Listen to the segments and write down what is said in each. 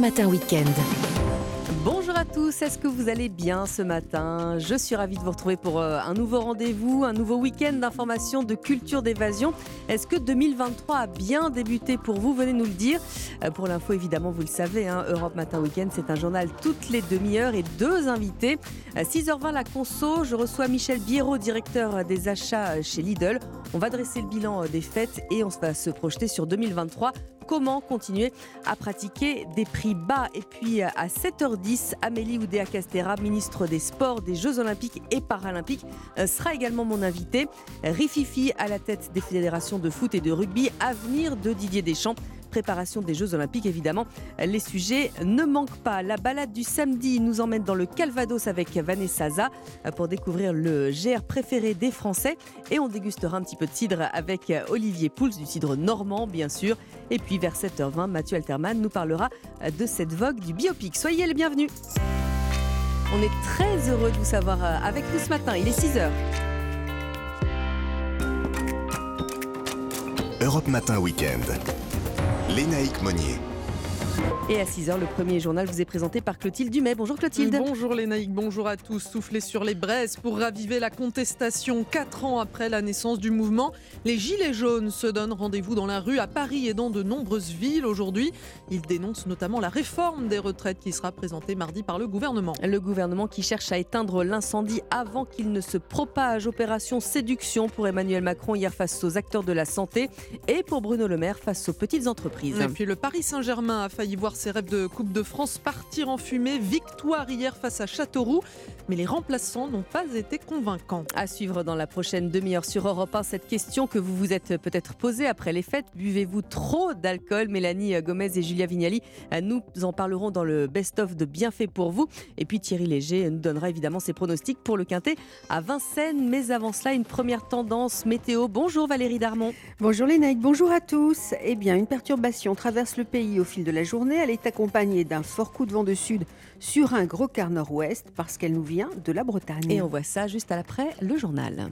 Matin Week-end. Bonjour à tous, est-ce que vous allez bien ce matin? Je suis ravie de vous retrouver pour euh, un nouveau rendez-vous, un nouveau week-end d'information, de culture, d'évasion. Est-ce que 2023 a bien débuté pour vous? Venez nous le dire. Euh, pour l'info, évidemment, vous le savez, hein, Europe Matin Week-end, c'est un journal toutes les demi-heures et deux invités. À 6h20, la conso, je reçois Michel Biérot, directeur des achats chez Lidl. On va dresser le bilan euh, des fêtes et on va se projeter sur 2023 comment continuer à pratiquer des prix bas. Et puis à 7h10, Amélie Oudéa-Castera, ministre des Sports, des Jeux Olympiques et Paralympiques, euh, sera également mon invité. Rififi à la tête des fédérations de foot et de rugby, avenir de Didier Deschamps préparation des Jeux Olympiques, évidemment, les sujets ne manquent pas. La balade du samedi nous emmène dans le Calvados avec Vanessa Za pour découvrir le GR préféré des Français. Et on dégustera un petit peu de cidre avec Olivier Pouls, du cidre normand, bien sûr. Et puis vers 7h20, Mathieu Alterman nous parlera de cette vogue du biopic. Soyez les bienvenus. On est très heureux de vous savoir avec nous ce matin. Il est 6h. Europe Matin Week-end. Lénaïque Monnier. Et à 6h, le premier journal vous est présenté par Clotilde Dumais. Bonjour Clotilde. Bonjour Lénaïque, bonjour à tous. Soufflez sur les braises pour raviver la contestation. Quatre ans après la naissance du mouvement, les Gilets jaunes se donnent rendez-vous dans la rue à Paris et dans de nombreuses villes aujourd'hui. Ils dénoncent notamment la réforme des retraites qui sera présentée mardi par le gouvernement. Le gouvernement qui cherche à éteindre l'incendie avant qu'il ne se propage. Opération séduction pour Emmanuel Macron hier face aux acteurs de la santé et pour Bruno Le Maire face aux petites entreprises. Et puis le Paris Saint-Germain a failli voir ses rêves de Coupe de France partir en fumée. Victoire hier face à Châteauroux, mais les remplaçants n'ont pas été convaincants. À suivre dans la prochaine demi-heure sur Europe 1, cette question que vous vous êtes peut-être posée après les fêtes. Buvez-vous trop d'alcool? Mélanie Gomez et Julia Vignali, nous en parlerons dans le best-of de Bienfait pour vous. Et puis Thierry Léger nous donnera évidemment ses pronostics pour le Quintet à Vincennes. Mais avant cela, une première tendance météo. Bonjour Valérie Darmon. Bonjour Lénaïque, bonjour à tous. Eh bien, une perturbation traverse le pays au fil de la journée. Elle est accompagnée d'un fort coup de vent de sud sur un gros quart nord-ouest parce qu'elle nous vient de la Bretagne. Et on voit ça juste à l'après, le journal.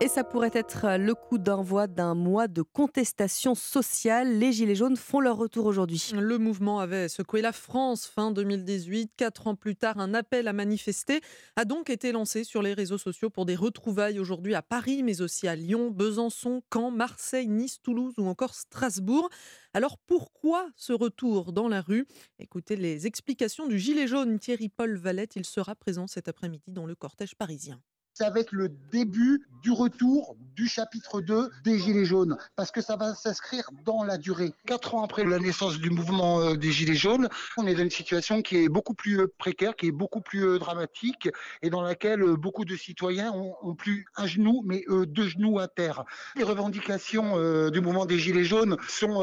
Et ça pourrait être le coup d'envoi d'un mois de contestation sociale. Les Gilets jaunes font leur retour aujourd'hui. Le mouvement avait secoué la France fin 2018. Quatre ans plus tard, un appel à manifester a donc été lancé sur les réseaux sociaux pour des retrouvailles aujourd'hui à Paris, mais aussi à Lyon, Besançon, Caen, Marseille, Nice, Toulouse ou encore Strasbourg. Alors pourquoi ce retour dans la rue? Écoutez les explications du Gilet jaune Thierry-Paul Valette. Il sera présent cet après-midi dans le cortège parisien ça va le début du retour du chapitre 2 des Gilets jaunes, parce que ça va s'inscrire dans la durée. Quatre ans après la naissance du mouvement euh, des Gilets jaunes, on est dans une situation qui est beaucoup plus euh, précaire, qui est beaucoup plus euh, dramatique, et dans laquelle beaucoup de citoyens ont, plus un genou, mais deux genoux à terre. Les revendications du mouvement des Gilets jaunes sont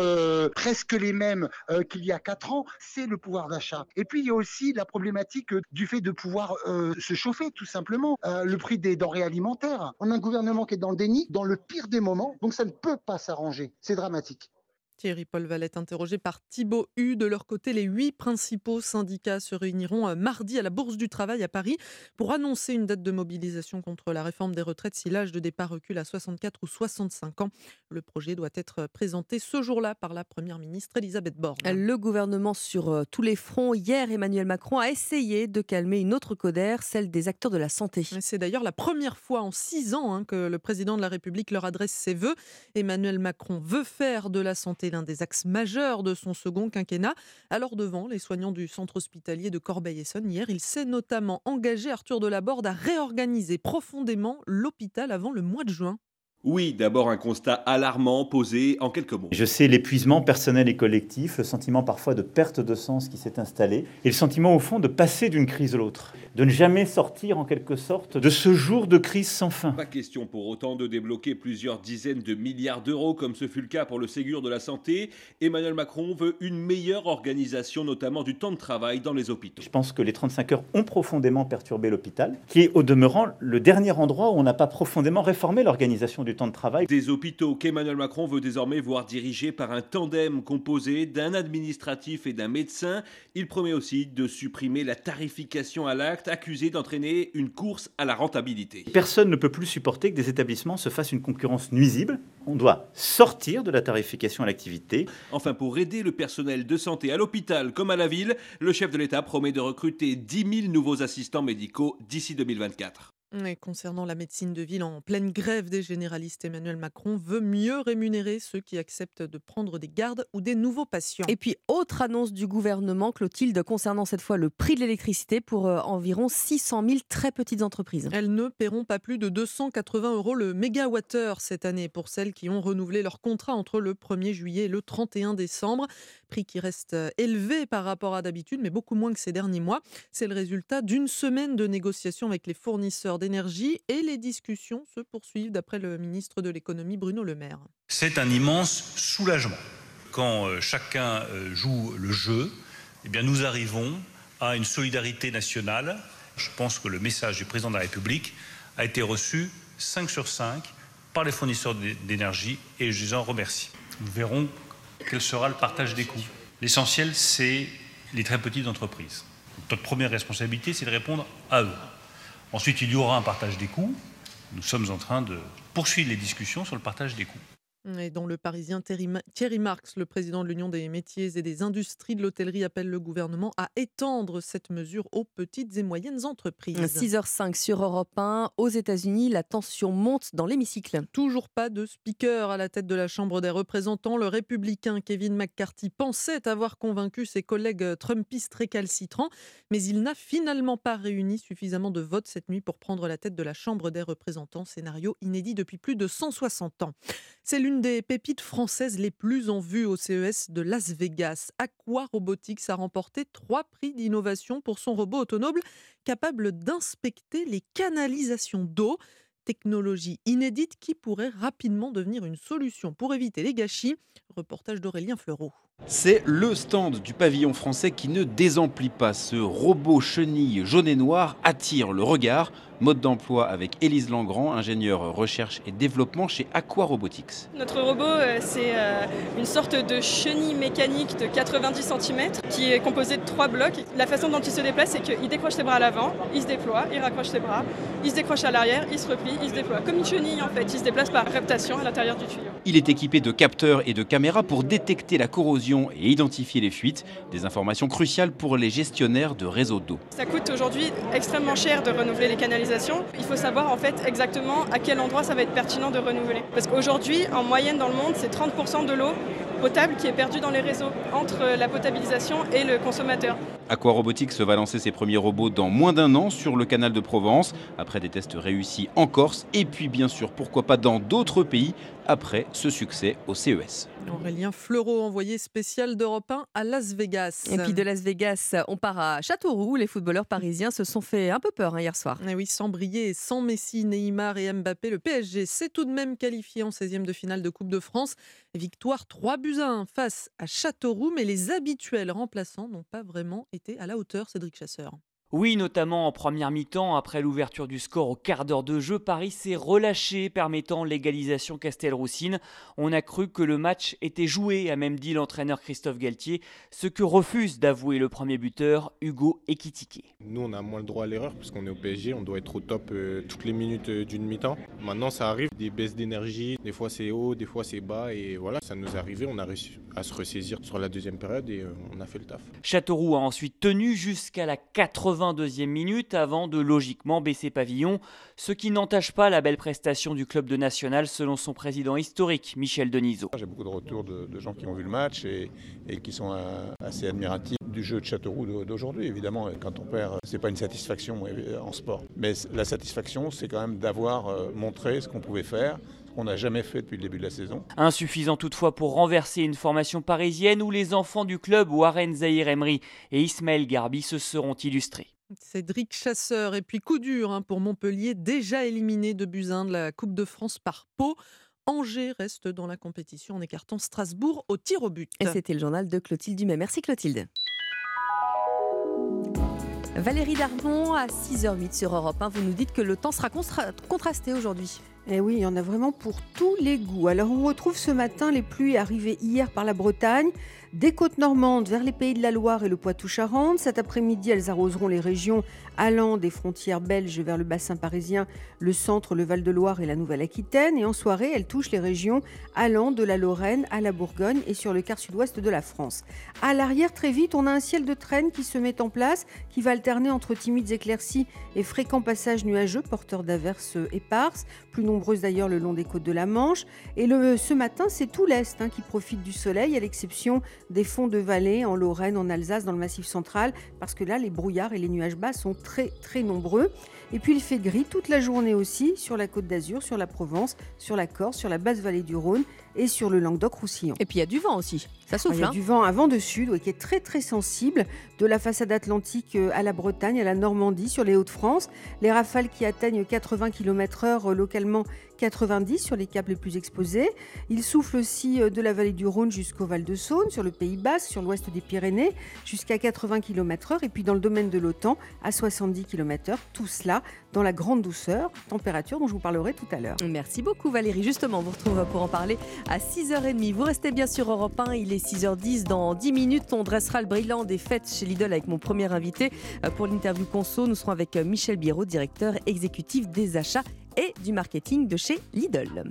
presque les mêmes qu'il y a quatre ans, c'est le pouvoir d'achat. Et puis il y a aussi la problématique du fait de pouvoir se chauffer, tout simplement. le prix des denrées alimentaires. On a un gouvernement qui est dans le déni, dans le pire des moments, donc ça ne peut pas s'arranger. C'est dramatique. Thierry-Paul Valette, interrogé par Thibault Hu. De leur côté, les huit principaux syndicats se réuniront euh, mardi à la Bourse du Travail à Paris pour annoncer une date de mobilisation contre la réforme des retraites si l'âge de départ recule à 64 ou 65 ans. Le projet doit être présenté ce jour-là par la Première ministre Elisabeth Borne. Le gouvernement sur euh, tous les fronts. Hier, Emmanuel Macron a essayé de calmer une autre codère, celle des acteurs de la santé. C'est d'ailleurs la première fois en six ans hein, que le président de la République leur adresse ses vœux. Emmanuel Macron veut faire de la santé l'un des axes majeurs de son second quinquennat. Alors devant les soignants du centre hospitalier de Corbeil-Essonne hier, il s'est notamment engagé Arthur Delaborde à réorganiser profondément l'hôpital avant le mois de juin. Oui, d'abord un constat alarmant posé en quelques mots. Je sais l'épuisement personnel et collectif, le sentiment parfois de perte de sens qui s'est installé, et le sentiment au fond de passer d'une crise à l'autre, de ne jamais sortir en quelque sorte de ce jour de crise sans fin. Pas question pour autant de débloquer plusieurs dizaines de milliards d'euros comme ce fut le cas pour le Ségur de la Santé. Emmanuel Macron veut une meilleure organisation, notamment du temps de travail dans les hôpitaux. Je pense que les 35 heures ont profondément perturbé l'hôpital, qui est au demeurant le dernier endroit où on n'a pas profondément réformé l'organisation du temps de travail. Des hôpitaux qu'Emmanuel Macron veut désormais voir dirigés par un tandem composé d'un administratif et d'un médecin. Il promet aussi de supprimer la tarification à l'acte, accusée d'entraîner une course à la rentabilité. Personne ne peut plus supporter que des établissements se fassent une concurrence nuisible. On doit sortir de la tarification à l'activité. Enfin, pour aider le personnel de santé à l'hôpital comme à la ville, le chef de l'État promet de recruter 10 000 nouveaux assistants médicaux d'ici 2024. Et concernant la médecine de ville en pleine grève des généralistes, Emmanuel Macron veut mieux rémunérer ceux qui acceptent de prendre des gardes ou des nouveaux patients. Et puis, autre annonce du gouvernement, Clotilde, concernant cette fois le prix de l'électricité pour euh, environ 600 000 très petites entreprises. Elles ne paieront pas plus de 280 euros le mégawattheure cette année pour celles qui ont renouvelé leur contrat entre le 1er juillet et le 31 décembre. Prix qui reste euh, élevé par rapport à d'habitude, mais beaucoup moins que ces derniers mois. C'est le résultat d'une semaine de négociations avec les fournisseurs d'énergie et les discussions se poursuivent d'après le ministre de l'économie Bruno Le Maire. C'est un immense soulagement. Quand euh, chacun euh, joue le jeu, eh bien nous arrivons à une solidarité nationale. Je pense que le message du président de la République a été reçu 5 sur 5 par les fournisseurs d'énergie et je les en remercie. Nous verrons quel sera le partage des coûts. L'essentiel, c'est les très petites entreprises. Notre première responsabilité, c'est de répondre à eux. Ensuite, il y aura un partage des coûts. Nous sommes en train de poursuivre les discussions sur le partage des coûts. Et dans le Parisien, Thierry Marx, le président de l'Union des métiers et des industries de l'hôtellerie, appelle le gouvernement à étendre cette mesure aux petites et moyennes entreprises. 6h05 sur Europe 1. Aux États-Unis, la tension monte dans l'hémicycle. Toujours pas de speaker à la tête de la Chambre des représentants. Le républicain Kevin McCarthy pensait avoir convaincu ses collègues trumpistes récalcitrants, mais il n'a finalement pas réuni suffisamment de votes cette nuit pour prendre la tête de la Chambre des représentants. Scénario inédit depuis plus de 160 ans. C'est l'une des pépites françaises les plus en vue au CES de Las Vegas. Aqua Robotics a remporté trois prix d'innovation pour son robot autonome capable d'inspecter les canalisations d'eau. Technologie inédite qui pourrait rapidement devenir une solution pour éviter les gâchis. Reportage d'Aurélien Fleureau. C'est le stand du pavillon français qui ne désemplit pas. Ce robot chenille jaune et noir attire le regard. Mode d'emploi avec Élise Langrand, ingénieure recherche et développement chez Aqua Robotics. Notre robot, euh, c'est euh, une sorte de chenille mécanique de 90 cm qui est composé de trois blocs. La façon dont il se déplace, c'est qu'il décroche ses bras à l'avant, il se déploie, il raccroche ses bras, il se décroche à l'arrière, il se replie, il se déploie. Comme une chenille en fait, il se déplace par reptation à l'intérieur du tuyau. Il est équipé de capteurs et de caméras pour détecter la corrosion et identifier les fuites, des informations cruciales pour les gestionnaires de réseaux d'eau. Ça coûte aujourd'hui extrêmement cher de renouveler les canalisations il faut savoir en fait exactement à quel endroit ça va être pertinent de renouveler. Parce qu'aujourd'hui, en moyenne dans le monde, c'est 30% de l'eau potable qui est perdue dans les réseaux entre la potabilisation et le consommateur. Aqua Robotics va lancer ses premiers robots dans moins d'un an sur le canal de Provence, après des tests réussis en Corse, et puis bien sûr, pourquoi pas dans d'autres pays, après ce succès au CES. Aurélien Fleureau, envoyé spécial d'Europe 1 à Las Vegas. Et puis de Las Vegas, on part à Châteauroux. Les footballeurs parisiens se sont fait un peu peur hein, hier soir. Et oui, sans briller, sans Messi, Neymar et Mbappé, le PSG s'est tout de même qualifié en 16e de finale de Coupe de France. Victoire 3 buts à 1 face à Châteauroux, mais les habituels remplaçants n'ont pas vraiment été à la hauteur, Cédric Chasseur. Oui, notamment en première mi-temps, après l'ouverture du score au quart d'heure de jeu, Paris s'est relâché, permettant l'égalisation Castelroussine. On a cru que le match était joué, a même dit l'entraîneur Christophe Galtier, ce que refuse d'avouer le premier buteur, Hugo Ekitike. Nous, on a moins le droit à l'erreur, puisqu'on est au PSG, on doit être au top euh, toutes les minutes euh, d'une mi-temps. Maintenant, ça arrive, des baisses d'énergie, des fois c'est haut, des fois c'est bas, et voilà, ça nous est arrivé, on a réussi à se ressaisir sur la deuxième période, et euh, on a fait le taf. Châteauroux a ensuite tenu jusqu'à la 80 22e minute avant de logiquement baisser pavillon, ce qui n'entache pas la belle prestation du club de National selon son président historique, Michel Denisot. J'ai beaucoup de retours de, gens qui ont vu le match et, qui sont assez admiratifs du jeu de Châteauroux d'aujourd'hui. Évidemment, quand on perd, c'est pas une satisfaction euh, en sport. Mais la satisfaction, c'est quand même d'avoir euh, montré ce qu'on pouvait faire qu'on n'a jamais fait depuis le début de la saison. Insuffisant toutefois pour renverser une formation parisienne où les enfants du club Warren Zahir Emery et Ismaël Garbi se seront illustrés. Cédric Chasseur. Et puis coup dur hein, pour Montpellier, déjà éliminé de Buzyn de la Coupe de France par Pau. Angers reste dans la compétition en écartant Strasbourg au tir au but. Et c'était le journal de Clotilde Dumais. Merci Clotilde. Valérie Darmon à 6h08 sur Europe 1. Vous nous dites que le temps sera contrasté aujourd'hui. Eh oui, il y en a vraiment pour tous les goûts. Alors on retrouve ce matin les pluies arrivées hier par la Bretagne. Des côtes normandes vers les pays de la Loire et le Poitou-Charentes. Cet après-midi, elles arroseront les régions allant des frontières belges vers le bassin parisien, le centre, le Val-de-Loire et la Nouvelle-Aquitaine. Et en soirée, elles touchent les régions allant de la Lorraine à la Bourgogne et sur le quart sud-ouest de la France. À l'arrière, très vite, on a un ciel de traîne qui se met en place, qui va alterner entre timides éclaircies et fréquents passages nuageux, porteurs d'averses éparses, plus nombreuses d'ailleurs le long des côtes de la Manche. Et ce matin, c'est tout l'Est hein, qui profite du soleil, à l'exception des fonds de vallée en Lorraine, en Alsace, dans le Massif central, parce que là, les brouillards et les nuages bas sont très nombreux. Et puis il fait gris toute la journée aussi sur la côte d'Azur, sur la Provence, sur la Corse, sur la basse vallée du Rhône et sur le Languedoc-Roussillon. Et puis il y a du vent aussi, ça souffle. Il y a hein. du vent à vent de sud qui est très très sensible de la façade atlantique euh, à la Bretagne, à la Normandie, sur les Hauts-de-France. Les rafales qui atteignent 80 km/h localement 90 sur les caps les plus exposés. Il souffle aussi euh, de la vallée du Rhône jusqu'au Val de Saône, sur le Pays Basque, sur l'ouest des Pyrénées, jusqu'à 80 km/h. Et puis dans le domaine de l'OTAN, à 70 km/h. Tout cela dans la grande douceur, température dont je vous parlerai tout à l'heure. Merci beaucoup Valérie. Justement, on vous retrouve pour en parler à 6h30. Vous restez bien sur Europe 1, il est 6h10. Dans 10 minutes, on dressera le brillant des fêtes chez Lidl avec mon premier invité. Euh, Pour l'interview conso, nous serons avec euh, Michel Biérot, directeur exécutif des achats et du marketing de chez Lidl.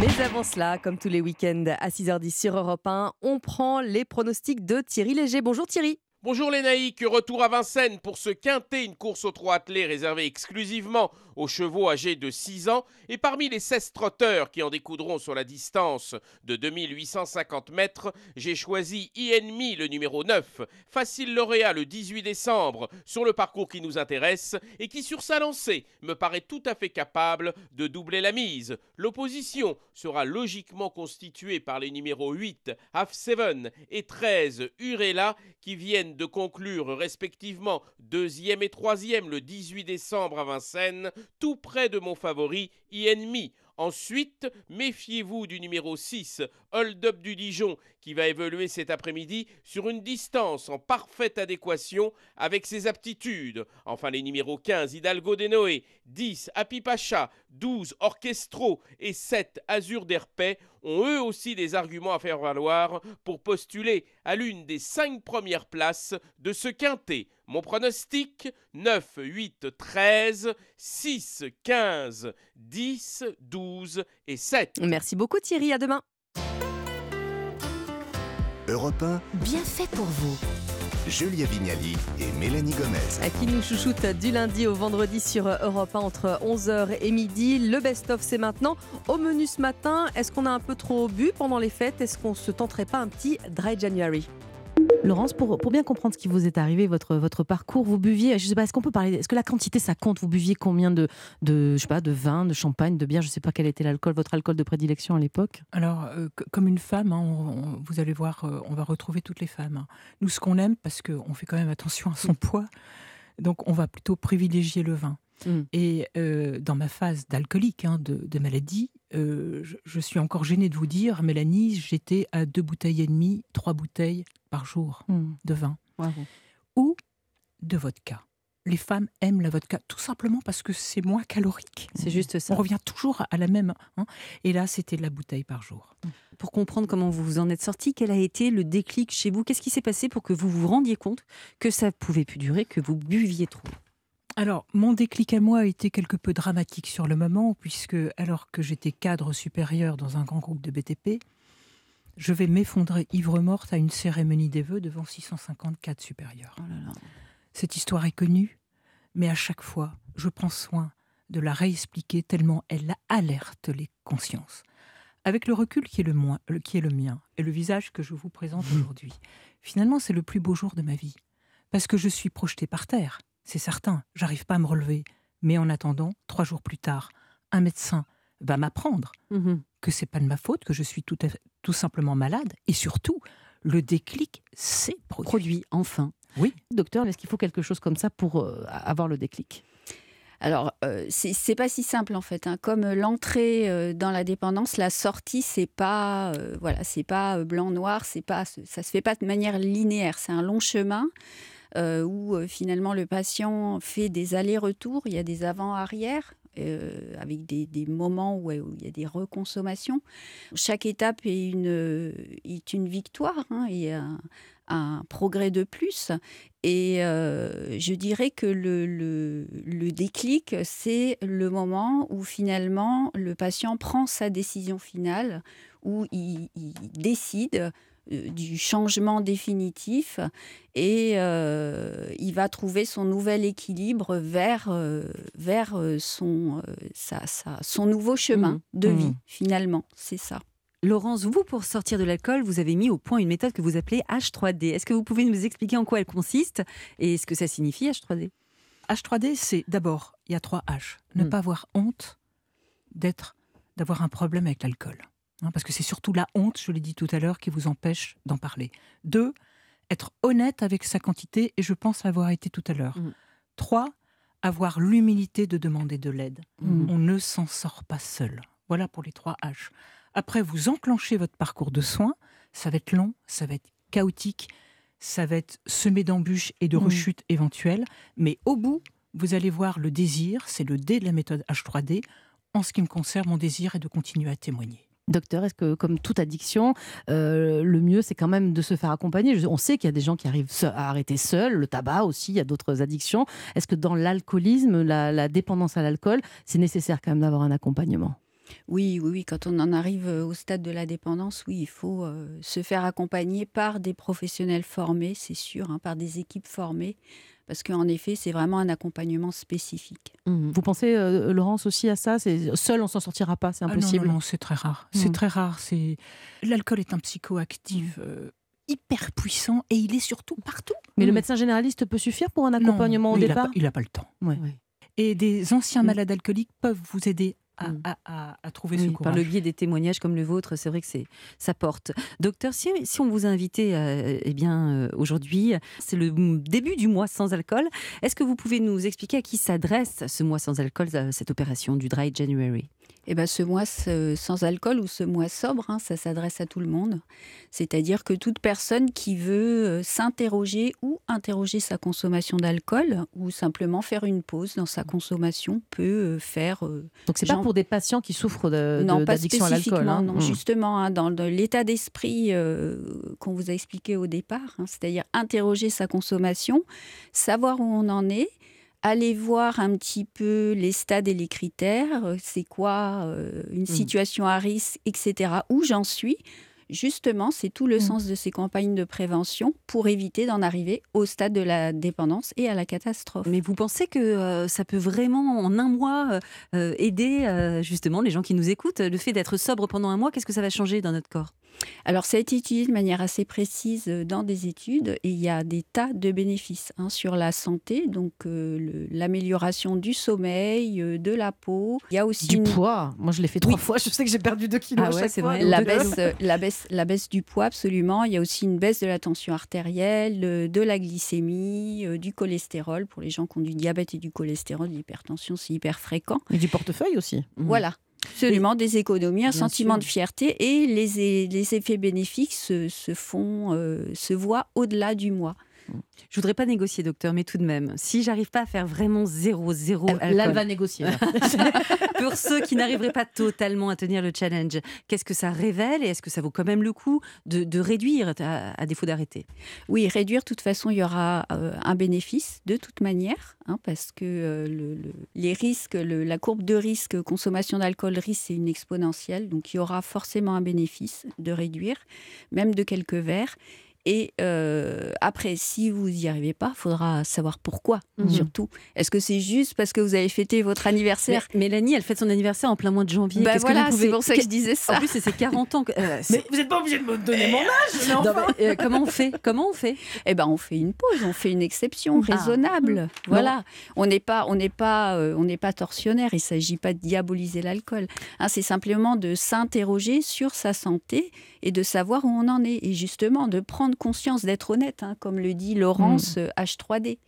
Mais avant cela, comme tous les week-ends à 6h10 sur Europe 1, on prend les pronostics de Thierry Léger. Bonjour Thierry. Bonjour les naïcs, retour à Vincennes pour ce quintet, une course aux trois attelés réservée exclusivement aux chevaux âgés de 6 ans. Et parmi les 16 trotteurs qui en découdront sur la distance de 2850 mètres, j'ai choisi INMI, le numéro 9, facile lauréat le 18 décembre sur le parcours qui nous intéresse et qui sur sa lancée me paraît tout à fait capable de doubler la mise. L'opposition sera logiquement constituée par les numéros 8, Half Seven et 13, Urella, qui viennent de conclure respectivement deuxième et troisième le 18 décembre à Vincennes, tout près de mon favori INMI. Ensuite, méfiez-vous du numéro 6, Hold Up du Dijon, qui va évoluer cet après-midi sur une distance en parfaite adéquation avec ses aptitudes. Enfin, les numéros 15, Hidalgo de Noé, 10, Happy Pacha, 12, Orchestro et 7, Azur d'Herpet ont eux aussi des arguments à faire valoir pour postuler à l'une des cinq premières places de ce quintet. Mon pronostic 9, 8, 13, 6, 15, 10, 12 et 7. Merci beaucoup Thierry, à demain. Europe 1, Bien fait pour vous. Julia Vignali et Mélanie Gomez. À qui nous chouchoute du lundi au vendredi sur Europe 1 entre 11h et midi. Le best-of, c'est maintenant. Au menu ce matin, est-ce qu'on a un peu trop bu pendant les fêtes? Est-ce qu'on se tenterait pas un petit dry January? Laurence, pour, pour bien comprendre ce qui vous est arrivé, votre, votre parcours, vous buviez, je sais pas, est-ce qu'on peut parler, est-ce que la quantité ça compte? Vous buviez combien de, de, je sais pas, de vin, de champagne, de bière? Je sais pas quel était l'alcool, votre alcool de prédilection à l'époque Alors, euh, comme une femme, hein, on- on- vous allez voir, euh, on va retrouver toutes les femmes. hein. Nous, ce qu'on aime, parce qu'on fait quand même attention à son poids, donc on va plutôt privilégier le vin. Mm. Et euh, dans ma phase d'alcoolique, hein, de, de maladie, euh, je, je suis encore gênée de vous dire, Mélanie, j'étais à deux bouteilles et demie, trois bouteilles par jour Mm. de vin ou de vodka. Les femmes aiment la vodka tout simplement parce que c'est moins calorique. C'est juste ça. On revient toujours à la même. hein. Et là, c'était la bouteille par jour. Pour comprendre comment vous vous en êtes sorti, quel a été le déclic chez vous? Qu'est-ce qui s'est passé pour que vous vous rendiez compte que ça pouvait plus durer, que vous buviez trop? Alors, mon déclic à moi a été quelque peu dramatique sur le moment, puisque alors que j'étais cadre supérieur dans un grand groupe de BTP, je vais m'effondrer ivre-morte à une cérémonie des vœux devant 654 supérieurs. Cette histoire est connue, mais à chaque fois, je prends soin de la réexpliquer tellement elle alerte les consciences. Avec le recul qui est le, qui est le mien et le visage que je vous présente aujourd'hui, finalement, c'est le plus beau jour de ma vie. Parce que je suis projetée par terre, c'est certain, j'arrive pas à me relever. Mais en attendant, trois jours plus tard, un médecin va m'apprendre que c'est pas de ma faute, que je suis tout, à fait- tout simplement malade. Et surtout, le déclic s'est produit. Produit, enfin. Oui. Docteur, est-ce qu'il faut quelque chose comme ça pour euh, avoir le déclic? Alors, euh, c'est pas si simple en fait. hein. Comme euh, l'entrée euh, dans la dépendance, la sortie, c'est pas euh, voilà, c'est pas blanc noir, c'est pas ça se fait pas de manière linéaire. C'est un long chemin. Où finalement le patient fait des allers-retours, il y a des avant-arrière. avec des, moments où, il y a des reconsommations. Chaque étape est une, victoire hein, et un, un, progrès de plus. Et je dirais que le, déclic, c'est le moment où finalement le patient prend sa décision finale, où il, décide euh, du changement définitif et euh, il va trouver son nouvel équilibre vers, euh, vers son, son nouveau chemin mmh. de vie, mmh. finalement. C'est ça. Laurence, vous, pour sortir de l'alcool, vous avez mis au point une méthode que vous appelez H3D. Est-ce que vous pouvez nous expliquer en quoi elle consiste et ce que ça signifie H3D H3D, c'est d'abord, il y a trois H. Ne mmh. pas avoir honte d'être, d'avoir un problème avec l'alcool. Hein, parce que c'est surtout la honte, je l'ai dit tout à l'heure, qui vous empêche d'en parler. Deux, être honnête avec sa quantité, et je pense l'avoir été tout à l'heure. Mm. Trois, avoir l'humilité de demander de l'aide. Mm. On ne s'en sort pas seul. Voilà pour les trois H. Après, vous enclenchez votre parcours de soins. Ça va être long, ça va être chaotique, ça va être semé d'embûches et de mm. rechutes éventuelles. Mais au bout, vous allez voir le désir, c'est le D de la méthode H3D. En ce qui me concerne, mon désir est de continuer à témoigner. Docteur, est-ce que, comme toute addiction, euh, le mieux, c'est quand même de se faire accompagner? On sait qu'il y a des gens qui arrivent à arrêter seuls, le tabac aussi, il y a d'autres addictions. Est-ce que dans l'alcoolisme, la, dépendance à l'alcool, c'est nécessaire quand même d'avoir un accompagnement? Oui, oui, quand on en arrive euh, au stade de la dépendance, oui, il faut euh, se faire accompagner par des professionnels formés, c'est sûr, hein, par des équipes formées, parce qu'en effet, c'est vraiment un accompagnement spécifique. Mmh. Vous pensez, euh, Laurence, aussi à ça? C'est seul, on s'en sortira pas, c'est impossible. Ah non, non, c'est très rare. C'est mmh. très rare. C'est l'alcool est un psychoactif. Euh, hyper puissant et il est surtout partout. Mais le mmh. médecin généraliste peut suffire pour un accompagnement au départ? Il n'a pas, le temps. Et des anciens malades alcooliques peuvent vous aider Mm. à, trouver ce courage. Par le biais des témoignages comme le vôtre, c'est vrai que c'est ça porte. Docteur, si, si on vous a invité euh, eh bien euh, aujourd'hui, c'est le début du mois sans alcool. Est-ce que vous pouvez nous expliquer à qui s'adresse ce mois sans alcool, euh, cette opération du Dry January? Eh ben, ce mois sans alcool ou ce mois sobre, hein, ça s'adresse à tout le monde. C'est-à-dire que toute personne qui veut euh, s'interroger ou interroger sa consommation d'alcool ou simplement faire une pause dans sa consommation peut euh, faire. Euh, Donc c'est pas pour des patients qui souffrent d'addiction à l'alcool. Hein. Non, hmm. justement, hein, dans, l'état d'esprit qu'on vous a expliqué au départ, c'est-à-dire interroger sa consommation, savoir où on en est aller voir un petit peu les stades et les critères, euh, c'est quoi euh, une mmh. situation à risque, etc., où j'en suis. Justement, c'est tout le mmh. sens de ces campagnes de prévention pour éviter d'en arriver au stade de la dépendance et à la catastrophe. Mais vous pensez que euh, ça peut vraiment, en un mois, aider justement les gens qui nous écoutent Le fait d'être sobre pendant un mois, qu'est-ce que ça va changer dans notre corps? Alors, ça a été étudié de manière assez précise euh, dans des études et il y a des tas de bénéfices hein, sur la santé, donc euh, l'amélioration du sommeil, euh, de la peau. Il y a aussi du poids. Moi, je l'ai fait trois fois. Je sais que j'ai perdu 2 kilos ah à chaque fois. La baisse, la, baisse, la baisse du poids, absolument. Il y a aussi une baisse de la tension artérielle, de la glycémie, du cholestérol. Pour les gens qui ont du diabète et du cholestérol, l'hypertension, c'est hyper fréquent. Et du portefeuille aussi. Voilà. Absolument, des économies, un sentiment de fierté et les, les effets bénéfiques se, se font, euh, se voient au-delà du mois. Je voudrais pas négocier, docteur, mais tout de même, si j'arrive pas à faire vraiment zéro, zéro. Euh, là, elle va négocier. Pour ceux qui n'arriveraient pas totalement à tenir le challenge, qu'est-ce que ça révèle et est-ce que ça vaut quand même le coup de, réduire à, défaut d'arrêter? Oui, réduire, de toute façon, il y aura euh, un bénéfice de toute manière, hein, parce que euh, les risques, la courbe de risque consommation d'alcool risque, c'est une exponentielle, donc il y aura forcément un bénéfice de réduire, même de quelques verres. Et euh, après, si vous n'y arrivez pas, il faudra savoir pourquoi, mhm. surtout. Est-ce que c'est juste parce que vous avez fêté votre anniversaire? Mélanie, elle fête son anniversaire en plein mois de janvier. Bah voilà, c'est pour ça que je disais ça. En plus, c'est ses 40 ans. Euh, mais vous n'êtes pas obligé de me donner mon âge euh, Comment on fait? Comment on fait? Eh ben, on fait une pause, on fait une exception ah. raisonnable. Voilà. On n'est pas, on n'est pas, on n'est pas torsionnaire. Il ne s'agit pas de diaboliser l'alcool. Hein, c'est simplement de s'interroger sur sa santé et de savoir où on en est. Et justement, de prendre conscience, d'être honnête, hein, comme le dit Laurence H3D.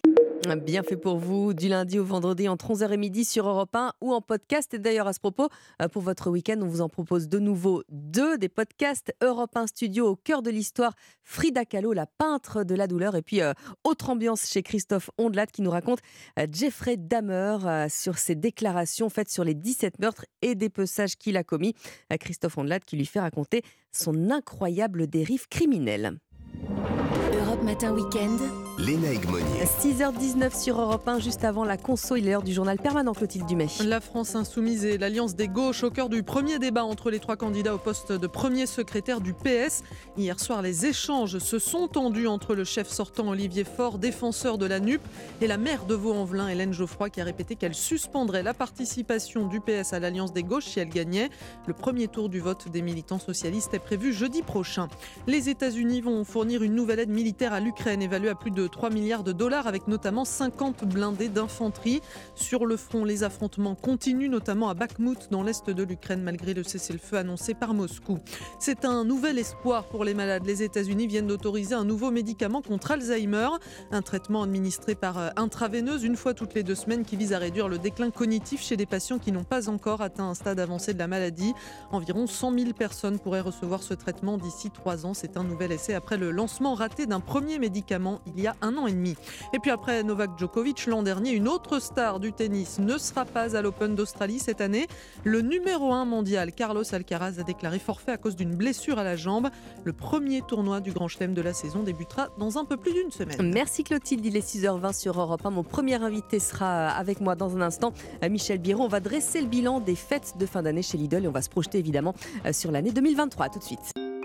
Bien fait pour vous, du lundi au vendredi entre 11h et midi sur Europe 1 ou en podcast. Et d'ailleurs, à ce propos, euh, pour votre week-end, on vous en propose de nouveau deux des podcasts Europe 1 Studio au cœur de l'histoire. Frida Kahlo, la peintre de la douleur. Et puis, euh, autre ambiance chez Christophe Ondelat qui nous raconte euh, Jeffrey Dahmer sur ses déclarations faites sur les 17 meurtres et dépeçages qu'il a commis. Christophe Ondelat qui lui fait raconter son incroyable dérive criminelle. Matin Week-end. Léna Egmonier. 6h19 sur Europe 1, juste avant la conso, il est l'heure du journal permanent Clotilde Dumais. La France insoumise et l'Alliance des gauches au cœur du premier débat entre les trois candidats au poste de premier secrétaire du PS. Hier soir, les échanges se sont tendus entre le chef sortant Olivier Faure, défenseur de la NUP, et la maire de Vaux-en-Velin, Hélène Geoffroy, qui a répété qu'elle suspendrait la participation du PS à l'Alliance des gauches si elle gagnait. Le premier tour du vote des militants socialistes est prévu jeudi prochain. Les États-Unis vont fournir une nouvelle aide militaire à l'Ukraine, évaluée à plus de 3 milliards de dollars avec notamment 50 blindés d'infanterie. Sur le front, les affrontements continuent, notamment à Bakhmut dans l'est de l'Ukraine malgré le cessez-le-feu annoncé par Moscou. C'est un nouvel espoir pour les malades. Les États-Unis viennent d'autoriser un nouveau médicament contre Alzheimer, un traitement administré par euh, intraveineuse une fois toutes les deux semaines qui vise à réduire le déclin cognitif chez des patients qui n'ont pas encore atteint un stade avancé de la maladie. Environ 100 000 personnes pourraient recevoir ce traitement d'ici trois ans. C'est un nouvel essai après le lancement raté d'un premier médicament il y a un an et demi. Et puis après Novak Djokovic, l'an dernier, une autre star du tennis ne sera pas à l'Open d'Australie cette année. Le numéro 1 mondial, Carlos Alcaraz, a déclaré forfait à cause d'une blessure à la jambe. Le premier tournoi du Grand Chelem de la saison débutera dans un peu plus d'une semaine. Merci Clotilde, il est 6h20 sur Europe 1. Mon premier invité sera avec moi dans un instant, Michel Biron. On va dresser le bilan des fêtes de fin d'année chez Lidl et on va se projeter évidemment sur l'année 2023. tout de suite.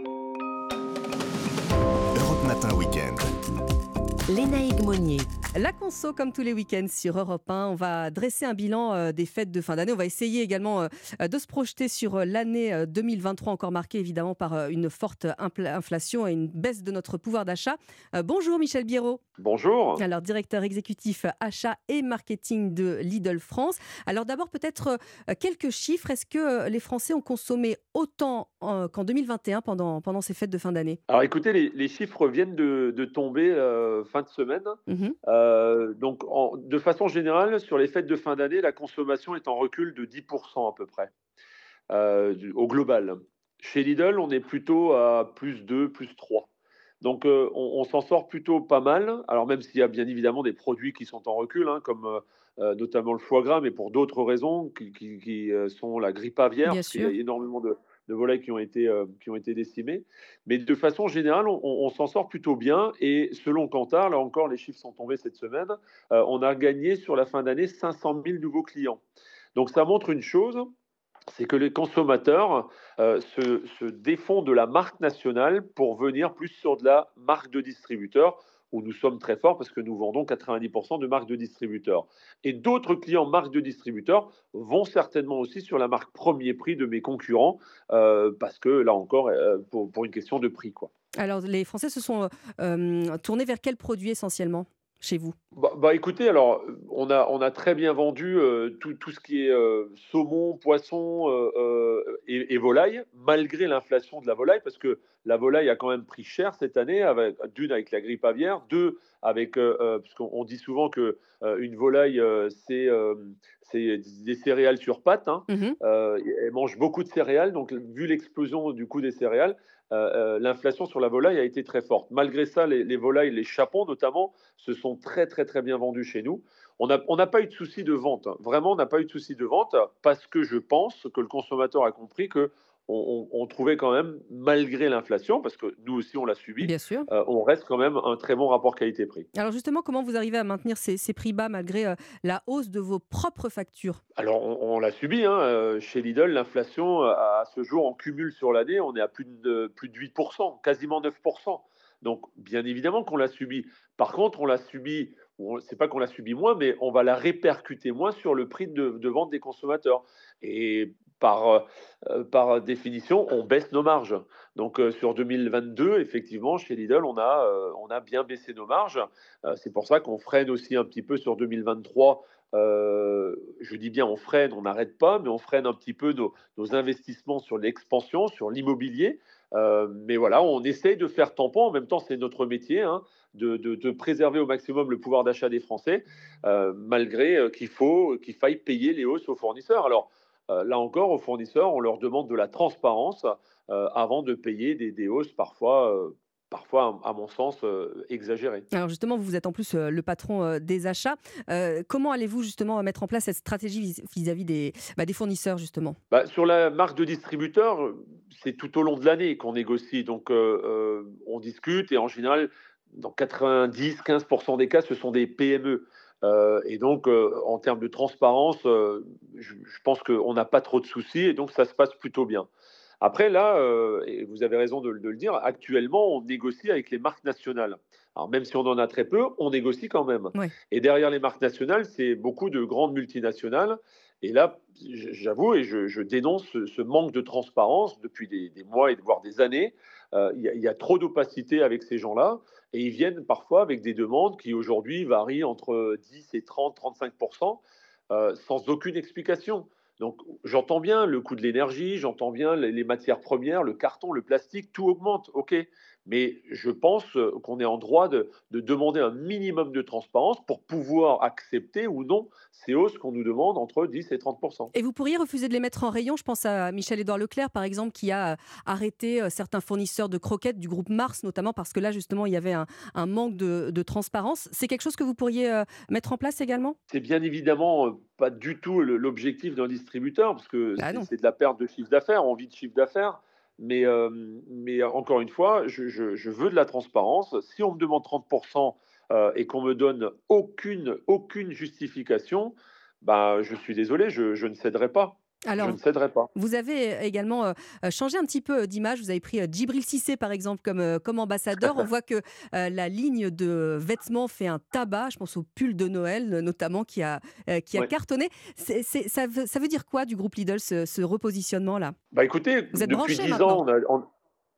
Léna Monnier. La conso, comme tous les week-ends sur Europe 1, on va dresser un bilan euh, des fêtes de fin d'année. On va essayer également euh, de se projeter sur euh, l'année 2023, encore marquée évidemment par une forte inflation et une baisse de notre pouvoir d'achat. Bonjour Michel Biérot. Bonjour. Alors, directeur exécutif achat et marketing de Lidl France. Alors d'abord, peut-être quelques chiffres. Est-ce que les Français ont consommé autant qu'en 2021 pendant, pendant ces fêtes de fin d'année? Alors écoutez, les, chiffres viennent de, tomber fin de semaine. Mmh euh, donc, de façon générale, sur les fêtes de fin d'année, la consommation est en recul de 10% à peu près, euh, au global. Chez Lidl, on est plutôt à plus 2, plus 3. Donc, euh, on, s'en sort plutôt pas mal. Alors, même s'il y a bien évidemment des produits qui sont en recul, hein, comme notamment le foie gras, mais pour d'autres raisons, qui, sont la grippe aviaire, parce qu'il y a énormément de, de volailles qui ont été, euh, qui ont été. Mais de façon générale, on, s'en sort plutôt bien. Et selon Kantar, là encore, les chiffres sont tombés cette semaine, euh, on a gagné sur la fin d'année 500 000 nouveaux clients. Donc ça montre une chose, c'est que les consommateurs euh, se, se, défont de la marque nationale pour venir plus sur de la marque de distributeur où nous sommes très forts parce que nous vendons 90% de marques de distributeurs. Et d'autres clients marques de distributeurs vont certainement aussi sur la marque premier prix de mes concurrents euh, parce que là encore, euh, pour, une question de prix. Quoi. Alors les Français se sont euh, tournés vers quel produit essentiellement? Chez vous? Bah, bah, écoutez, alors on a, on a très bien vendu euh, tout, tout, ce qui est euh, saumon, poisson euh, et, volaille, malgré l'inflation de la volaille, parce que la volaille a quand même pris cher cette année, avec, d'une avec la grippe aviaire, deux avec, parce qu'on dit souvent que une volaille c'est c'est des céréales sur pâte. Hein. Mmh elle mange beaucoup de céréales, donc vu l'explosion du coût des céréales, euh, euh, l'inflation sur la volaille a été très forte. Malgré ça, les, volailles, les chapons notamment, se sont très très très bien vendus chez nous. On n'a pas eu de souci de vente. Hein. Vraiment, on n'a pas eu de souci de vente parce que je pense que le consommateur a compris que on, trouvait quand même, malgré l'inflation, parce que nous aussi on l'a subi, Bien sûr. Euh, on reste quand même un très bon rapport qualité-prix. Alors justement, comment vous arrivez à maintenir ces, prix bas malgré euh, la hausse de vos propres factures? Alors on, l'a subi. Hein, euh, chez Lidl, l'inflation à ce jour, en cumule sur l'année, on est à plus de, plus de 8%, quasiment 9%. Donc bien évidemment qu'on l'a subi. Par contre, on l'a subi c'est pas qu'on l'a subi moins, mais on va la répercuter moins sur le prix de, de vente des consommateurs. Et par, euh, par définition, on baisse nos marges. Donc euh, sur 2022, effectivement, chez Lidl, on a, euh, on a bien baissé nos marges. c'est pour ça qu'on freine aussi un petit peu sur 2023 je dis bien on freine, on n'arrête pas, mais on freine un petit peu nos, investissements sur l'expansion, sur l'immobilier. mais voilà, on essaye de faire tampon. En même temps, c'est notre métier. Hein, de, préserver au maximum le pouvoir d'achat des Français, malgré qu'il faut qu'il faille payer les hausses aux fournisseurs. Alors là encore, aux fournisseurs, on leur demande de la transparence avant de payer des, des hausses parfois parfois, à mon sens, euh, exagéré. Alors justement, vous êtes en plus euh, le patron euh, des achats. comment allez-vous justement mettre en place cette stratégie vis-à-vis des, bah, des, fournisseurs justement? Bah, Sur la marque de distributeur, c'est tout au long de l'année qu'on négocie. Donc on discute et en général, dans 90-15% des cas, ce sont des PME. Et donc, en termes de transparence, je, je pense qu'on n'a pas trop de soucis et donc ça se passe plutôt bien. Après, là, euh, et vous avez raison de, le dire, actuellement, on négocie avec les marques nationales. Alors, même si on en a très peu, on négocie quand même. Et derrière les marques nationales, c'est beaucoup de grandes multinationales. Et là, j'avoue, et je, dénonce ce, manque de transparence depuis des, mois et voire des années. Euh, il y, a trop d'opacité avec ces gens-là. Et ils viennent parfois avec des demandes qui aujourd'hui varient entre 10 et 30, 35% euh, sans aucune explication. Donc j'entends bien le coût de l'énergie, j'entends bien les, matières premières, le carton, le plastique, tout augmente, ok. Mais je pense euh, qu'on est en droit de, demander un minimum de transparence pour pouvoir accepter ou non ces hausses qu'on nous demande entre 10 et 30% Et vous pourriez refuser de les mettre en rayon? Je pense à Michel-Édouard Leclerc, par exemple, qui a euh, arrêté euh, certains fournisseurs de croquettes du groupe Mars, notamment parce que là, justement, il y avait un, manque de, transparence. C'est quelque chose que vous pourriez mettre en place également? C'est bien évidemment pas du tout l'objectif d'un distributeur, parce que bah c'est de la perte de chiffre d'affaires, on vit de chiffre d'affaires. Mais, encore une fois, je, veux de la transparence. Si on me demande 30% euh, et qu'on me donne aucune, aucune justification, bah, je suis désolé, je ne céderai pas. Alors, je ne céderai pas. Vous avez également euh, changé un petit peu d'image. Vous avez pris Djibril Cissé, par exemple, comme, comme ambassadeur. On voit que la ligne de vêtements fait un tabac. Je pense au pull de Noël, notamment, qui a, qui a cartonné. ça, veut, ça, veut, dire quoi du groupe Lidl, ce, repositionnement-là? Bah écoutez, Vous êtes depuis 10 ans, on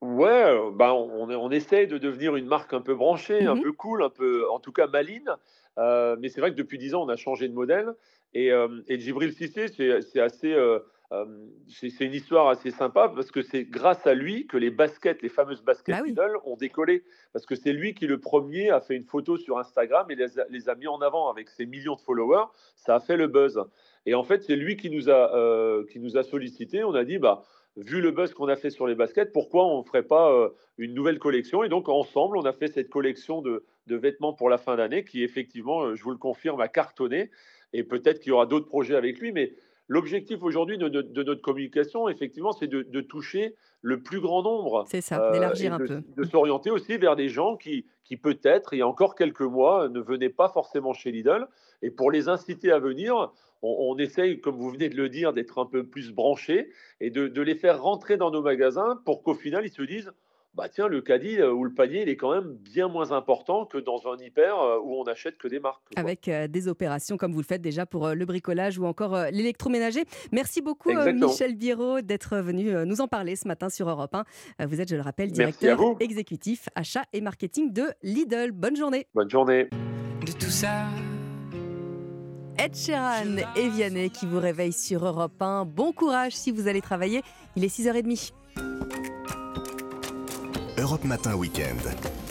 ouais, bah on, on, essaye de devenir une marque un peu branchée, un mmh peu cool, un peu, en tout cas maline. mais c'est vrai que depuis 10 ans, on a changé de modèle. Et, euh, et Djibril Cissé, c'est assez. Euh, euh, c'est une histoire assez sympa parce que c'est grâce à lui que les baskets, les fameuses baskets bah ont décollé. Parce que c'est lui qui, le premier, a fait une photo sur Instagram et les a, mis en avant avec ses millions de followers. Ça a fait le buzz. Et en fait, c'est lui qui nous a, qui nous a sollicité. On a dit, bah, vu le buzz qu'on a fait sur les baskets, pourquoi on ne ferait pas une nouvelle collection? Et donc, ensemble, on a fait cette collection de, de vêtements pour la fin d'année qui, effectivement, je vous le confirme, a cartonné et peut-être qu'il y aura d'autres projets avec lui, mais l'objectif aujourd'hui de, notre communication, effectivement, c'est de, toucher le plus grand nombre. C'est ça, euh, d'élargir un de, peu. De s'orienter aussi vers des gens qui, qui peut-être, il y a encore quelques mois, ne venaient pas forcément chez Lidl. Et pour les inciter à venir, on, essaye, comme vous venez de le dire, d'être un peu plus branchés et de les faire rentrer dans nos magasins pour qu'au final, ils se disent bah tiens, le caddie euh, ou le panier, il est quand même bien moins important que dans un hyper euh, où on n'achète que des marques. Avec euh, des opérations comme vous le faites déjà pour le bricolage ou encore l'électroménager. Merci beaucoup Michel Biro d'être venu nous en parler ce matin sur Europe 1. Vous êtes, je le rappelle, directeur exécutif achat et marketing de Lidl. Bonne journée. Bonne journée. De tout ça. Ed Sheeran et Vianney qui vous réveillent sur Europe 1. Bon courage si vous allez travailler. Il est 6h30. Europe Matin Weekend.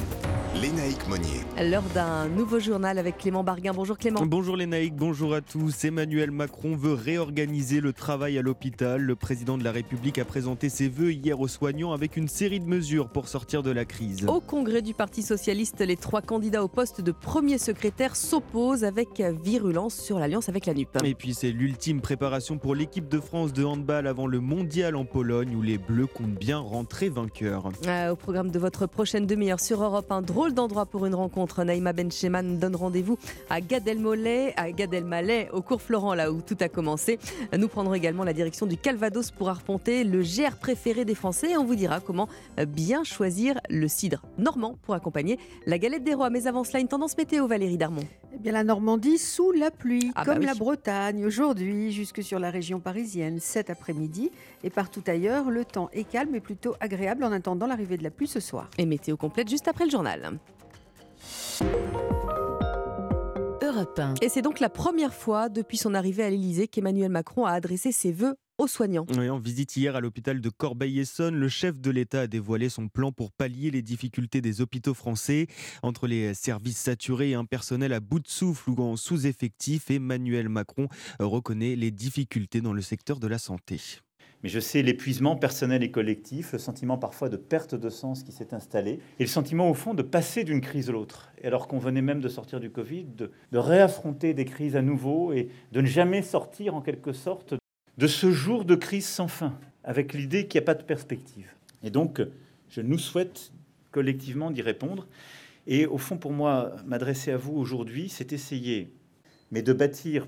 Lénaïque Monnier. L'heure d'un nouveau journal avec Clément Barguin. Bonjour Clément. Bonjour Lénaïque, bonjour à tous. Emmanuel Macron veut réorganiser le travail à l'hôpital. Le président de la République a présenté ses vœux hier aux soignants avec une série de mesures pour sortir de la crise. Au congrès du Parti Socialiste, les trois candidats au poste de premier secrétaire s'opposent avec virulence sur l'alliance avec la NUP. Et puis c'est l'ultime préparation pour l'équipe de France de handball avant le mondial en Pologne où les Bleus comptent bien rentrer vainqueurs. Euh, au programme de votre prochaine demi-heure sur Europe, un drôle d'endroit pour une rencontre. Naïma Bencheman donne rendez-vous à Gad Elmaleh, à Gad Elmaleh, au cours Florent, là où tout a commencé. Nous prendrons également la direction du Calvados pour arpenter le GR préféré des Français. On vous dira comment bien choisir le cidre normand pour accompagner la galette des rois. Mais avant cela, une tendance météo, Valérie Darmon. Eh bien, la Normandie sous la pluie, ah bah comme la Bretagne aujourd'hui, jusque sur la région parisienne cet après-midi. Et partout ailleurs, le temps est calme et plutôt agréable en attendant l'arrivée de la pluie ce soir. Et météo complète juste après le journal. Europe 1. Et c'est donc la première fois depuis son arrivée à l'Elysée qu'Emmanuel Macron a adressé ses vœux aux soignants. en visite hier à l'hôpital de Corbeil-Essonne, le chef de l'État a dévoilé son plan pour pallier les difficultés des hôpitaux français. Entre les services saturés et un personnel à bout de souffle ou en sous-effectif, Emmanuel Macron reconnaît les difficultés dans le secteur de la santé. Mais je sais l'épuisement personnel et collectif, le sentiment parfois de perte de sens qui s'est installé, et le sentiment au fond de passer d'une crise à l'autre. Et alors qu'on venait même de sortir du Covid, de, de, réaffronter des crises à nouveau et de ne jamais sortir en quelque sorte de ce jour de crise sans fin, avec l'idée qu'il n'y a pas de perspective. Et donc, je nous souhaite collectivement d'y répondre. Et au fond, pour moi, m'adresser à vous aujourd'hui, c'est essayer, mais de bâtir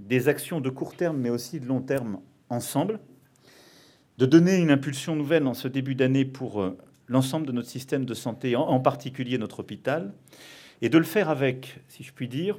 des actions de court terme, mais aussi de long terme ensemble, de donner une impulsion nouvelle en ce début d'année pour euh, l'ensemble de notre système de santé, en particulier notre hôpital, et de le faire avec, si je puis dire,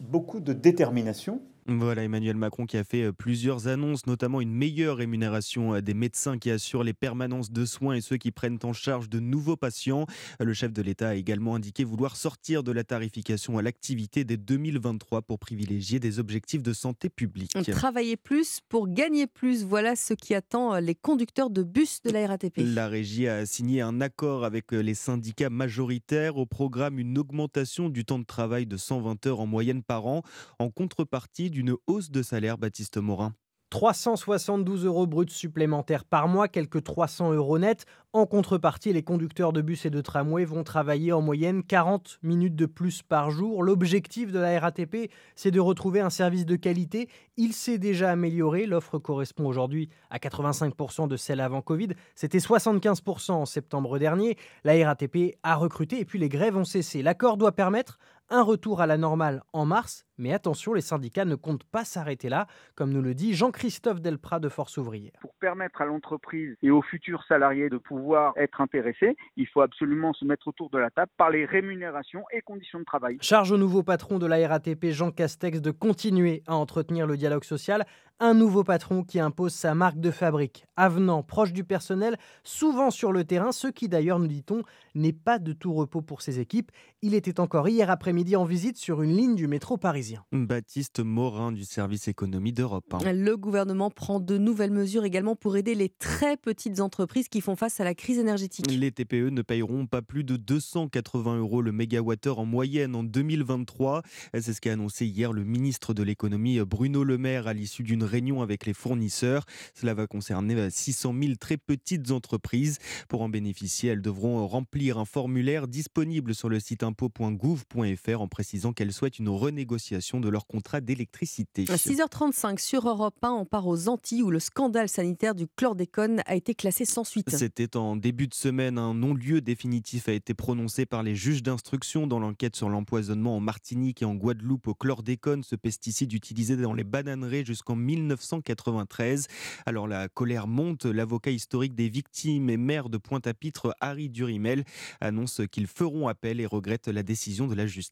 beaucoup de détermination, voilà Emmanuel Macron qui a fait euh, plusieurs annonces, notamment une meilleure rémunération euh, des médecins qui assurent les permanences de soins et ceux qui prennent en charge de nouveaux patients. Euh, le chef de l'État a également indiqué vouloir sortir de la tarification à l'activité dès 2023 pour privilégier des objectifs de santé publique. Travailler plus pour gagner plus, voilà ce qui attend les conducteurs de bus de la RATP. La régie a signé un accord avec les syndicats majoritaires au programme une augmentation du temps de travail de 120 heures en moyenne par an en contrepartie d'une hausse de salaire, Baptiste Morin 372 euros bruts supplémentaires par mois, quelques 300 euros nets. En contrepartie, les conducteurs de bus et de tramway vont travailler en moyenne 40 minutes de plus par jour. L'objectif de la RATP, c'est de retrouver un service de qualité. Il s'est déjà amélioré. L'offre correspond aujourd'hui à 85% de celle avant Covid. C'était 75% en septembre dernier. La RATP a recruté et puis les grèves ont cessé. L'accord doit permettre un retour à la normale en mars, mais attention, les syndicats ne comptent pas s'arrêter là, comme nous le dit Jean-Christophe Delprat de Force ouvrière. Pour permettre à l'entreprise et aux futurs salariés de pouvoir être intéressés, il faut absolument se mettre autour de la table par les rémunérations et conditions de travail. Charge au nouveau patron de la RATP, Jean Castex, de continuer à entretenir le dialogue social un nouveau patron qui impose sa marque de fabrique, avenant, proche du personnel, souvent sur le terrain, ce qui d'ailleurs, nous dit-on, n'est pas de tout repos pour ses équipes. Il était encore hier après-midi en visite sur une ligne du métro parisien. Baptiste Morin du service économie d'Europe. Le gouvernement prend de nouvelles mesures également pour aider les très petites entreprises qui font face à la crise énergétique. Les TPE ne payeront pas plus de 280 euros le mégawattheure en moyenne en 2023. C'est ce qu'a annoncé hier le ministre de l'économie Bruno Le Maire à l'issue d'une réunion avec les fournisseurs. Cela va concerner 600 000 très petites entreprises. Pour en bénéficier, elles devront remplir un formulaire disponible sur le site impôt.gouv.fr en précisant qu'elles souhaitent une renégociation de leur contrat d'électricité. À 6h35 sur Europe 1, on part aux Antilles où le scandale sanitaire du chlordécone a été classé sans suite. C'était en début de semaine. Un non-lieu définitif a été prononcé par les juges d'instruction dans l'enquête sur l'empoisonnement en Martinique et en Guadeloupe au chlordécone, ce pesticide utilisé dans les bananeries jusqu'en 1993. Alors la colère monte. L'avocat historique des victimes et maire de Pointe-à-Pitre, Harry Durimel, annonce qu'ils feront appel et regrette la décision de la justice.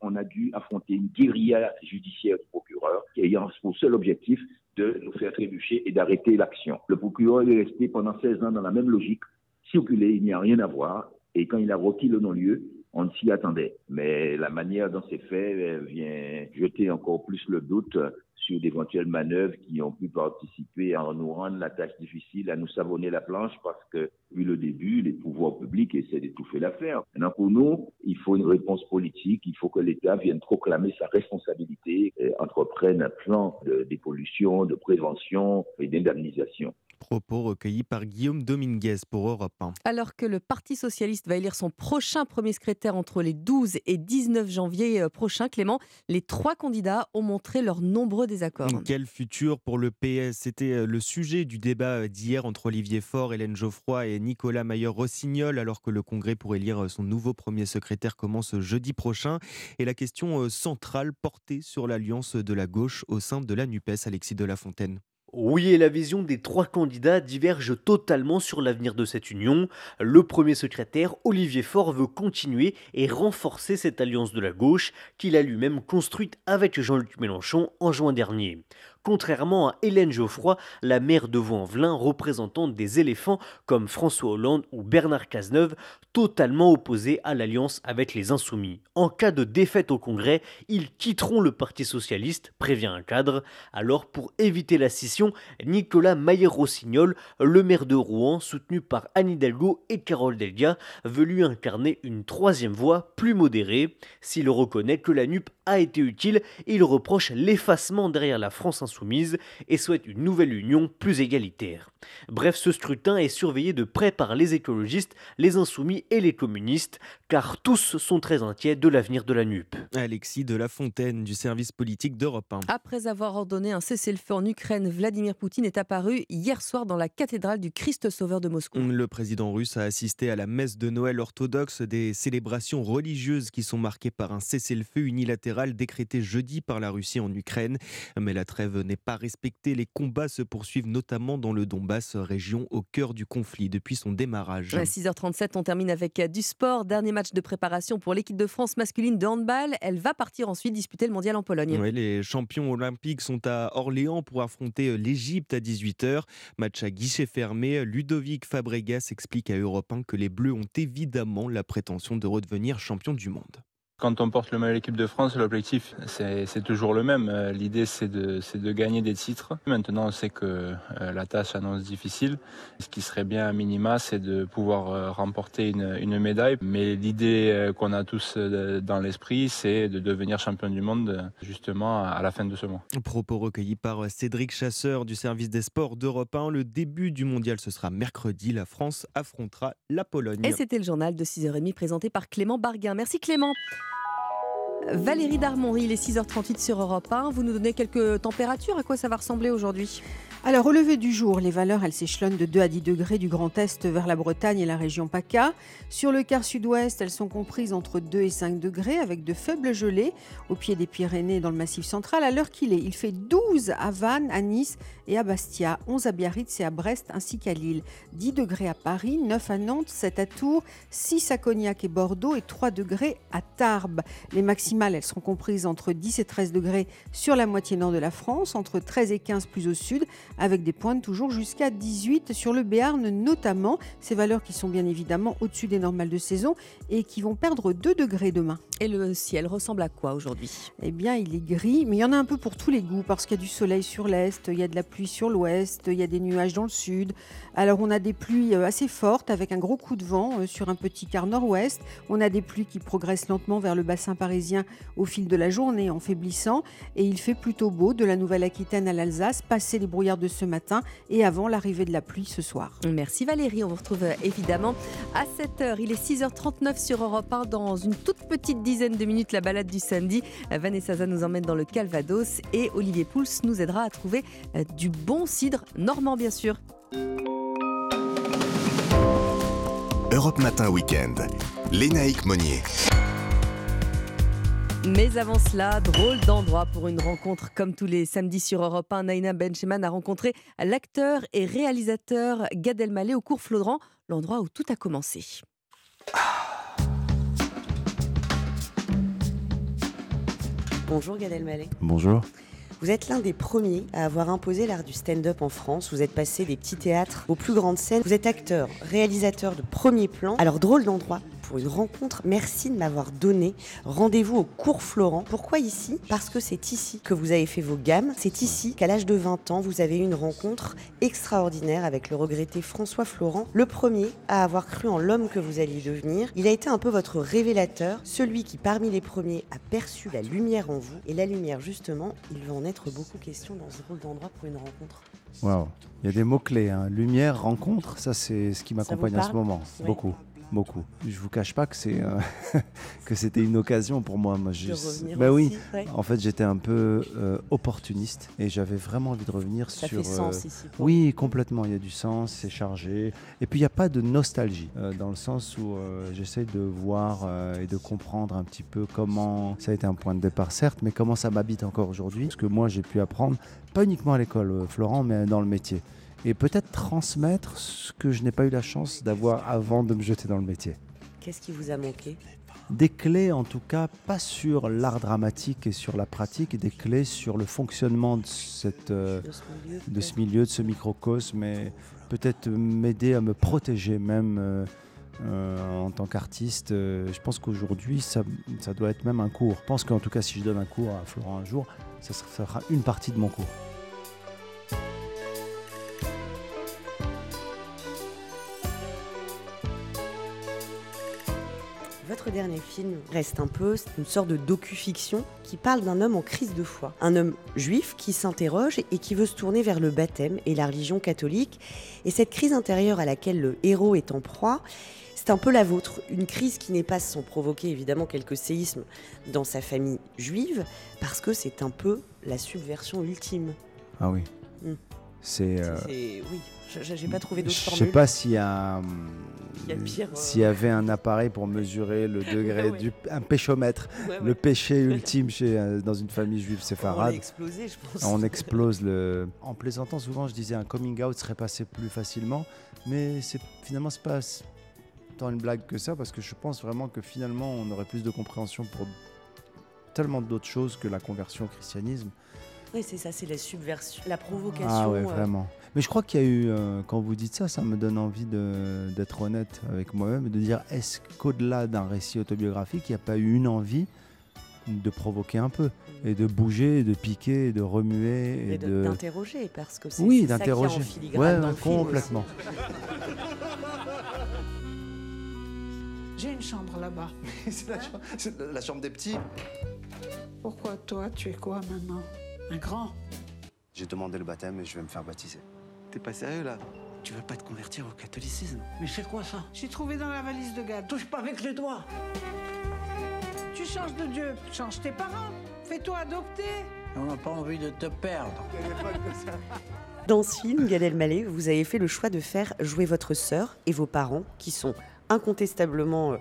On a dû affronter une guérilla judiciaire du procureur ayant pour seul objectif de nous faire trébucher et d'arrêter l'action. Le procureur est resté pendant 16 ans dans la même logique, circuler, il n'y a rien à voir, et quand il a requis le non-lieu, on s'y attendait. Mais la manière dont c'est fait vient jeter encore plus le doute sur d'éventuelles manœuvres qui ont pu participer à nous rendre la tâche difficile, à nous savonner la planche parce que, vu le début, les pouvoirs publics essaient d'étouffer l'affaire. Maintenant, pour nous, il faut une réponse politique, il faut que l'État vienne proclamer sa responsabilité, et entreprenne un plan de dépollution, de prévention et d'indemnisation. Propos recueillis par Guillaume Dominguez pour Europe 1. Alors que le Parti socialiste va élire son prochain premier secrétaire entre les 12 et 19 janvier euh, prochain, Clément, les trois candidats ont montré leurs nombreux désaccords. Quel futur pour le PS C'était euh, le sujet du débat euh, d'hier entre Olivier Faure, Hélène Geoffroy et Nicolas Mayer-Rossignol, alors que le Congrès pour élire son nouveau premier secrétaire commence jeudi prochain. Et la question centrale portée sur l'alliance de la gauche au sein de la NUPES, Alexis de la Fontaine. Oui, et la vision des trois candidats diverge totalement sur l'avenir de cette union. Le premier secrétaire, Olivier Faure, veut continuer et renforcer cette alliance de la gauche qu'il a lui-même construite avec Jean-Luc Mélenchon en juin dernier. Contrairement à Hélène Geoffroy, la maire de Vaux-en-Velin, représentante des éléphants comme François Hollande ou Bernard Cazeneuve, totalement opposés à l'alliance avec les Insoumis. En cas de défaite au Congrès, ils quitteront le Parti Socialiste, prévient un cadre. Alors, pour éviter la scission, Nicolas Maillé-Rossignol, le maire de Rouen, soutenu par Anne Hidalgo et Carole Delga, veut lui incarner une troisième voie plus modérée. S'il reconnaît que la NUP a été utile, il reproche l'effacement derrière la France insoumise et souhaite une nouvelle union plus égalitaire. Bref, ce scrutin est surveillé de près par les écologistes, les insoumis et les communistes, car tous sont très inquiets de l'avenir de la NUP. Alexis de la Fontaine du service politique d'Europe 1. Après avoir ordonné un cessez-le-feu en Ukraine, Vladimir Poutine est apparu hier soir dans la cathédrale du Christ Sauveur de Moscou. Le président russe a assisté à la messe de Noël orthodoxe, des célébrations religieuses qui sont marquées par un cessez-le-feu unilatéral décrété jeudi par la Russie en Ukraine. Mais la trêve n'est pas respectée. Les combats se poursuivent notamment dans le Donbass, région au cœur du conflit depuis son démarrage. À 6h37, on termine avec du sport. Dernier match de préparation pour l'équipe de France masculine de handball. Elle va partir ensuite disputer le mondial en Pologne. Ouais, les champions olympiques sont à Orléans pour affronter l'Égypte à 18h. Match à guichet fermé. Ludovic Fabregas explique à Europe 1 que les Bleus ont évidemment la prétention de redevenir champion du monde. Quand on porte le maillot de l'équipe de France, l'objectif, c'est toujours le même. Euh, l'idée, c'est de, de, gagner des titres. Maintenant, on sait que euh, la tâche annonce difficile. Ce qui serait bien à minima, c'est de pouvoir euh, remporter une, une médaille. Mais l'idée qu'on a tous dans l'esprit, c'est de devenir champion du monde, justement, à la fin de ce mois. Propos recueillis par Cédric Chasseur du service des sports d'Europe 1. Le début du mondial, ce sera mercredi. La France affrontera la Pologne. Et c'était le journal de 6h30 présenté par Clément Barguin. Merci Clément. Valérie Darmonry, il est 6h38 sur Europe 1. Vous nous donnez quelques températures. À quoi ça va ressembler aujourd'hui? Alors, au lever du jour, les valeurs, elles s'échelonnent de 2 à 10 degrés du Grand Est vers la Bretagne et la région PACA. Sur le quart sud-ouest, elles sont comprises entre 2 et 5 degrés avec de faibles gelées au pied des Pyrénées dans le Massif central. À l'heure qu'il est, il fait 12 à Vannes, à Nice et à Bastia, 11 à Biarritz et à Brest ainsi qu'à Lille, 10 degrés à Paris, 9 à Nantes, 7 à Tours, 6 à Cognac et Bordeaux et 3 degrés à Tarbes. Les maximales, elles seront comprises entre 10 et 13 degrés sur la moitié nord de la France, entre 13 et 15 plus au sud avec des pointes toujours jusqu'à 18 sur le Béarn notamment. Ces valeurs qui sont bien évidemment au-dessus des normales de saison et qui vont perdre 2 degrés demain. Et le ciel ressemble à quoi aujourd'hui? Eh bien, il est gris, mais il y en a un peu pour tous les goûts parce qu'il y a du soleil sur l'est, il y a de la pluie sur l'ouest, il y a des nuages dans le sud. Alors, on a des pluies euh, assez fortes avec un gros coup de vent euh, sur un petit quart nord-ouest. On a des pluies qui progressent lentement vers le bassin parisien au fil de la journée en faiblissant et il fait plutôt beau de la Nouvelle-Aquitaine à l'Alsace, passer les brouillards de ce matin et avant l'arrivée de la pluie ce soir. Merci Valérie, on vous retrouve euh, évidemment à 7h. Il est 6h39 sur Europe 1 dans une toute petite dizaine de minutes la balade du samedi. Vanessa nous emmène dans le Calvados et Olivier Pouls nous aidera à trouver du bon cidre normand bien sûr. Europe Matin Weekend. Lénaïque Monnier. Mais avant cela, drôle d'endroit pour une rencontre comme tous les samedis sur Europe 1. Naina Bencheman a rencontré l'acteur et réalisateur Gad Elmaleh au cours Flodran, l'endroit où tout a commencé. Bonjour Gad Elmaleh. Bonjour. Vous êtes l'un des premiers à avoir imposé l'art du stand-up en France. Vous êtes passé des petits théâtres aux plus grandes scènes. Vous êtes acteur, réalisateur de premier plan. Alors drôle d'endroit pour une rencontre. Merci de m'avoir donné rendez-vous au cours Florent. Pourquoi ici? Parce que c'est ici que vous avez fait vos gammes. C'est ici qu'à l'âge de 20 ans, vous avez eu une rencontre extraordinaire avec le regretté François Florent, le premier à avoir cru en l'homme que vous alliez devenir. Il a été un peu votre révélateur, celui qui parmi les premiers a perçu la lumière en vous. Et la lumière, justement, il va en être beaucoup question dans ce rôle d'endroit pour une rencontre. Waouh, il y a des mots-clés. Hein. Lumière, rencontre, ça c'est ce qui m'accompagne en ce moment. Beaucoup beaucoup. Je vous cache pas que c'est euh, que c'était une occasion pour moi. moi bah oui. En fait, j'étais un peu euh, opportuniste et j'avais vraiment envie de revenir Ça sur. Fait sens euh, ici, oui, complètement. Il y a du sens, c'est chargé. Et puis il n'y a pas de nostalgie dans le sens où j'essaie de voir et de comprendre un petit peu comment ça a été un point de départ, certes, mais comment ça m'habite encore aujourd'hui. Ce que moi j'ai pu apprendre, pas uniquement à l'école, Florent, mais dans le métier et peut-être transmettre ce que je n'ai pas eu la chance d'avoir avant de me jeter dans le métier. Qu'est-ce qui vous a manqué? Des clés en tout cas, pas sur l'art dramatique et sur la pratique, des clés sur le fonctionnement de, cette, euh, De ce milieu, de ce milieu, de ce microcosme, et peut-être m'aider à me protéger même euh, euh, en tant qu'artiste. Euh, je pense qu'aujourd'hui, ça, ça doit être même un cours. Je pense qu'en tout cas, si je donne un cours à Florent un jour, ça sera, ça sera une partie de mon cours. Votre dernier film reste un peu une sorte de docu-fiction qui parle d'un homme en crise de foi. Un homme juif qui s'interroge et qui veut se tourner vers le baptême et la religion catholique. Et cette crise intérieure à laquelle le héros est en proie, c'est un peu la vôtre. Une crise qui n'est pas sans provoquer évidemment quelques séismes dans sa famille juive, parce que c'est un peu la subversion ultime. Ah oui. C'est. euh, C'est- Oui, je- j'ai pas trouvé d'autres Je sais pas s'il y a, hum, euh, s'il y avait un appareil pour mesurer le degré Ouais. du un péchomètre, Ouais, le péché ultime chez euh, dans une famille juive séfarade. l'a explosé, je pense. On explose le. En plaisantant souvent, je disais un coming out serait passé plus facilement, mais c'est finalement c'est pas tant une blague que ça parce que je pense vraiment que finalement on aurait plus de compréhension pour tellement d'autres choses que la conversion au christianisme. Oui, c'est ça, c'est la subversion, la provocation. Ah ouais, euh, vraiment. Mais je crois qu'il y a eu, euh, quand vous dites ça, ça me donne envie de- d'être honnête avec moi-même et de dire est-ce qu'au-delà d'un récit autobiographique, il n'y a pas eu une envie de provoquer un peu et de bouger, de piquer, de remuer et, et de- de. d'interroger, parce que c'est Oui, c'est ça qui est en d'interroger. filigrane Ouais, dans le film aussi. complètement. J'ai une chambre là-bas. c'est la, chambre- c'est la chambre des petits. Pourquoi toi, tu es quoi maintenant? Un grand J'ai demandé le baptême et je vais me faire baptiser. T'es pas sérieux là? Tu veux pas te convertir au catholicisme? Mais c'est quoi ça? J'ai trouvé dans la valise de Gad. Touche pas avec les doigts. Tu changes de Dieu, change tes parents. Fais-toi adopter. On n'a pas envie de te perdre. Dans ce film, Gad Elmaleh, vous avez fait le choix de faire jouer votre sœur et vos parents, qui sont incontestablement euh,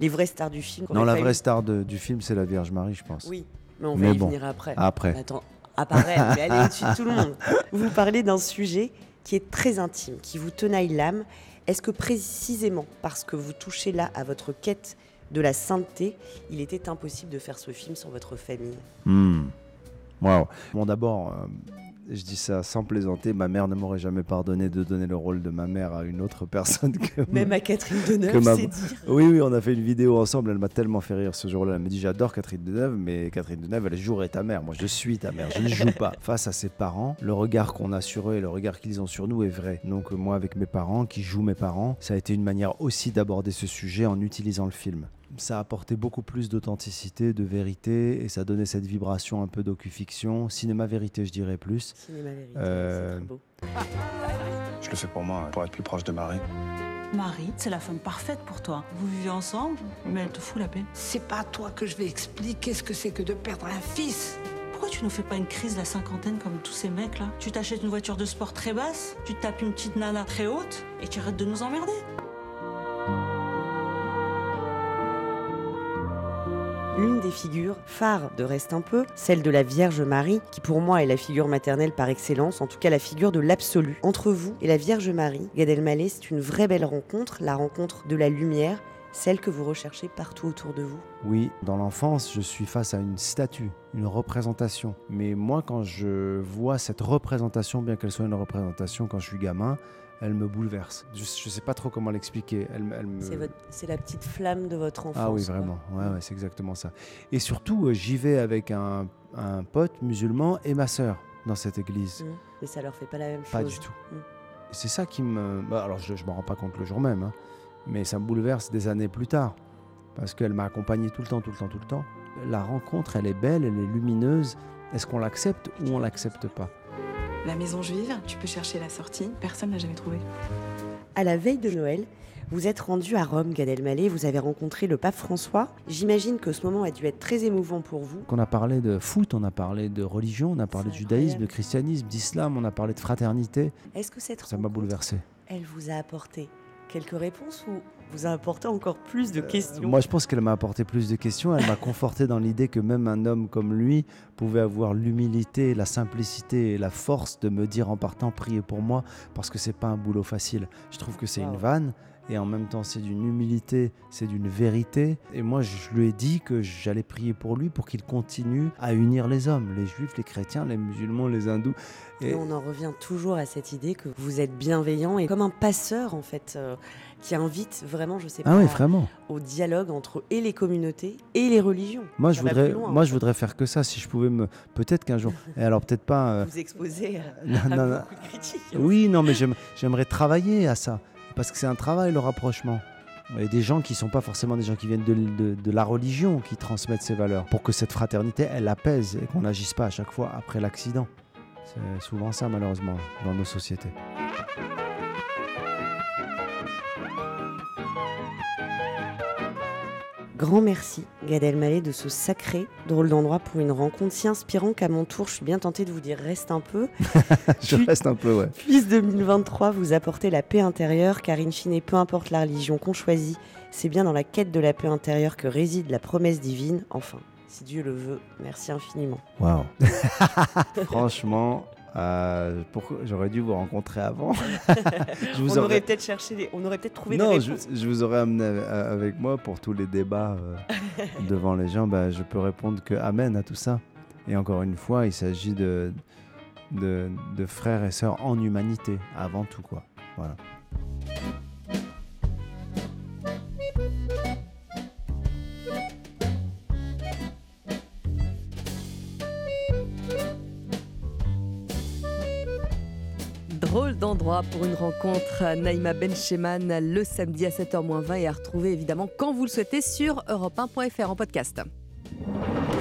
les vraies stars du film. Non, la vraie star de- du film, c'est la Vierge Marie, je pense. Oui, mais on va y bon, venir après. Après. Attends, apparaît, mais elle est au-dessus de tout le monde. Vous parlez d'un sujet qui est très intime, qui vous tenaille l'âme. Est-ce que précisément parce que vous touchez là à votre quête de la sainteté, il était impossible de faire ce film sans votre famille? Hmm. Waouh. Bon, d'abord, euh, je dis ça sans plaisanter, ma mère ne m'aurait jamais pardonné de donner le rôle de ma mère à une autre personne que Même ma- à Catherine Deneuve, ma- c'est dire. Oui, oui, on a fait une vidéo ensemble, elle m'a tellement fait rire ce jour-là. Elle me dit J'adore Catherine Deneuve, mais Catherine Deneuve, elle jouerait ta mère. Moi, je suis ta mère, je ne joue pas. Face à ses parents, le regard qu'on a sur eux et le regard qu'ils ont sur nous est vrai. Donc, euh, moi, avec mes parents, qui jouent mes parents, ça a été une manière aussi d'aborder ce sujet en utilisant le film. Ça a apporté beaucoup plus d'authenticité, de vérité, et ça donnait cette vibration un peu docu-fiction, cinéma-vérité, je dirais plus. Cinéma-vérité, Euh, Je le fais pour moi, pour être plus proche de Marie. Marie, c'est la femme parfaite pour toi. Vous vivez ensemble, mais elle te fout la paix. C'est pas à toi que je vais expliquer ce que c'est que de perdre un fils. Pourquoi tu nous fais pas une crise de la cinquantaine comme tous ces mecs là Tu t'achètes une voiture de sport très basse, tu tapes une petite nana très haute et tu arrêtes de nous emmerder. L'une des figures phares de Reste un peu, celle de la Vierge Marie, qui pour moi est la figure maternelle par excellence, en tout cas la figure de l'absolu. Entre vous et la Vierge Marie, Gad Elmaleh, c'est une vraie belle rencontre, la rencontre de la lumière, celle que vous recherchez partout autour de vous. Oui, dans l'enfance, je suis face à une statue, une représentation. Mais moi, quand je vois cette représentation, bien qu'elle soit une représentation quand je suis gamin, elle me bouleverse. Je ne sais pas trop comment l'expliquer. Elle, me- elle me... C'est la petite flamme de votre enfance. Ah oui, vraiment. Ouais, ouais, c'est exactement ça. Et surtout, euh, j'y vais avec un, un pote musulman et ma sœur dans cette église. Mm. Mais ça leur fait pas la même chose. Pas du tout. Mm. C'est ça qui me. bah, alors, je ne m'en rends pas compte le jour même, hein, mais ça me bouleverse des années plus tard. Parce qu'elle m'a accompagné tout le temps, tout le temps, tout le temps. La rencontre, elle est belle, elle est lumineuse. Est-ce qu'on l'accepte ou on l'accepte pas? La maison juive, tu peux chercher la sortie, personne n'a jamais trouvé. À la veille de Noël, vous êtes rendu à Rome, Gad Elmaleh, vous avez rencontré le pape François. J'imagine que ce moment a dû être très émouvant pour vous. On a parlé de foot, on a parlé de religion, on a parlé de judaïsme, de christianisme, d'islam, on a parlé de fraternité. Est-ce que cette Ça m'a bouleversé. elle vous a apporté quelques réponses ou vous a apporté encore plus de questions. Moi, je pense qu'elle m'a apporté plus de questions. Elle m'a conforté dans l'idée que même un homme comme lui pouvait avoir l'humilité, la simplicité et la force de me dire en partant priez pour moi parce que c'est pas un boulot facile. Je trouve que c'est une vanne et en même temps c'est d'une humilité, c'est d'une vérité. Et moi je lui ai dit que j'allais prier pour lui pour qu'il continue à unir les hommes, les juifs, les chrétiens, les musulmans, les hindous. Et... on en revient toujours à cette idée que vous êtes bienveillant et comme un passeur en fait. Euh, qui invite vraiment, je sais ah pas, oui, vraiment. au dialogue entre et les communautés et les religions. Moi, je voudrais, moi, je voudrais faire que ça. Si je pouvais me, peut-être qu'un jour. Et alors, peut-être pas. Euh... Vous exposer à, à non, beaucoup de critiques. Oui, non, mais j'aimerais travailler à ça parce que c'est un travail le rapprochement. A des gens qui ne sont pas forcément des gens qui viennent de, de, de, la religion qui transmettent ces valeurs pour que cette fraternité, elle apaise et qu'on n'agisse pas à chaque fois après l'accident. C'est souvent ça malheureusement dans nos sociétés. Grand merci, Gad Elmaleh, de ce sacré drôle d'endroit pour une rencontre si inspirante qu'à mon tour, je suis bien tentée de vous dire reste un peu. je Puis, reste un peu, ouais. Puis 2023, vous apportez la paix intérieure, car in fine, peu importe la religion qu'on choisit, c'est bien dans la quête de la paix intérieure que réside la promesse divine. Enfin, si Dieu le veut, merci infiniment. Waouh Franchement, euh, J'aurais dû vous rencontrer avant. je vous on aurait, peut-être cherché, on aurait peut-être trouvé non, des je, je, vous aurais amené avec moi pour tous les débats euh, devant les gens. Bah, je peux répondre que Amen à tout ça. Et encore une fois, il s'agit de, de, de, frères et sœurs en humanité, avant tout. quoi. Voilà. Drôle d'endroit pour une rencontre Naïma Bencheman le samedi à 7h20 et à retrouver évidemment quand vous le souhaitez sur europe1.fr en podcast.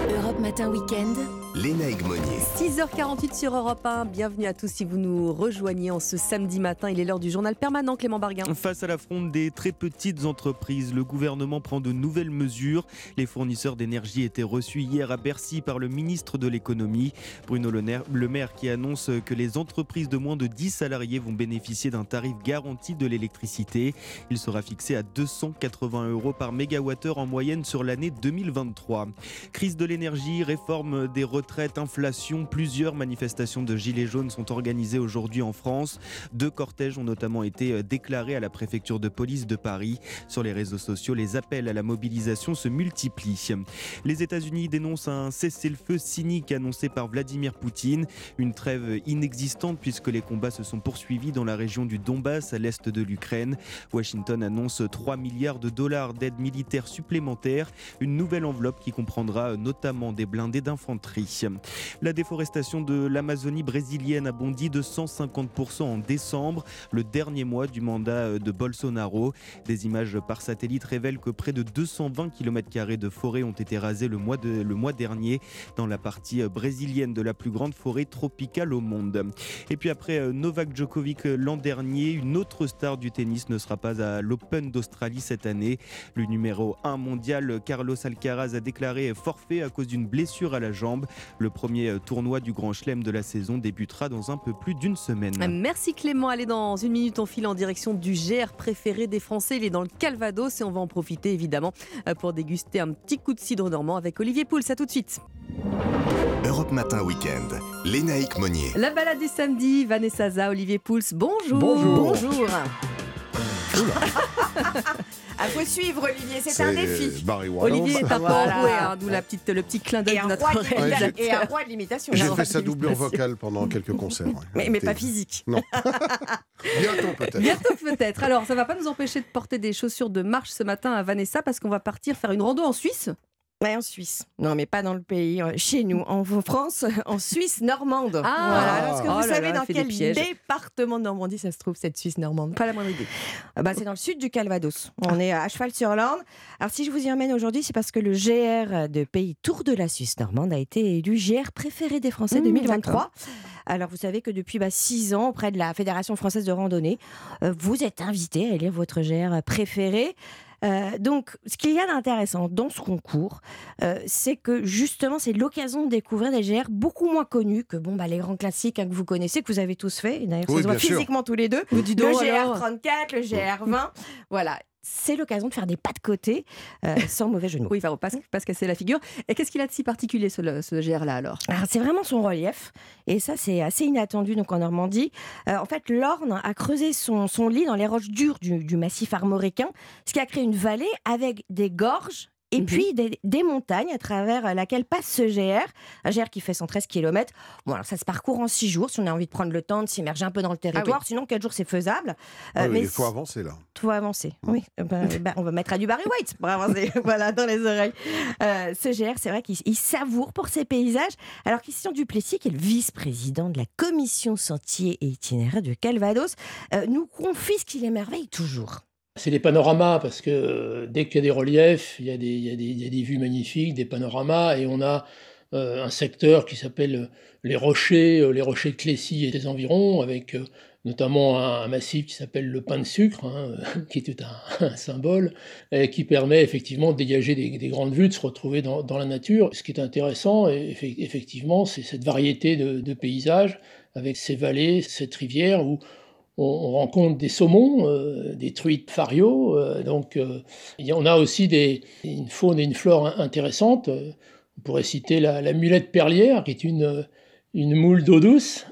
Europe Matin Week-end. Léna Egmonier. 6h48 sur Europe 1. Bienvenue à tous si vous nous rejoignez en ce samedi matin. Il est l'heure du journal permanent Clément Barguin. Face à l'affront des très petites entreprises, le gouvernement prend de nouvelles mesures. Les fournisseurs d'énergie étaient reçus hier à Bercy par le ministre de l'économie, Bruno Le Maire, qui annonce que les entreprises de moins de 10 salariés vont bénéficier d'un tarif garanti de l'électricité. Il sera fixé à 280 euros par mégawattheure en moyenne sur l'année 2023. Crise de l'énergie, réforme des retraites retraite, inflation, plusieurs manifestations de Gilets jaunes sont organisées aujourd'hui en France. Deux cortèges ont notamment été euh, déclarés à la préfecture de police de Paris. Sur les réseaux sociaux, les appels à la mobilisation se multiplient. Les États-Unis dénoncent un cessez-le-feu cynique annoncé par Vladimir Poutine. Une trêve inexistante puisque les combats se sont poursuivis dans la région du Donbass à l'est de l'Ukraine. Washington annonce 3 milliards de dollars d'aide militaire supplémentaire, une nouvelle enveloppe qui comprendra notamment des blindés d'infanterie. La déforestation de l'Amazonie brésilienne a bondi de 150% en décembre, le dernier mois du mandat de Bolsonaro. Des images par satellite révèlent que près de 220 km de forêt ont été rasés le mois, le mois dernier dans la partie brésilienne de la plus grande forêt tropicale au monde. Et puis après Novak Djokovic l'an dernier, une autre star du tennis ne sera pas à l'Open d'Australie cette année. Le numéro 1 mondial Carlos Alcaraz a déclaré forfait à cause d'une blessure à la jambe. Le premier euh, tournoi du Grand Chelem de la saison débutera dans un peu plus d'une semaine. Merci Clément. Allez, dans une minute, on file en direction du GR préféré des Français. Il est dans le Calvados et on va en profiter évidemment euh, pour déguster un petit coup de cidre normand avec Olivier Pouls. À tout de suite. Europe Matin Week-end, Lénaïque Monnier. La balade du samedi, Vanessa Za, Olivier Pouls, bonjour. Bonjour. Bonjour. À faut suivre, Olivier, c'est un défi. Olivier est un peu enroué, hein, d'où la petite, le petit clin d'œil de notre réalisateur. Et un roi de l'imitation. J'ai fait sa doublure vocale pendant quelques concerts. Mais, mais pas physique. Non. Bientôt peut-être. Bientôt peut-être. Alors, ça ne va pas nous empêcher de porter des chaussures de marche ce matin à Vanessa parce qu'on va partir faire une rando en Suisse. Ouais, en Suisse. Non, mais pas dans le pays. Euh, chez nous, en France, en Suisse normande. Ah, voilà. Est-ce que vous oh savez là, dans quel département de Normandie ça se trouve, cette Suisse normande? Pas la moindre idée. Ah bah, C'est dans le sud du Calvados. On est à cheval-sur-Lande. Alors, si je vous y emmène aujourd'hui, c'est parce que le GR de pays Tour de la Suisse normande a été élu GR préféré des Français Mmh, 2023. d'accord. Alors, vous savez que depuis bah, six ans, auprès de la Fédération française de randonnée, euh, vous êtes invité à élire votre GR préféré. Euh, donc, ce qu'il y a d'intéressant dans ce concours, euh, c'est que justement, c'est l'occasion de découvrir des GR beaucoup moins connus que bon, bah, les grands classiques hein, que vous connaissez, que vous avez tous fait. Et D'ailleurs, Oui, ça se voit bien sûr. physiquement tous les deux. Le donc, alors. GR34, le GR20. Voilà. C'est l'occasion de faire des pas de côté, euh, sans mauvais mots. Oui, il ne faut pas, pas se casser la figure. Et qu'est-ce qu'il a de si particulier, ce, ce GR-là, alors, alors C'est vraiment son relief. Et ça, c'est assez inattendu donc en Normandie. Euh, en fait, l'Orne a creusé son, son, lit dans les roches dures du, du massif armoricain, ce qui a créé une vallée avec des gorges et mhm. puis des, montagnes à travers euh, laquelle passe ce GR, un GR qui fait 113 km. Bon, alors ça se parcourt en 6 jours si on a envie de prendre le temps de s'immerger un peu dans le ah territoire. Sinon, 4 jours, c'est faisable. Euh, ah mais il faut avancer là. Il faut avancer, oui. Euh, bah, bah, on va mettre à du Barry White pour avancer, voilà, dans les oreilles. ce GR, c'est vrai qu'il savoure pour ses paysages. Alors Christian Duplessis, qui est le vice-président de la commission sentier et itinéraire de Calvados, nous confie ce qu'il émerveille toujours. C'est des panoramas parce que euh, dès qu'il y a des reliefs, il y a des, vues magnifiques, des panoramas, et on a euh, un secteur qui s'appelle euh, les rochers, les rochers de Clécy et des environs, avec notamment un, massif qui s'appelle le pain de sucre, hein, qui est un, symbole, qui permet effectivement de dégager des, des grandes vues, de se retrouver dans, la nature. Ce qui est intéressant, effectivement, c'est cette variété de, de paysages, avec ces vallées, cette rivière où on, rencontre des saumons, euh, des truites fario, euh, donc euh, on a aussi des, une faune et une flore intéressantes. On pourrait citer la, mulette perlière, qui est une, une moule d'eau douce,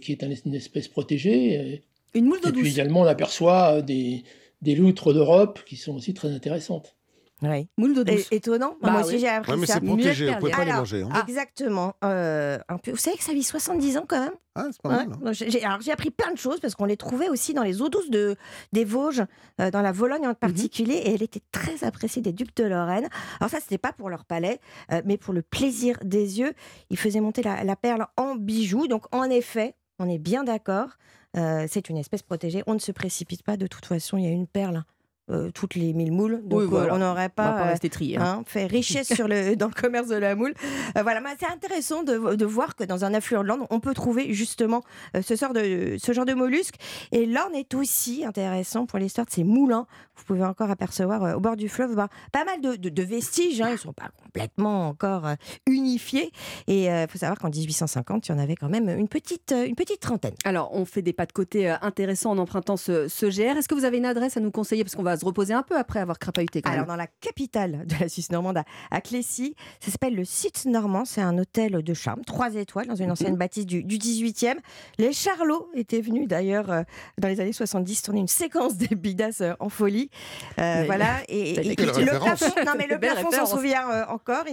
qui est une espèce protégée. Une moule d'eau douce. Et puis également, on aperçoit des, des loutres d'Europe qui sont aussi très intéressantes. Oui. Moule d'eau douce. étonnant. Bah moi aussi, j'ai appris ouais, mais c'est protégé, vous ne pouvez pas les manger. Hein. Exactement. Euh, un peu... Vous savez que ça vit 70 ans quand même ah, c'est pas mal. Hein. J'ai, alors, j'ai appris plein de choses parce qu'on les trouvait aussi dans les eaux douces de, des Vosges, euh, dans la Vologne en mhm. particulier, et elle était très appréciée des ducs de Lorraine. Alors ça, c'était pas pour leur palais, euh, mais pour le plaisir des yeux. Ils faisaient monter la, la perle en bijoux. Donc en effet, on est bien d'accord. c'est une espèce protégée. On ne se précipite pas. De toute façon, il y a une perle euh, toutes les mille moules. Donc euh, on n'aurait pas, pas rester trié, hein. Hein, fait richesse sur le, dans le commerce de la moule. Euh, voilà, c'est intéressant de, de, voir que dans un affluent de l'Orne, on peut trouver justement ce, genre de, ce genre de mollusques. Et l'Orne est aussi intéressant pour l'histoire de ces moulins. Vous pouvez encore apercevoir au bord du fleuve bah, pas mal de, de vestiges. Hein. Ils ne sont pas complètement encore unifiés. Et il faut savoir qu'en 1850, il y en avait quand même une petite, une petite trentaine. Alors, on fait des pas de côté intéressants en empruntant ce, ce GR. Est-ce que vous avez une adresse à nous conseiller? Parce qu'on va se reposer un peu après avoir crapahuté. Quand Alors, dans la capitale de la Suisse normande, à, Clécy, ça s'appelle le Site Normand. C'est un hôtel de charme, trois étoiles, dans une mhm. ancienne bâtisse du, 18e. Les Charlots étaient venus d'ailleurs euh, dans les années 70 tourner une séquence des Bidas euh, en folie. Euh, voilà. Et, le plafond, non, mais le plafond s'en souvient encore.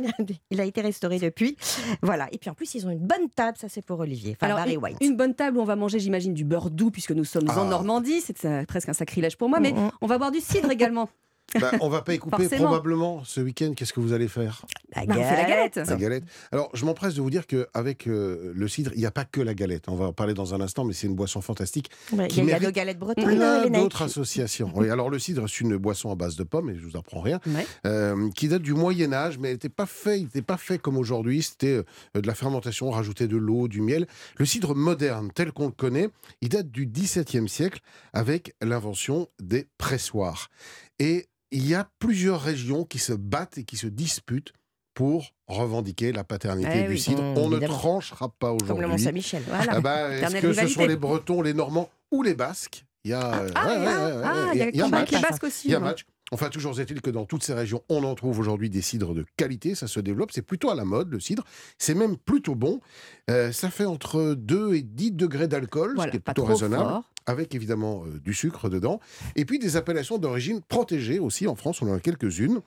Il a, été restauré depuis. Voilà. Et puis en plus, ils ont une bonne table. Ça, c'est pour Olivier. Alors, Barry White. Une bonne table où on va manger, j'imagine, du beurre doux, puisque nous sommes en ah. Normandie. C'est presque un sacrilège pour moi. Mais on va boire du cidre également. Bah, on va pas y couper probablement ce week-end. Qu'est-ce que vous allez faire la galette. Bah, la galette. La galette. Alors, je m'empresse de vous dire qu'avec euh, le cidre, il n'y a pas que la galette. On va en parler dans un instant, mais c'est une boisson fantastique. il y a, de galettes bretonnes. Plein d'autres associations. Oui, alors, le cidre, c'est une boisson à base de pommes, et je vous apprends rien, euh, qui date du Moyen Âge, mais elle n'était pas fait, il pas fait comme aujourd'hui. C'était euh, de la fermentation, rajouter de l'eau, du miel. Le cidre moderne, tel qu'on le connaît, il date du XVIIe siècle, avec l'invention des pressoirs. Et il y a plusieurs régions qui se battent et qui se disputent pour revendiquer la paternité eh du cidre. mmh, On ne tranchera pas aujourd'hui. Comme le Mont-Saint-Michel. Voilà. Ah bah, est-ce que ce sont les Bretons, les Normands ou les Basques? Il y a, il y a, match. les Basques aussi. Il y a match. Enfin, toujours est-il que dans toutes ces régions, on en trouve aujourd'hui des cidres de qualité, ça se développe, c'est plutôt à la mode le cidre, c'est même plutôt bon. Euh, ça fait entre 2 et 10 degrés d'alcool, ce qui est plutôt raisonnable, avec évidemment euh, du sucre dedans, et puis des appellations d'origine protégées aussi, en France on en a quelques-unes.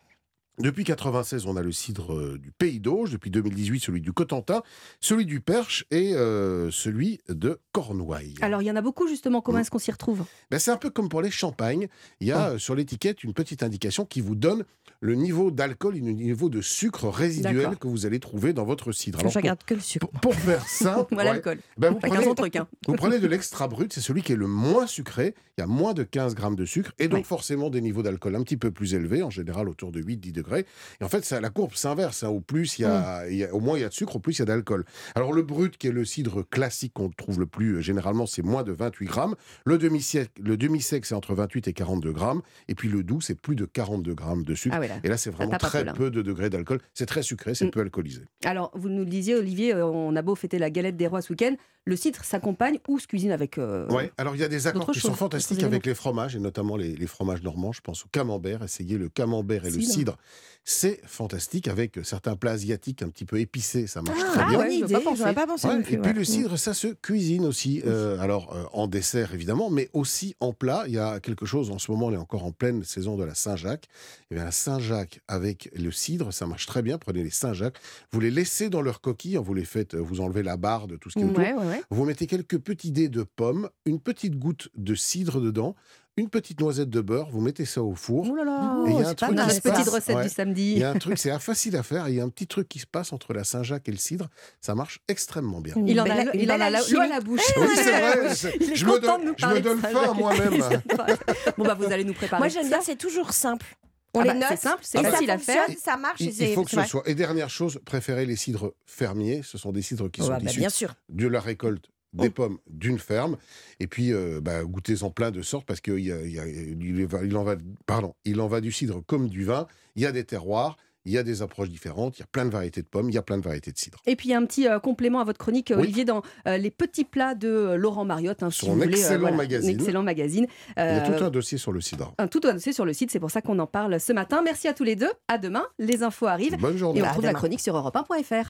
Depuis 96, on a le cidre euh, du Pays d'Auge. Depuis 2018, celui du Cotentin, celui du Perche et euh, celui de Cornouailles. Alors, il y en a beaucoup, justement. Comment mmh. est-ce qu'on s'y retrouve? Ben, C'est un peu comme pour les champagnes. Il y a oh. sur l'étiquette une petite indication qui vous donne le niveau d'alcool et le niveau de sucre résiduel que vous allez trouver dans votre cidre. Alors, je regarde que le sucre. Pour, faire ça, Moi, l'alcool. Ben, vous, hein. vous prenez de l'extra brut, c'est celui qui est le moins sucré. Il y a moins de 15 grammes de sucre et donc forcément des niveaux d'alcool un petit peu plus élevés, en général autour de 8-10 degrés degrés. Et en fait, ça, la courbe s'inverse. Hein. Au plus, il y, a, il y a, au moins il y a de sucre, au plus il y a d'alcool. Alors le brut, qui est le cidre classique qu'on trouve le plus euh, généralement, c'est moins de 28 grammes. Le demi-sec, le demi-sec, c'est entre 28 et 42 grammes. Et puis le doux, c'est plus de 42 grammes de sucre. Ah là. et là, c'est vraiment très peu, de degrés d'alcool. C'est très sucré, c'est Mm. peu alcoolisé. Alors, vous nous le disiez, Olivier, euh, on a beau fêter la galette des rois ce week-end, le cidre s'accompagne ou se cuisine avec. euh, Ouais. Alors il y a des accords qui sont fantastiques avec les fromages et notamment les, les fromages normands. Je pense au camembert. Essayez le camembert et le Cidre. C'est fantastique avec certains plats asiatiques un petit peu épicés. Ça marche Ah, très bien. bonne idée, j'aurais pas pensé Ouais, non plus, et puis ouais. le cidre, ça se cuisine aussi. euh, alors euh, en dessert évidemment, mais aussi en plat. Il y a quelque chose en ce moment, on est encore en pleine saison de la Saint-Jacques. Et bien la Saint-Jacques avec le cidre, ça marche très bien. Prenez les Saint-Jacques, vous les laissez dans leur coquille, vous les faites, vous enlevez la barre de tout ce qui est autour. Ouais, ouais. Vous mettez quelques petits dés de pommes, une petite goutte de cidre dedans, une petite noisette de beurre, vous mettez ça au four. Oh là là, Et il y a un c'est pas truc mal, qui se petite passe- recette du samedi. Il y a un truc, c'est facile à faire. Il y a un petit truc qui se passe entre la Saint-Jacques et le cidre. Ça marche extrêmement bien. Il en a, il en l'eau à la bouche. Oui, c'est vrai, c'est- Il est je me donne- de nous je me donne faim moi-même. bon, bah, vous allez nous préparer. Moi, j'aime bien, c'est toujours simple. On Ah les bah, note, c'est simple, c'est facile à faire. Ça marche. et Il, il c'est- faut que c'est ce soit. Et dernière chose, préférez les cidres fermiers. Ce sont des cidres qui Oh, sont bah, issus bien sûr. de la récolte des pommes d'une ferme. Et puis, euh, bah, goûtez-en plein de sortes parce qu'il y a- il y a- il va- il en va, pardon, il en va du cidre comme du vin. Il y a des terroirs, il y a des approches différentes, il y a plein de variétés de pommes, il y a plein de variétés de cidre. Et puis, il y a un petit euh, complément à votre chronique, Oui. Olivier, dans euh, les petits plats de euh, Laurent Mariotte. hein, si Son excellent magazine. Un excellent magazine. Il y a Euh, tout un dossier sur le cidre. un tout dossier sur le site, c'est pour ça qu'on en parle ce matin. Merci à tous les deux. À demain. Les infos arrivent. Bonne journée. Et on À retrouve la chronique sur europe1.fr.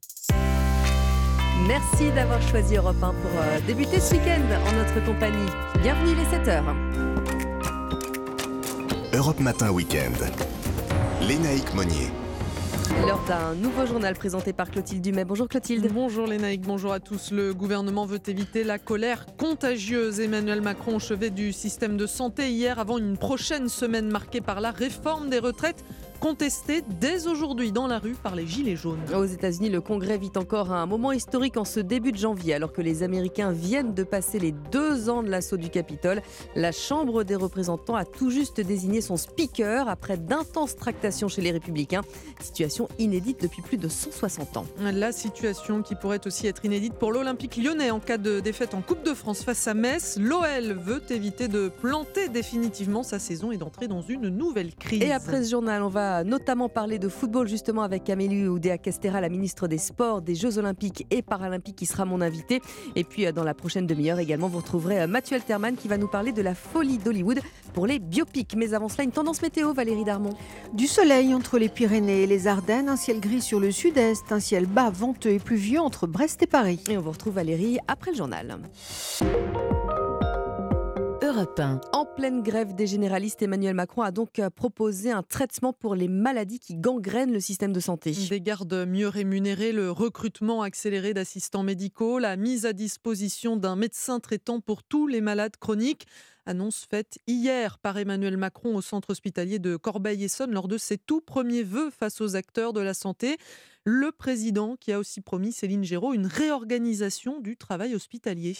Merci d'avoir choisi Europe 1 pour euh, débuter ce week-end en notre compagnie. Bienvenue les 7h. Europe Matin Week-end. Lénaïque Monnier. L'heure d'un nouveau journal présenté par Clotilde Dumais. Bonjour Clotilde. Bonjour Lénaïque, bonjour à tous. Le gouvernement veut éviter la colère contagieuse. Emmanuel Macron au chevet du système de santé hier avant une prochaine semaine marquée par la réforme des retraites contestée dès aujourd'hui dans la rue par les Gilets jaunes. Aux États-Unis, le Congrès vit encore un moment historique en ce début de janvier, alors que les Américains viennent de passer les deux ans de l'assaut du Capitole. La Chambre des représentants a tout juste désigné son speaker après d'intenses tractations chez les Républicains. Situation inédite depuis plus de 160 ans. La situation qui pourrait aussi être inédite pour l'Olympique lyonnais en cas de défaite en Coupe de France face à Metz. L'OL veut éviter de planter définitivement sa saison et d'entrer dans une nouvelle crise. Et après ce journal, on va notamment parler de football justement avec Amélie Oudéa-Castéra, la ministre des Sports, des Jeux Olympiques et Paralympiques qui sera mon invitée. Et puis euh, dans la prochaine demi-heure également, vous retrouverez euh, Mathieu Alterman qui va nous parler de la folie d'Hollywood pour les biopics. Mais avant cela, une tendance météo, Valérie Darmon. Du soleil entre les Pyrénées et les Ardennes, un ciel gris sur le sud-est, un ciel bas, venteux et pluvieux entre Brest et Paris. Et on vous retrouve Valérie après le journal. Europe 1. En pleine grève des généralistes, Emmanuel Macron a donc euh, proposé un traitement pour les maladies qui gangrènent le système de santé. Des gardes mieux rémunérés, le recrutement accéléré d'assistants médicaux, la mise à disposition d'un médecin traitant pour tous les malades chroniques. Annonce faite hier par Emmanuel Macron au centre hospitalier de Corbeil-Essonne lors de ses tout premiers vœux face aux acteurs de la santé. Le président qui a aussi promis, Céline Géraud, une réorganisation du travail hospitalier.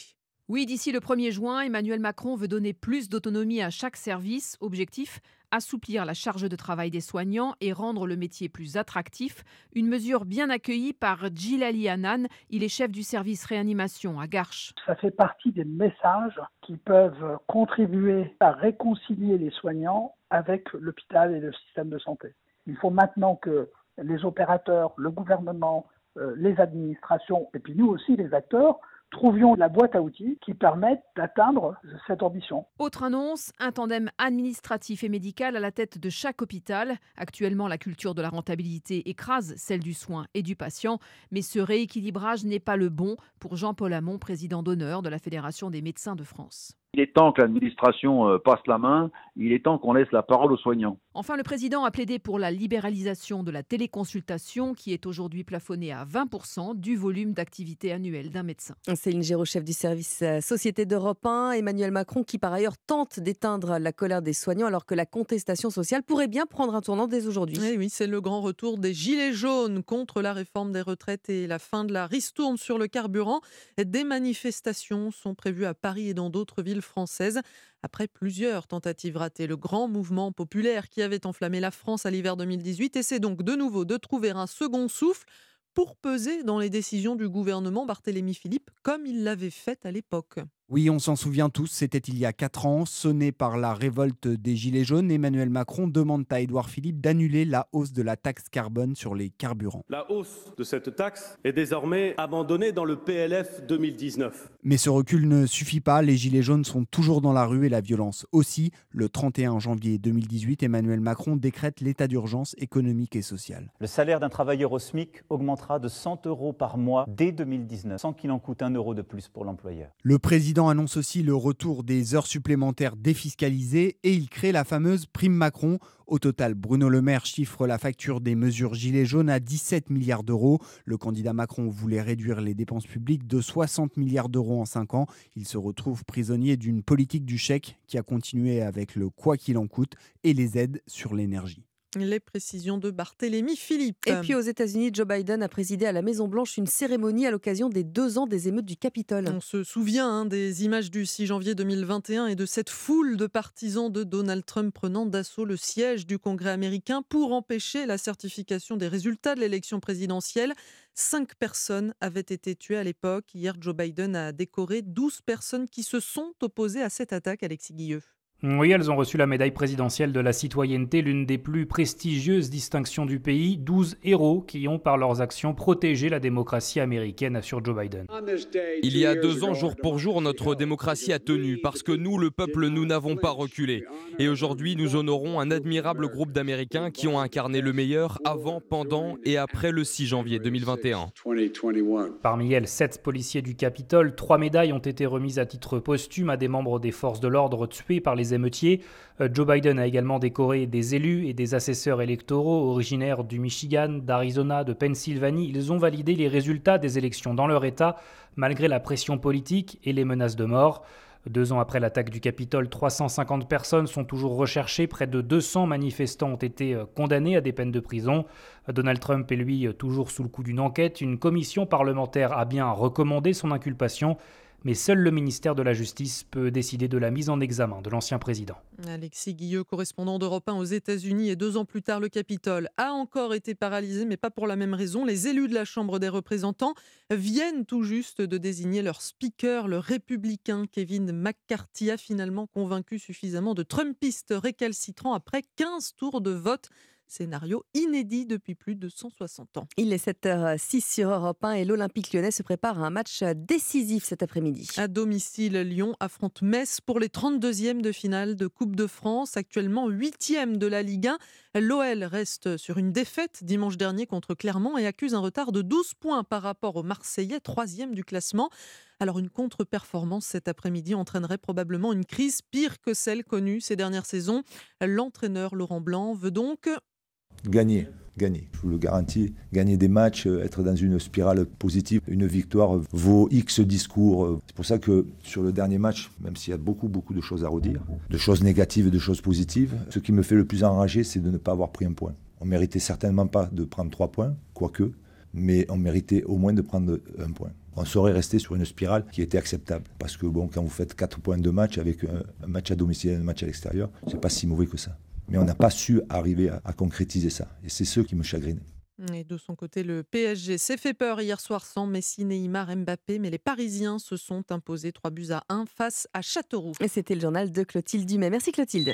Oui, d'ici le 1er juin, Emmanuel Macron veut donner plus d'autonomie à chaque service. Objectif assouplir la charge de travail des soignants et rendre le métier plus attractif. Une mesure bien accueillie par Djilali Hanan. Il est chef du service réanimation à Garches. Ça fait partie des messages qui peuvent contribuer à réconcilier les soignants avec l'hôpital et le système de santé. Il faut maintenant que les opérateurs, le gouvernement, euh, les administrations et puis nous aussi les acteurs trouvions la boîte à outils qui permettent d'atteindre cette ambition. Autre annonce, un tandem administratif et médical à la tête de chaque hôpital. Actuellement, la culture de la rentabilité écrase celle du soin et du patient, mais ce rééquilibrage n'est pas le bon pour Jean-Paul Hamon, président d'honneur de la Fédération des médecins de France. Il est temps que l'administration euh, passe la main, il est temps qu'on laisse la parole aux soignants. Enfin, le président a plaidé pour la libéralisation de la téléconsultation qui est aujourd'hui plafonnée à 20% du volume d'activité annuelle d'un médecin. Céline Géraud, chef du service euh, Société d'Europe 1. Emmanuel Macron qui par ailleurs tente d'éteindre la colère des soignants alors que la contestation sociale pourrait bien prendre un tournant dès aujourd'hui. Eh oui, c'est le grand retour des Gilets jaunes contre la réforme des retraites et la fin de la ristourne sur le carburant. Des manifestations sont prévues à Paris et dans d'autres villes françaises après plusieurs tentatives ratées. Le grand mouvement populaire qui avait enflammé la France à l'hiver 2018 essaie donc de nouveau de trouver un second souffle pour peser dans les décisions du gouvernement Barthélemy Philippe, comme il l'avait fait à l'époque. Oui, on s'en souvient tous, c'était il y a quatre ans, sonné par la révolte des Gilets jaunes, Emmanuel Macron demande à Édouard Philippe d'annuler la hausse de la taxe carbone sur les carburants. La hausse de cette taxe est désormais abandonnée dans le PLF 2019. Mais ce recul ne suffit pas, les Gilets jaunes sont toujours dans la rue et la violence aussi. Le 31 janvier 2018, Emmanuel Macron décrète l'état d'urgence économique et sociale. Le salaire d'un travailleur au SMIC augmentera de 100 euros par mois dès 2019, sans qu'il en coûte un euro de plus pour l'employeur. Le président annonce aussi le retour des heures supplémentaires défiscalisées et il crée la fameuse prime Macron. Au total, Bruno Le Maire chiffre la facture des mesures Gilets jaunes à 17 milliards d'euros. Le candidat Macron voulait réduire les dépenses publiques de 60 milliards d'euros en 5 ans. Il se retrouve prisonnier d'une politique du chèque qui a continué avec le quoi qu'il en coûte et les aides sur l'énergie. Les précisions de Barthélémy Philippe. Et puis aux États-Unis, Joe Biden a présidé à la Maison-Blanche une cérémonie à l'occasion des deux ans des émeutes du Capitole. On se souvient hein, des images du 6 janvier 2021 et de cette foule de partisans de Donald Trump prenant d'assaut le siège du Congrès américain pour empêcher la certification des résultats de l'élection présidentielle. Cinq personnes avaient été tuées à l'époque. Hier, Joe Biden a décoré 12 personnes qui se sont opposées à cette attaque, Alexis Guilleux. Oui, elles ont reçu la médaille présidentielle de la citoyenneté, l'une des plus prestigieuses distinctions du pays. 12 héros qui ont, par leurs actions, protégé la démocratie américaine, assure Joe Biden. Il y a deux ans, jour pour jour, notre démocratie a tenu parce que nous, le peuple, nous n'avons pas reculé. Et aujourd'hui, nous honorons un admirable groupe d'Américains qui ont incarné le meilleur avant, pendant et après le 6 janvier 2021. Parmi elles, sept policiers du Capitole. Trois médailles ont été remises à titre posthume à des membres des forces de l'ordre tués par les Euh, Joe Biden a également décoré des élus et des assesseurs électoraux originaires du Michigan, d'Arizona, de Pennsylvanie. Ils ont validé les résultats des élections dans leur État, malgré la pression politique et les menaces de mort. Deux ans après l'attaque du Capitole, 350 personnes sont toujours recherchées. Près de 200 manifestants ont été euh, condamnés à des peines de prison. Donald Trump est lui toujours sous le coup d'une enquête. Une commission parlementaire a bien recommandé son inculpation mais seul le ministère de la Justice peut décider de la mise en examen de l'ancien président. Alexis Guilleux, correspondant d'Europe 1 aux États-Unis, et deux ans plus tard, le Capitole a encore été paralysé, mais pas pour la même raison. Les élus de la Chambre des représentants viennent tout juste de désigner leur speaker, le républicain Kevin McCarthy, a finalement convaincu suffisamment de Trumpistes récalcitrants après 15 tours de vote scénario inédit depuis plus de 160 ans. Il est 7h06 sur Europe 1 et l'Olympique lyonnais se prépare à un match décisif cet après-midi. À domicile, Lyon affronte Metz pour les 32e de finale de Coupe de France, actuellement 8e de la Ligue 1. L'OL reste sur une défaite dimanche dernier contre Clermont et accuse un retard de 12 points par rapport aux Marseillais, 3e du classement. Alors une contre-performance cet après-midi entraînerait probablement une crise pire que celle connue ces dernières saisons. L'entraîneur Laurent Blanc veut donc Gagner, gagner. Je vous le garantis, gagner des matchs, euh, être dans une spirale positive. Une victoire vaut X discours. C'est pour ça que sur le dernier match, même s'il y a beaucoup, beaucoup de choses à redire, de choses négatives et de choses positives, ce qui me fait le plus enrager, c'est de ne pas avoir pris un point. On méritait certainement pas de prendre trois points, quoique, mais on méritait au moins de prendre un point. On saurait rester sur une spirale qui était acceptable. Parce que bon, quand vous faites quatre points de match avec un match à domicile et un match à l'extérieur, c'est pas si mauvais que ça mais on n'a pas su arriver à, concrétiser ça. Et c'est ce qui me chagrine. Et de son côté, le PSG s'est fait peur hier soir sans Messi, Neymar, Mbappé, mais les Parisiens se sont imposés 3 buts à 1 face à Châteauroux. Et c'était le journal de Clotilde Dumais. Merci Clotilde.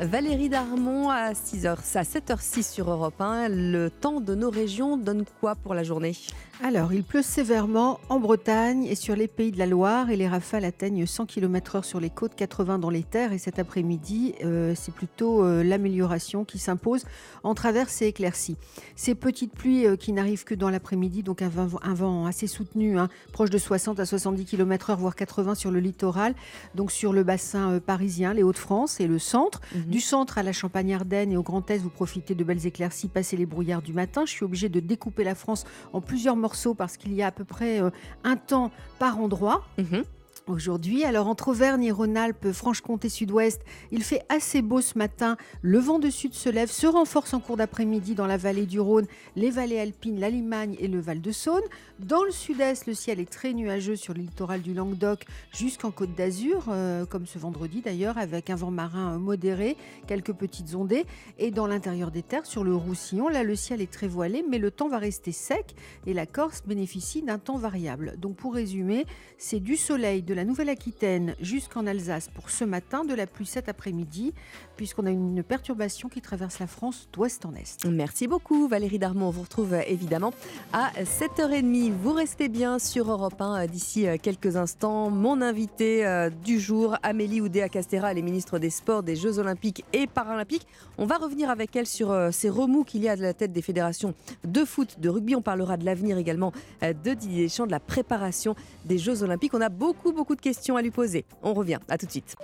Valérie Darmon à 6h, à 7h06 sur Europe 1. Le temps de nos régions donne quoi pour la journée? Alors, il pleut sévèrement en Bretagne et sur les pays de la Loire et les rafales atteignent 100 km/h sur les côtes, 80 dans les terres. Et cet après-midi, euh, c'est plutôt euh, l'amélioration qui s'impose en traverse et éclaircie. Ces petites pluies euh, qui n'arrivent que dans l'après-midi, donc un vent, un vent assez soutenu, hein, proche de 60 à 70 km/h, voire 80 sur le littoral, donc sur le bassin parisien, les Hauts-de-France et le centre. Du centre à la Champagne-Ardenne et au Grand Est, vous profitez de belles éclaircies, passez les brouillards du matin. Je suis obligée de découper la France en plusieurs morceaux parce qu'il y a à peu près euh, un temps par endroit. Mhm. Aujourd'hui. Alors entre Auvergne et Rhône-Alpes, Franche-Comté sud-ouest, il fait assez beau ce matin. Le vent de sud se lève, se renforce en cours d'après-midi dans la vallée du Rhône, les vallées alpines, la Limagne et le Val-de-Saône. Dans le sud-est, le ciel est très nuageux sur le littoral du Languedoc jusqu'en Côte d'Azur, euh, comme ce vendredi d'ailleurs, avec un vent marin euh, modéré, quelques petites ondées. Et dans l'intérieur des terres, sur le Roussillon, là le ciel est très voilé, mais le temps va rester sec et la Corse bénéficie d'un temps variable. Donc pour résumer, c'est du soleil, de la Nouvelle-Aquitaine jusqu'en Alsace pour ce matin, de la pluie cet après-midi, puisqu'on a une perturbation qui traverse la France d'ouest en est. Merci beaucoup Valérie Darmon. On vous retrouve euh, évidemment à 7h30. Vous restez bien sur Europe 1 euh, d'ici euh, quelques instants. Mon invité du jour, Amélie Oudéa-Castera, elle est ministre des Sports, des Jeux Olympiques et Paralympiques. On va revenir avec elle sur ces remous qu'il y a de la tête des fédérations de foot, de rugby. On parlera de l'avenir également de Didier Deschamps, de la préparation des Jeux Olympiques. On a beaucoup, beaucoup de questions à lui poser. On revient. À tout de suite.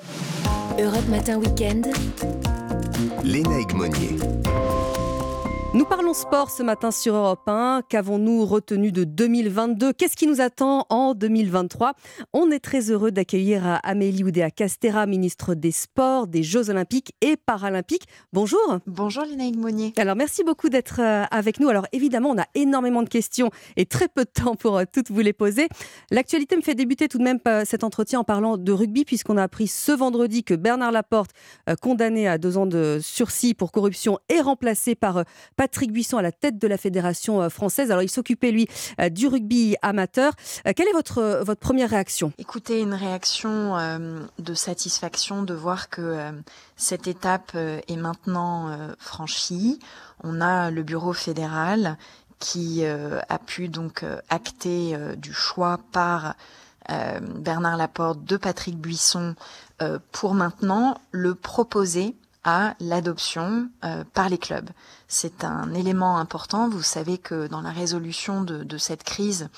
Europe Matin Weekend. Lénaïque Monnier. Nous parlons sport ce matin sur Europe 1. Qu'avons-nous retenu de 2022 Qu'est-ce qui nous attend en 2023 On est très heureux d'accueillir Amélie Oudéa Castera, ministre des Sports, des Jeux Olympiques et Paralympiques. Bonjour. Bonjour Linaïg Monnier. Alors merci beaucoup d'être euh, avec nous. Alors évidemment, on a énormément de questions et très peu de temps pour euh, toutes vous les poser. L'actualité me fait débuter tout de même euh, cet entretien en parlant de rugby puisqu'on a appris ce vendredi que Bernard Laporte, condamné à deux ans de sursis pour corruption, est remplacé par Patrick Buisson à la tête de la fédération euh, française. Alors, il s'occupait, lui, euh, du rugby amateur. Euh, quelle est votre, votre première réaction? Écoutez, une réaction de satisfaction de voir que cette étape est maintenant franchie. On a le bureau fédéral qui a pu donc acter du choix par Bernard Laporte de Patrick Buisson pour maintenant le proposer à l'adoption par les clubs. C'est un élément important. Vous savez que dans la résolution de, cette crise,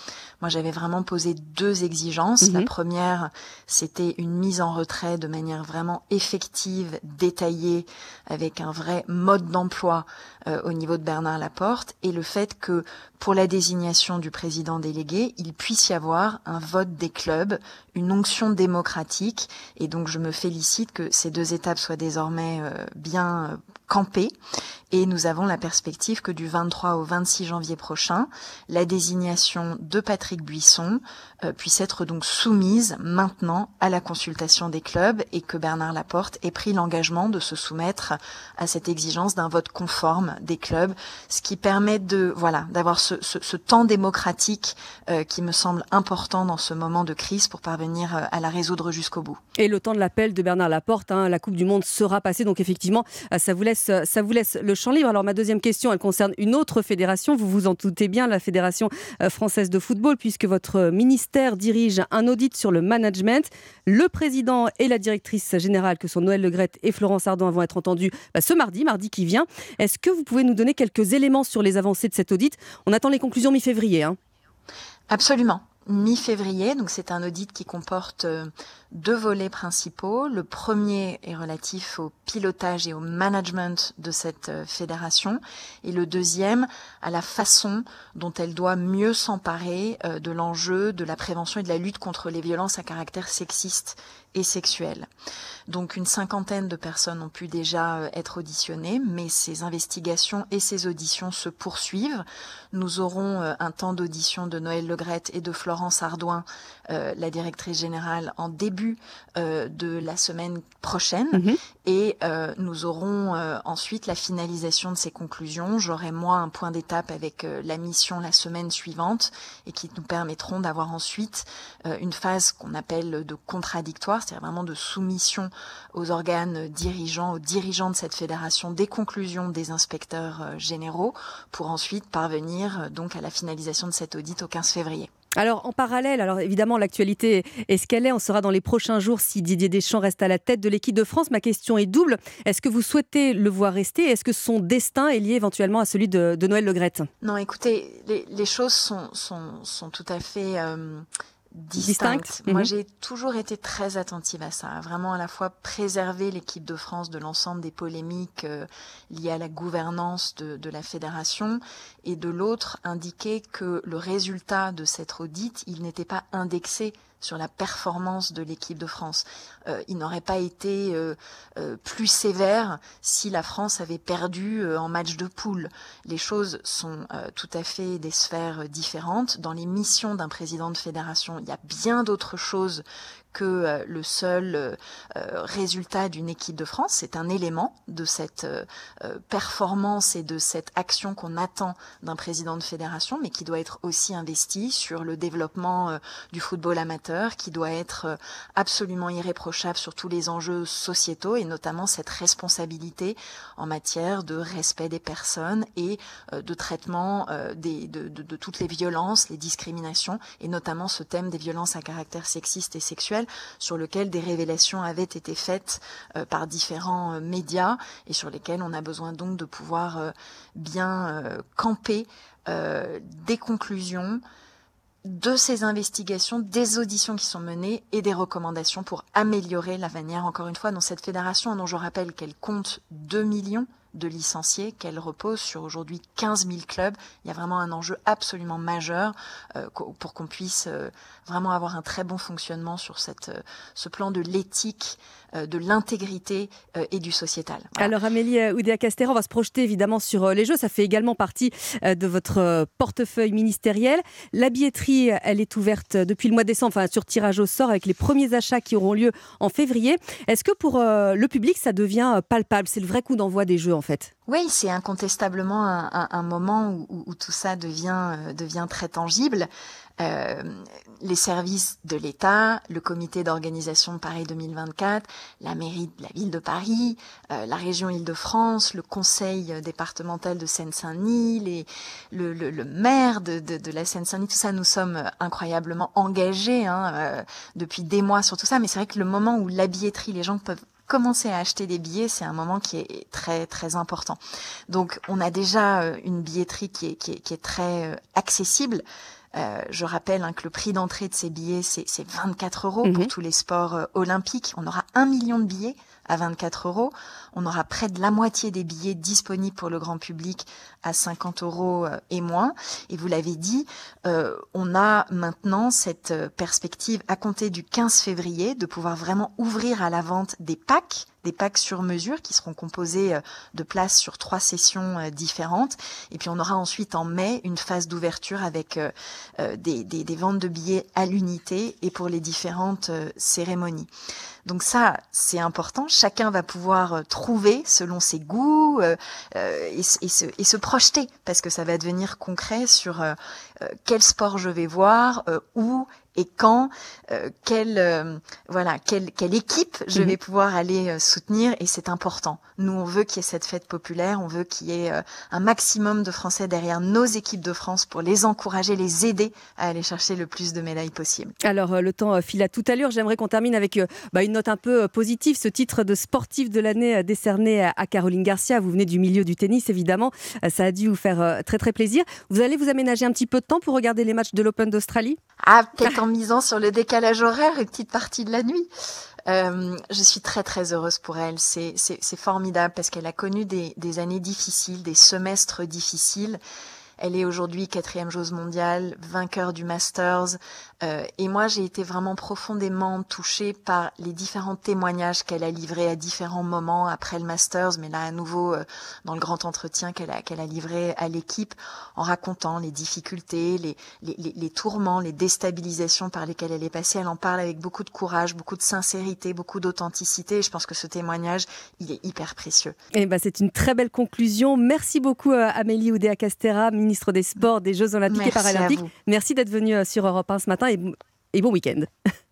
moi j'avais vraiment posé deux exigences. La mhm. première, c'était une mise en retrait de manière vraiment effective, détaillée, avec un vrai mode d'emploi euh, au niveau de Bernard Laporte, et le fait que pour la désignation du président délégué, il puisse y avoir un vote des clubs, une onction démocratique, et donc je me félicite que ces deux étapes soient désormais euh, bien euh, campées. Et nous avons la perspective que du 23 au 26 janvier prochain, la désignation de Patrick Buisson euh, puisse être donc soumise maintenant à la consultation des clubs et que Bernard Laporte ait pris l'engagement de se soumettre à cette exigence d'un vote conforme des clubs, ce qui permet de voilà d'avoir ce, ce, ce, temps démocratique euh, qui me semble important dans ce moment de crise pour parvenir euh, à la résoudre jusqu'au bout. Et le temps de l'appel de Bernard Laporte, hein, la Coupe du Monde sera passée, donc effectivement, ça vous laisse ça vous laisse le champ libre. Alors ma deuxième question, elle concerne une autre fédération. Vous vous en doutez bien, la Fédération euh, française de football, puisque votre ministère dirige un audit sur le management. Le président et la directrice générale, que sont Noël Legrette et Florence Ardon, vont être entendus bah, ce mardi, mardi qui vient. Est-ce que vous pouvez nous donner quelques éléments sur les avancées de cet audit? On attend les conclusions mi-février. Hein. Absolument mi-février. Donc c'est un audit qui comporte euh, deux volets principaux. Le premier est relatif au pilotage et au management de cette euh, fédération et le deuxième à la façon dont elle doit mieux s'emparer euh, de l'enjeu de la prévention et de la lutte contre les violences à caractère sexiste et sexuel. Donc une cinquantaine de personnes ont pu déjà euh, être auditionnées, mais ces investigations et ces auditions se poursuivent. Nous aurons un temps d'audition de Noël Legrette et de Florence Ardouin, la directrice générale, en début euh, de la semaine prochaine mhm. et euh, nous aurons euh, ensuite la finalisation de ces conclusions. J'aurai moi un point d'étape avec la mission la semaine suivante et qui nous permettront d'avoir ensuite une phase qu'on appelle de contradictoire, c'est-à-dire vraiment de soumission aux organes dirigeants, aux dirigeants de cette fédération des conclusions des inspecteurs généraux pour ensuite parvenir donc à la finalisation de cet audit au 15 février. Alors en parallèle, alors évidemment l'actualité est ce qu'elle est. On saura dans les prochains jours si Didier Deschamps reste à la tête de l'équipe de France. Ma question est double. Est-ce que vous souhaitez le voir rester? Est-ce que son destin est lié éventuellement à celui de, Noël Legrette Non, écoutez, les, choses sont, sont, tout à fait euh, distincte. Moi, mhm. j'ai toujours été très attentive à ça, vraiment à la fois préserver l'équipe de France de l'ensemble des polémiques euh, liées à la gouvernance de, de, la fédération, et de l'autre indiquer que le résultat de cette audit, il n'était pas indexé sur la performance de l'équipe de France. Euh, il n'aurait pas été euh, euh, plus sévère si la France avait perdu en match de poule. Les choses sont tout à fait des sphères différentes. Dans les missions d'un président de fédération, il y a bien d'autres choses que euh, le seul euh, euh, résultat d'une équipe de France. C'est un élément de cette performance et de cette action qu'on attend d'un président de fédération, mais qui doit être aussi investi sur le développement du football amateur, qui doit être absolument irréprochable sur tous les enjeux sociétaux et notamment cette responsabilité en matière de respect des personnes et de traitement de toutes les violences, les discriminations et notamment ce thème des violences à caractère sexiste et sexuel sur lequel des révélations avaient été faites euh, par différents euh, médias et sur lesquels on a besoin donc de pouvoir euh, bien camper des conclusions de ces investigations, des auditions qui sont menées et des recommandations pour améliorer la manière, encore une fois, dont cette fédération, dont je rappelle qu'elle compte 2 millions de licenciés, qu'elle repose sur aujourd'hui 15 000 clubs. Il y a vraiment un enjeu absolument majeur pour qu'on puisse vraiment avoir un très bon fonctionnement sur cette, euh, ce plan de l'éthique, de l'intégrité et du sociétal. Alors Amélie Oudéa-Castéra, on va se projeter évidemment sur les Jeux. Ça fait également partie de votre portefeuille ministériel. La billetterie, elle est ouverte depuis le mois de décembre, enfin sur tirage au sort avec les premiers achats qui auront lieu en février. Est-ce que pour le public, ça devient palpable? C'est le vrai coup d'envoi des Jeux en fait oui, c'est incontestablement un, moment où, tout ça devient, euh, devient très tangible. Euh, les services de l'État, le comité d'organisation Paris 2024, la mairie de la ville de Paris, euh, la région Île-de-France, le conseil départemental de Seine-Saint-Denis, le, le, maire de, de, la Seine-Saint-Denis, tout ça, nous sommes incroyablement engagés hein, depuis des mois sur tout ça. Mais c'est vrai que le moment où la billetterie, les gens peuvent commencer à acheter des billets, c'est un moment qui est très très important. Donc on a déjà euh, une billetterie qui est, qui est, qui est très euh, accessible. Euh, je rappelle hein, que le prix d'entrée de ces billets, c'est 24 euros pour mhm. tous les sports euh, olympiques. On aura un million de billets à 24 euros. On aura près de la moitié des billets disponibles pour le grand public à 50 euros euh, et moins. Et vous l'avez dit, euh, on a maintenant cette euh, perspective à compter du 15 février de pouvoir vraiment ouvrir à la vente des packs des packs sur mesure qui seront composés de places sur trois sessions différentes. Et puis on aura ensuite en mai une phase d'ouverture avec des, des, des, ventes de billets à l'unité et pour les différentes cérémonies. Donc ça, c'est important. Chacun va pouvoir trouver selon ses goûts et, et, se, et se projeter parce que ça va devenir concret sur euh, euh, quel sport je vais voir, euh, où et quand, euh, quelle, euh, voilà, quelle, quelle équipe je mhm. vais pouvoir aller euh, soutenir et c'est important. Nous, on veut qu'il y ait cette fête populaire, on veut qu'il y ait un maximum de Français derrière nos équipes de France pour les encourager, les aider à aller chercher le plus de médailles possible. Alors, le temps file à toute allure. J'aimerais qu'on termine avec bah, une note un peu positive. Ce titre de sportif de l'année décerné à Caroline Garcia. Vous venez du milieu du tennis, évidemment. Ça a dû vous faire très, très plaisir. Vous allez vous aménager un petit peu de temps pour regarder les matchs de l'Open d'Australie? Ah, peut-être en misant sur le décalage horaire une petite partie de la nuit. Euh, je suis très très heureuse pour elle. C'est formidable parce qu'elle a connu des, des années difficiles, des semestres difficiles. Elle est aujourd'hui quatrième joueuse mondiale, vainqueur du Masters. Euh, et moi, j'ai été vraiment profondément touchée par les différents témoignages qu'elle a livrés à différents moments après le Masters, mais là à nouveau euh, dans le grand entretien qu'elle a, qu'elle a livré à l'équipe, en racontant les difficultés, les, les, les, tourments, les déstabilisations par lesquelles elle est passée. Elle en parle avec beaucoup de courage, beaucoup de sincérité, beaucoup d'authenticité. Et je pense que ce témoignage, il est hyper précieux. Et eh ben, c'est une très belle conclusion. Merci beaucoup euh, Amélie Oudéa-Castera, ministre des Sports, des Jeux Olympiques et Paralympiques. Merci d'être venue sur Europe 1 ce matin et, et bon week-end.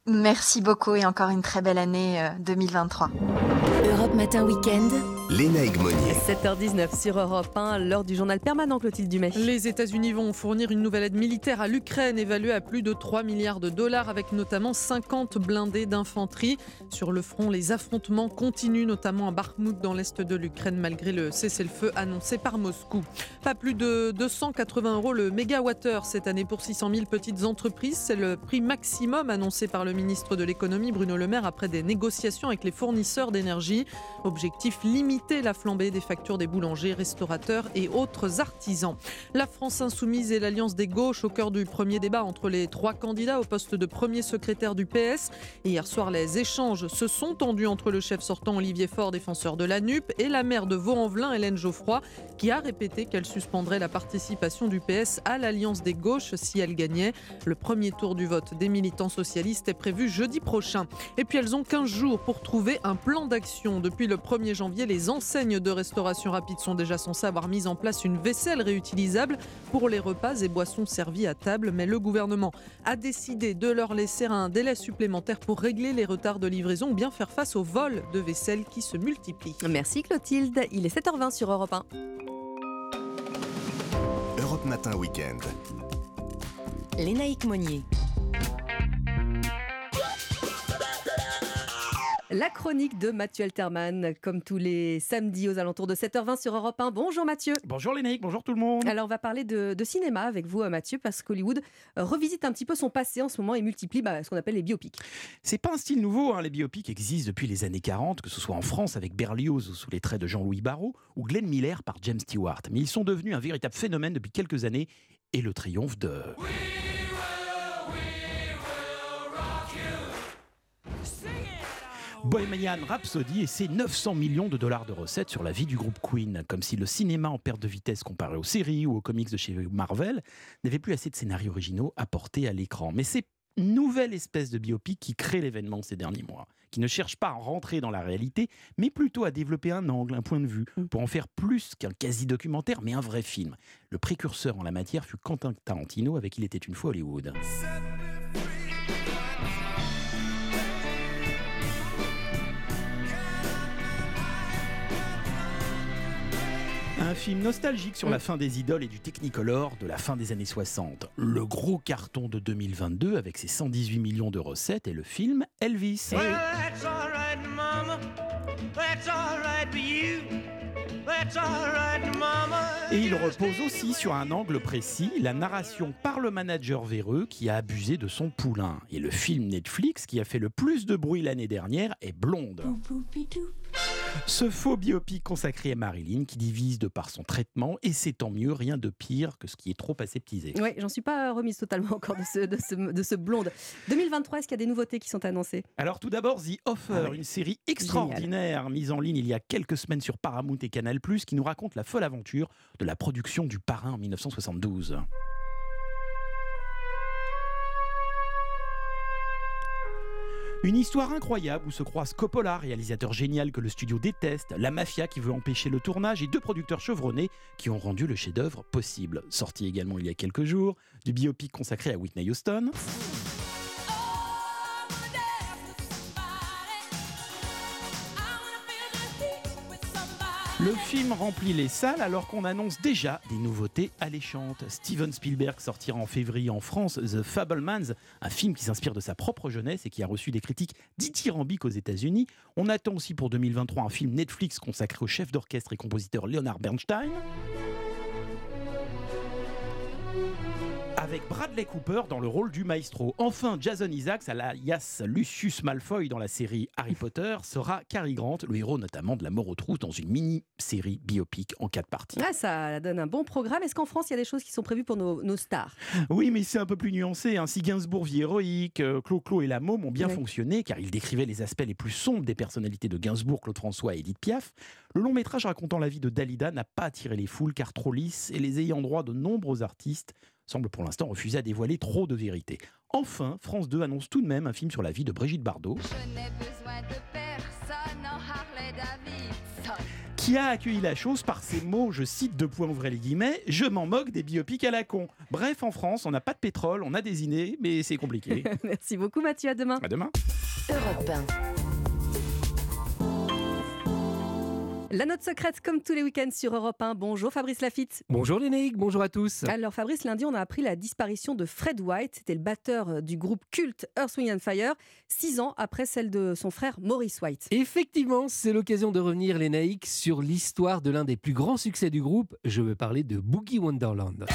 Merci beaucoup et encore une très belle année 2023. Euh, Europe Matin Week-end. Léna 7h19 sur Europe 1, l'heure du journal permanent Clotilde Dumais. Les États-Unis vont fournir une nouvelle aide militaire à l'Ukraine évaluée à plus de 3 milliards de dollars avec notamment 50 blindés d'infanterie. Sur le front, les affrontements continuent notamment à Bakhmut dans l'est de l'Ukraine malgré le cessez-le-feu annoncé par Moscou. Pas plus de 280 euros le mégawattheure cette année pour 600 000 petites entreprises. C'est le prix maximum annoncé par le ministre de l'économie Bruno Le Maire après des négociations avec les fournisseurs d'énergie. Objectif limité limiter la flambée des factures des boulangers, restaurateurs et autres artisans. La France insoumise et l'Alliance des gauches au cœur du premier débat entre les trois candidats au poste de premier secrétaire du PS. Hier soir, les échanges se sont tendus entre le chef sortant Olivier Faure, défenseur de la NUP, et la maire de Vaux-en-Velin, Hélène Geoffroy, qui a répété qu'elle suspendrait la participation du PS à l'Alliance des gauches si elle gagnait. Le premier tour du vote des militants socialistes est prévu jeudi prochain. Et puis elles ont 15 jours pour trouver un plan d'action. Depuis le 1er janvier, les enseignes de restauration rapide sont déjà censées avoir mis en place une vaisselle réutilisable pour les repas et boissons servis à table, mais le gouvernement a décidé de leur laisser un délai supplémentaire pour régler les retards de livraison ou bien faire face aux vols de vaisselle qui se multiplient. Merci Clotilde, il est 7h20 sur Europe 1. Europe Matin Weekend. Lénaïque Monnier. La chronique de Mathieu Alterman, comme tous les samedis aux alentours de 7h20 sur Europe 1. Bonjour Mathieu. Bonjour Lénaïque, bonjour tout le monde. Alors on va parler de, cinéma avec vous Mathieu, parce qu'Hollywood euh, revisite un petit peu son passé en ce moment et multiplie bah, ce qu'on appelle les biopics. C'est pas un style nouveau, hein. les biopics existent depuis les années 40, que ce soit en France avec Berlioz sous les traits de Jean-Louis Barrault ou Glenn Miller par James Stewart. Mais ils sont devenus un véritable phénomène depuis quelques années et le triomphe de... Bohemian Rhapsody et ses 900 millions de dollars de recettes sur la vie du groupe Queen, comme si le cinéma en perte de vitesse comparé aux séries ou aux comics de chez Marvel n'avait plus assez de scénarios originaux à porter à l'écran. Mais c'est une nouvelle espèce de biopic qui crée l'événement ces derniers mois, qui ne cherche pas à rentrer dans la réalité, mais plutôt à développer un angle, un point de vue, mm. pour en faire plus qu'un quasi-documentaire, mais un vrai film. Le précurseur en la matière fut Quentin Tarantino avec Il était une fois Hollywood. Un film nostalgique sur la fin des idoles et du Technicolor de la fin des années 60. Le gros carton de 2022 avec ses 118 millions de recettes est le film Elvis. Et il repose aussi sur un angle précis, la narration par le manager véreux qui a abusé de son poulain. Et le film Netflix qui a fait le plus de bruit l'année dernière est Blonde. Ce faux biopic consacré à Marilyn qui divise de par son traitement et c'est tant mieux, rien de pire que ce qui est trop aseptisé. Oui, j'en suis pas remise totalement encore de ce, de ce, blonde. 2023, est-ce qu'il y a des nouveautés qui sont annoncées? Alors tout d'abord The Offer, ah une série extraordinaire mise en ligne il y a quelques semaines sur Paramount et Canal+, qui nous raconte la folle aventure de la production du Parrain en 1972. Une histoire incroyable où se croisent Coppola, réalisateur génial que le studio déteste, la mafia qui veut empêcher le tournage et deux producteurs chevronnés qui ont rendu le chef-d'œuvre possible. Sorti également il y a quelques jours, du biopic consacré à Whitney Houston. Le film remplit les salles alors qu'on annonce déjà des nouveautés alléchantes. Steven Spielberg sortira en février en France The Fablemans, un film qui s'inspire de sa propre jeunesse et qui a reçu des critiques dithyrambiques aux États-Unis. On attend aussi pour 2023 un film Netflix consacré au chef d'orchestre et compositeur Leonard Bernstein. Avec Bradley Cooper dans le rôle du maestro. Enfin, Jason Isaacs, alias Lucius Malfoy dans la série Harry Potter, sera Cary Grant, le héros notamment de La mort aux trous, dans une mini-série biopique en quatre parties. Ah, ça donne un bon programme. Est-ce qu'en France, il y a des choses qui sont prévues pour nos, stars? Oui, mais c'est un peu plus nuancé. Ainsi, hein. Gainsbourg, vie héroïque, euh, Clo-Clo et la môme ont bien fonctionné, car ils décrivaient les aspects les plus sombres des personnalités de Gainsbourg, Claude François et Edith Piaf. Le long métrage racontant la vie de Dalida n'a pas attiré les foules, car trop lisse, et les ayant droit de nombreux artistes semble pour l'instant refuser à dévoiler trop de vérité. Enfin, France 2 annonce tout de même un film sur la vie de Brigitte Bardot. qui a accueilli la chose par ces mots, je cite deux points ouvrés les guillemets, je m'en moque des biopics à la con. Bref, en France, on n'a pas de pétrole, on a des idées, mais c'est compliqué. Merci beaucoup Mathieu, à demain. À demain. La note secrète, comme tous les week-ends sur Europe 1. Bonjour Fabrice Lafitte. Bonjour Lénaïque, bonjour à tous. Alors Fabrice, lundi, on a appris la disparition de Fred White. C'était le batteur euh, du groupe culte Earth, Wind and Fire, six ans après celle de son frère Maurice White. Effectivement, c'est l'occasion de revenir, Lénaïque, sur l'histoire de l'un des plus grands succès du groupe. Je veux parler de Boogie Wonderland.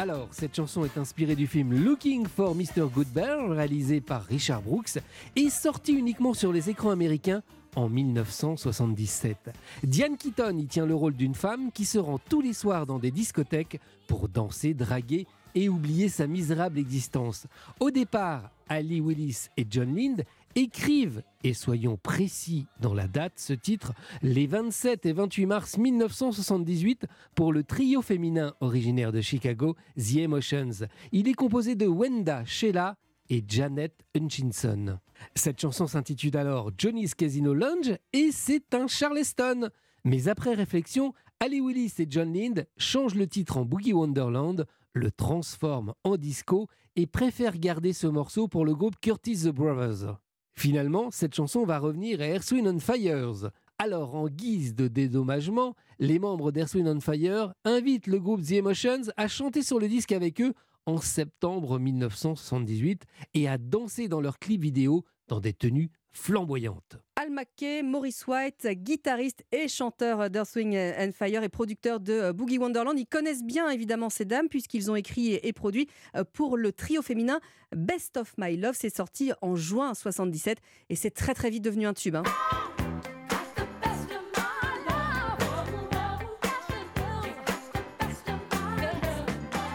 Alors, cette chanson est inspirée du film Looking for Mr. Goodbear, réalisé par Richard Brooks, et sorti uniquement sur les écrans américains en 1977. Diane Keaton y tient le rôle d'une femme qui se rend tous les soirs dans des discothèques pour danser, draguer et oublier sa misérable existence. Au départ, Ali Willis et John Lind écrivent, et soyons précis dans la date, ce titre les 27 et 28 mars 1978 pour le trio féminin originaire de Chicago, The Emotions. Il est composé de Wenda Sheila et Janet Hutchinson. Cette chanson s'intitule alors Johnny's Casino Lounge et c'est un Charleston. Mais après réflexion, Ali Willis et John Lind changent le titre en Boogie Wonderland, le transforment en disco et préfèrent garder ce morceau pour le groupe Curtis the Brothers. Finalement, cette chanson va revenir à Earth, Wind and Fires. Alors, en guise de dédommagement, les membres d'Earth, Wind and Fire invitent le groupe The Emotions à chanter sur le disque avec eux en septembre 1978 et à danser dans leur clip vidéo dans des tenues flamboyantes. Al McKay, Maurice White, guitariste et chanteur d'Earth, Wind and Fire et producteur de Boogie Wonderland. Ils connaissent bien évidemment ces dames puisqu'ils ont écrit et produit pour le trio féminin Best of My Love. C'est sorti en juin 77 et c'est très très vite devenu un tube. Hein.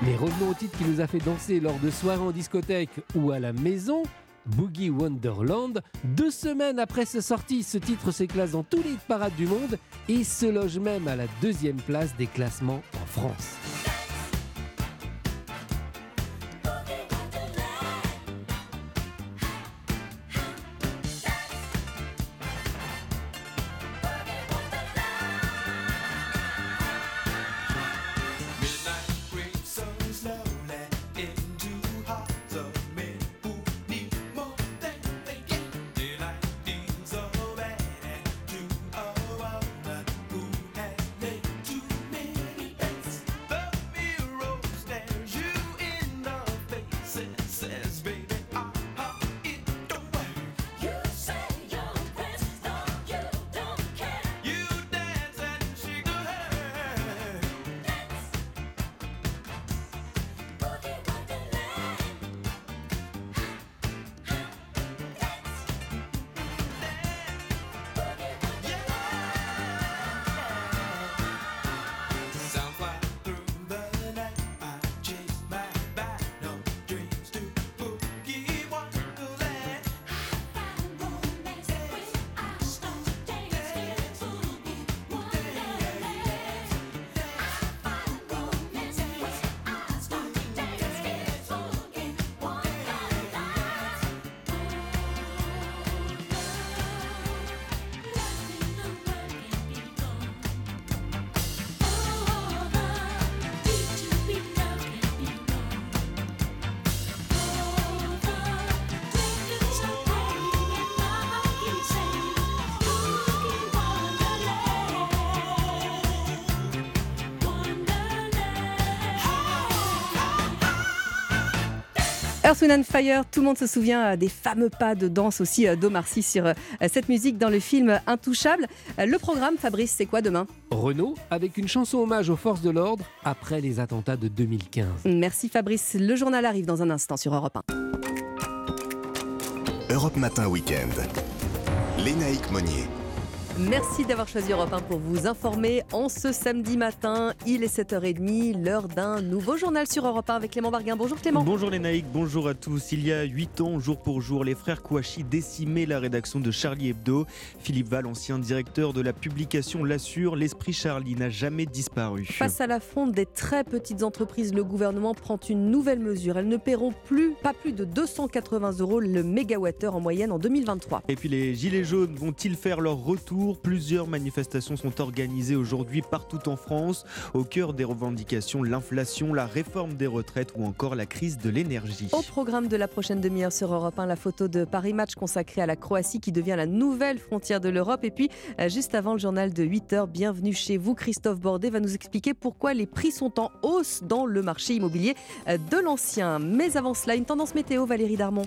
Mais revenons au titre qui nous a fait danser lors de soirées en discothèque ou à la maison. Boogie Wonderland. Deux semaines après sa sortie, ce titre s'éclase dans tous les parades du monde et se loge même à la deuxième place des classements en France. Earth, Wind and Fire, tout le monde se souvient euh, des fameux pas de danse aussi euh, d'Omar Sy sur euh, cette musique dans le film Intouchable. Le programme, Fabrice, c'est quoi demain? Renault avec une chanson hommage aux forces de l'ordre après les attentats de 2015. Merci Fabrice. Le journal arrive dans un instant sur Europe 1. Europe Matin Week-end. Lénaïque Monnier. Merci d'avoir choisi Europe 1 pour vous informer en ce samedi matin. Il est 7h30, l'heure d'un nouveau journal sur Europe 1 avec Clément Barguin. Bonjour Clément. Bonjour les naïcs, bonjour à tous. Il y a 8 ans, jour pour jour, les frères Kouachi décimaient la rédaction de Charlie Hebdo. Philippe Val, ancien directeur de la publication, l'assure, l'esprit Charlie n'a jamais disparu. Face à la fronde des très petites entreprises, le gouvernement prend une nouvelle mesure. Elles ne paieront plus, pas plus de 280 euros le mégawattheure en moyenne en 2023. Et puis les Gilets jaunes vont-ils faire leur retour? Plusieurs manifestations sont organisées aujourd'hui partout en France. Au cœur des revendications, l'inflation, la réforme des retraites ou encore la crise de l'énergie. Au programme de la prochaine demi-heure sur Europe 1, la photo de Paris Match consacrée à la Croatie qui devient la nouvelle frontière de l'Europe. Et puis, euh, juste avant le journal de 8h, bienvenue chez vous. Christophe Bordet va nous expliquer pourquoi les prix sont en hausse dans le marché immobilier euh, de l'ancien. Mais avant cela, une tendance météo, Valérie Darmon.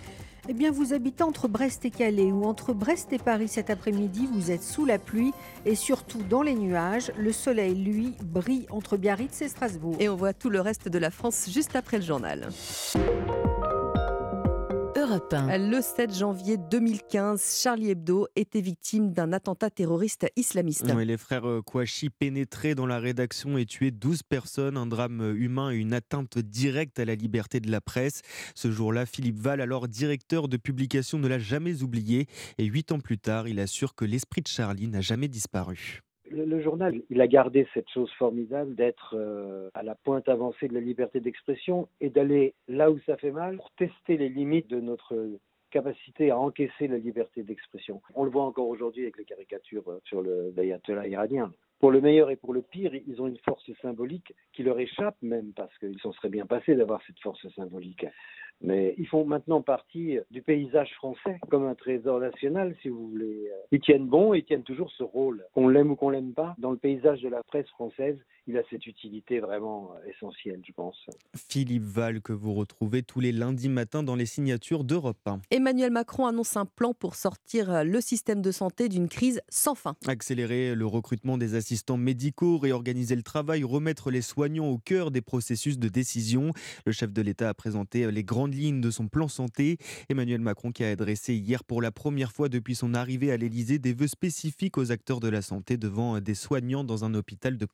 Eh bien, vous habitez entre Brest et Calais ou entre Brest et Paris cet après-midi, vous êtes sous la pluie et surtout dans les nuages. Le soleil, lui, brille entre Biarritz et Strasbourg. Et on voit tout le reste de la France juste après le journal. Le 7 janvier 2015, Charlie Hebdo était victime d'un attentat terroriste islamiste. les frères Kouachi pénétraient dans la rédaction et tuaient 12 personnes, un drame humain et une atteinte directe à la liberté de la presse. Ce jour-là, Philippe Val, alors directeur de publication, ne l'a jamais oublié et huit ans plus tard, il assure que l'esprit de Charlie n'a jamais disparu. Le, journal, il a gardé cette chose formidable d'être euh, à la pointe avancée de la liberté d'expression et d'aller là où ça fait mal pour tester les limites de notre capacité à encaisser la liberté d'expression. On le voit encore aujourd'hui avec les caricatures euh, sur le l'ayatollah iranien. Pour le meilleur et pour le pire, ils ont une force symbolique qui leur échappe même parce qu'ils s'en seraient bien passés d'avoir cette force symbolique mais ils font maintenant partie du paysage français comme un trésor national, si vous voulez. Ils tiennent bon, ils tiennent toujours ce rôle. Qu'on l'aime ou qu'on l'aime pas, dans le paysage de la presse française, il a cette utilité vraiment essentielle, je pense. Philippe Val, que vous retrouvez tous les lundis matins dans les signatures d'Europe 1. Emmanuel Macron annonce un plan pour sortir le système de santé d'une crise sans fin. Accélérer le recrutement des assistants médicaux, réorganiser le travail, remettre les soignants au cœur des processus de décision. Le chef de l'État a présenté les grandes lignes de son plan santé. Emmanuel Macron qui a adressé hier pour la première fois depuis son arrivée à l'Élysée des vœux spécifiques aux acteurs de la santé devant des soignants dans un hôpital de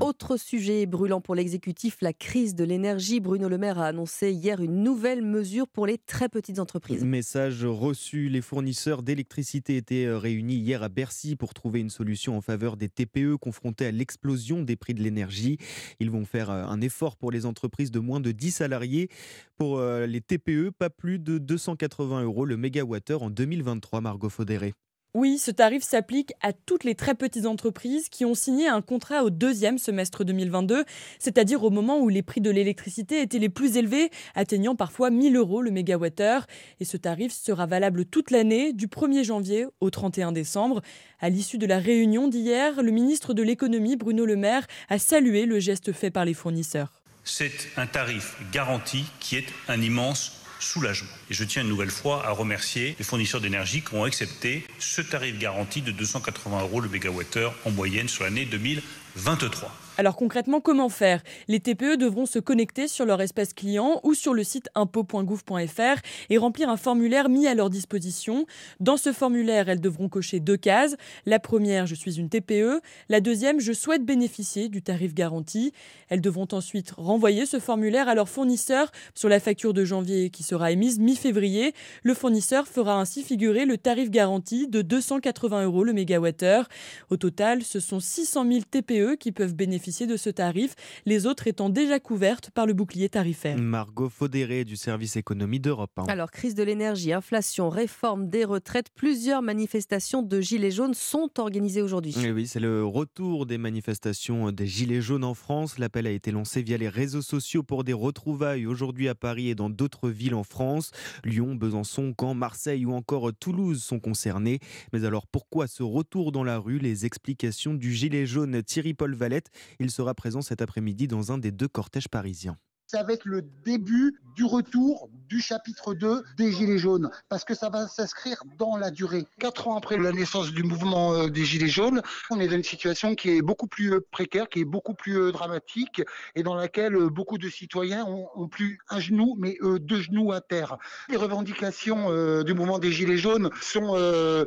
Autre sujet brûlant pour l'exécutif, la crise de l'énergie. Bruno Le Maire a annoncé hier une nouvelle mesure pour les très petites entreprises. Message reçu, les fournisseurs d'électricité étaient réunis hier à Bercy pour trouver une solution en faveur des TPE confrontés à l'explosion des prix de l'énergie. Ils vont faire un effort pour les entreprises de moins de 10 salariés. Pour euh, les TPE, pas plus de 280 euros le mégawattheure en 2023, Margot Faudéré. Oui, ce tarif s'applique à toutes les très petites entreprises qui ont signé un contrat au deuxième semestre 2022, c'est-à-dire au moment où les prix de l'électricité étaient les plus élevés, atteignant parfois 1000 euros le mégawattheure. Et ce tarif sera valable toute l'année, du 1er janvier au 31 décembre. À l'issue de la réunion d'hier, le ministre de l'économie, Bruno Le Maire, a salué le geste fait par les fournisseurs c'est un tarif garanti qui est un immense soulagement. Et je tiens une nouvelle fois à remercier les fournisseurs d'énergie qui ont accepté ce tarif garanti de 280 euros le mégawattheure en moyenne sur l'année 2023. Alors concrètement, comment faire? Les TPE devront se connecter sur leur espace client ou sur le site impôt.gouv.fr et remplir un formulaire mis à leur disposition. Dans ce formulaire, elles devront cocher deux cases. La première, je suis une TPE. La deuxième, je souhaite bénéficier du tarif garanti. Elles devront ensuite renvoyer ce formulaire à leur fournisseur sur la facture de janvier qui sera émise mi-février. Le fournisseur fera ainsi figurer le tarif garanti de 280 euros le mégawattheure. Au total, ce sont 600 000 TPE qui peuvent bénéficier de ce tarif, les autres étant déjà couvertes par le bouclier tarifaire. Margot Faudéré du service économie d'Europe. Alors, crise de l'énergie, inflation, réforme des retraites, plusieurs manifestations de Gilets jaunes sont organisées aujourd'hui. oui, c'est le retour des manifestations des Gilets jaunes en France. L'appel a été lancé via les réseaux sociaux pour des retrouvailles aujourd'hui à Paris et dans d'autres villes en France. Lyon, Besançon, Caen, Marseille ou encore Toulouse sont concernés. Mais alors pourquoi ce retour dans la rue? Les explications du Gilet jaune Thierry Paul Valette il sera présent cet après-midi dans un des deux cortèges parisiens ça va être le début du retour du chapitre 2 des Gilets jaunes, parce que ça va s'inscrire dans la durée. Quatre ans après la naissance du mouvement euh, des Gilets jaunes, on est dans une situation qui est beaucoup plus euh, précaire, qui est beaucoup plus euh, dramatique, et dans laquelle beaucoup de citoyens ont, plus un genou, mais deux genoux à terre. Les revendications du mouvement des Gilets jaunes sont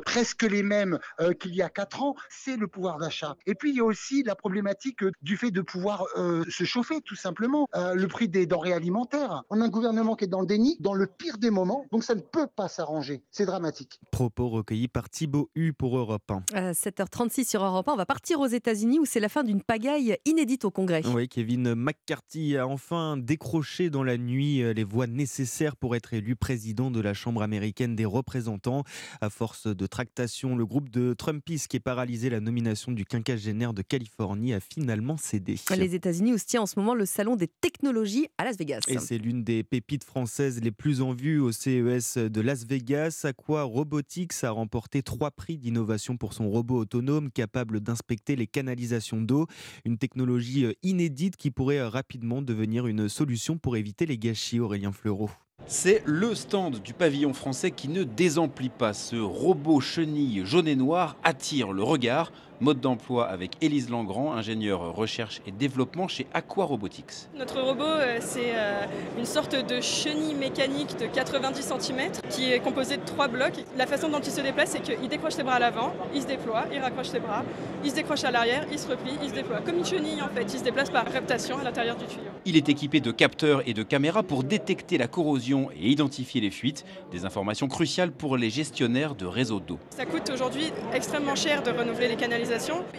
presque les mêmes qu'il y a quatre ans, c'est le pouvoir d'achat. Et puis il y a aussi la problématique du fait de pouvoir se chauffer, tout simplement. le prix des denrées alimentaires. On a un gouvernement qui est dans le déni, dans le pire des moments, donc ça ne peut pas s'arranger. C'est dramatique. Propos recueillis par Thibaut U pour Europe 1. À 7h36 sur Europe 1, on va partir aux États-Unis où c'est la fin d'une pagaille inédite au Congrès. Oui, Kevin McCarthy a enfin décroché dans la nuit euh, les voix nécessaires pour être élu président de la Chambre américaine des représentants. À force de tractation, le groupe de Trumpistes qui est paralysé la nomination du quinquagénaire de Californie a finalement cédé. Les États-Unis où se tient en ce moment le salon des technologies à Las Vegas. Et c'est l'une des pépites françaises les plus en vue au CES de Las Vegas. Aqua Robotics a remporté trois prix d'innovation pour son robot autonome capable d'inspecter les canalisations d'eau. Une technologie euh, inédite qui pourrait euh, rapidement devenir une solution pour éviter les gâchis, Aurélien Fleureau. C'est le stand du pavillon français qui ne désemplit pas. Ce robot chenille jaune et noir attire le regard. Mode d'emploi avec Élise Langrand, ingénieure recherche et développement chez Aqua Robotics. Notre robot, euh, c'est euh, une sorte de chenille mécanique de 90 cm qui est composé de trois blocs. La façon dont il se déplace, c'est qu'il décroche ses bras à l'avant, il se déploie, il raccroche ses bras, il se décroche à l'arrière, il se replie, il se déploie. Comme une chenille en fait, il se déplace par reptation à l'intérieur du tuyau. Il est équipé de capteurs et de caméras pour détecter la corrosion et identifier les fuites, des informations cruciales pour les gestionnaires de réseaux d'eau. Ça coûte aujourd'hui extrêmement cher de renouveler les canalisations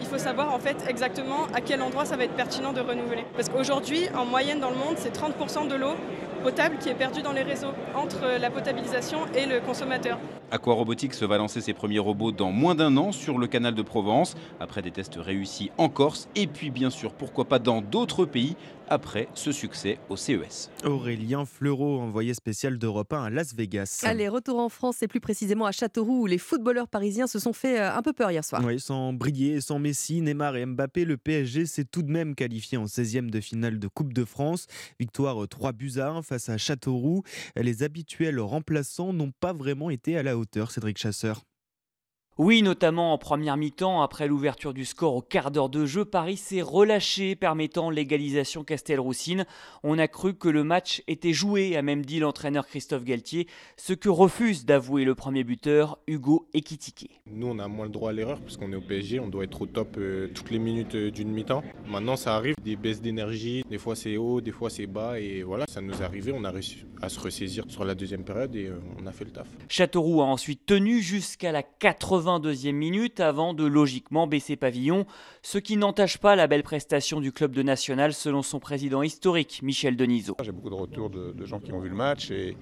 il faut savoir en fait exactement à quel endroit ça va être pertinent de renouveler. Parce qu'aujourd'hui, en moyenne dans le monde, c'est 30% de l'eau potable qui est perdue dans les réseaux entre la potabilisation et le consommateur. Aqua Robotics va lancer ses premiers robots dans moins d'un an sur le canal de Provence, après des tests réussis en Corse, et puis bien sûr, pourquoi pas dans d'autres pays, après ce succès au CES. Aurélien Fleureau, envoyé spécial d'Europe 1 à Las Vegas. Allez, retour en France et plus précisément à Châteauroux où les footballeurs parisiens se sont fait euh, un peu peur hier soir. Oui, sans briller, sans Messi, Neymar et Mbappé, le PSG s'est tout de même qualifié en 16e de finale de Coupe de France. Victoire 3 buts à 1 face à Châteauroux. Les habituels remplaçants n'ont pas vraiment été à la hauteur, Cédric Chasseur. Oui, notamment en première mi-temps, après l'ouverture du score au quart d'heure de jeu, Paris s'est relâché, permettant l'égalisation Castelroussine. On a cru que le match était joué, a même dit l'entraîneur Christophe Galtier, ce que refuse d'avouer le premier buteur, Hugo Ekitike. Nous, on a moins le droit à l'erreur, puisqu'on est au PSG, on doit être au top euh, toutes les minutes euh, d'une mi-temps. Maintenant, ça arrive, des baisses d'énergie, des fois c'est haut, des fois c'est bas, et voilà, ça nous est arrivé, on a réussi à se ressaisir sur la deuxième période, et euh, on a fait le taf. Châteauroux a ensuite tenu jusqu'à la 80 deuxième minute avant de logiquement baisser pavillon, ce qui n'entache pas la belle prestation du club de National selon son président historique, Michel Denisot. J'ai beaucoup de retours de, gens qui ont vu le match et,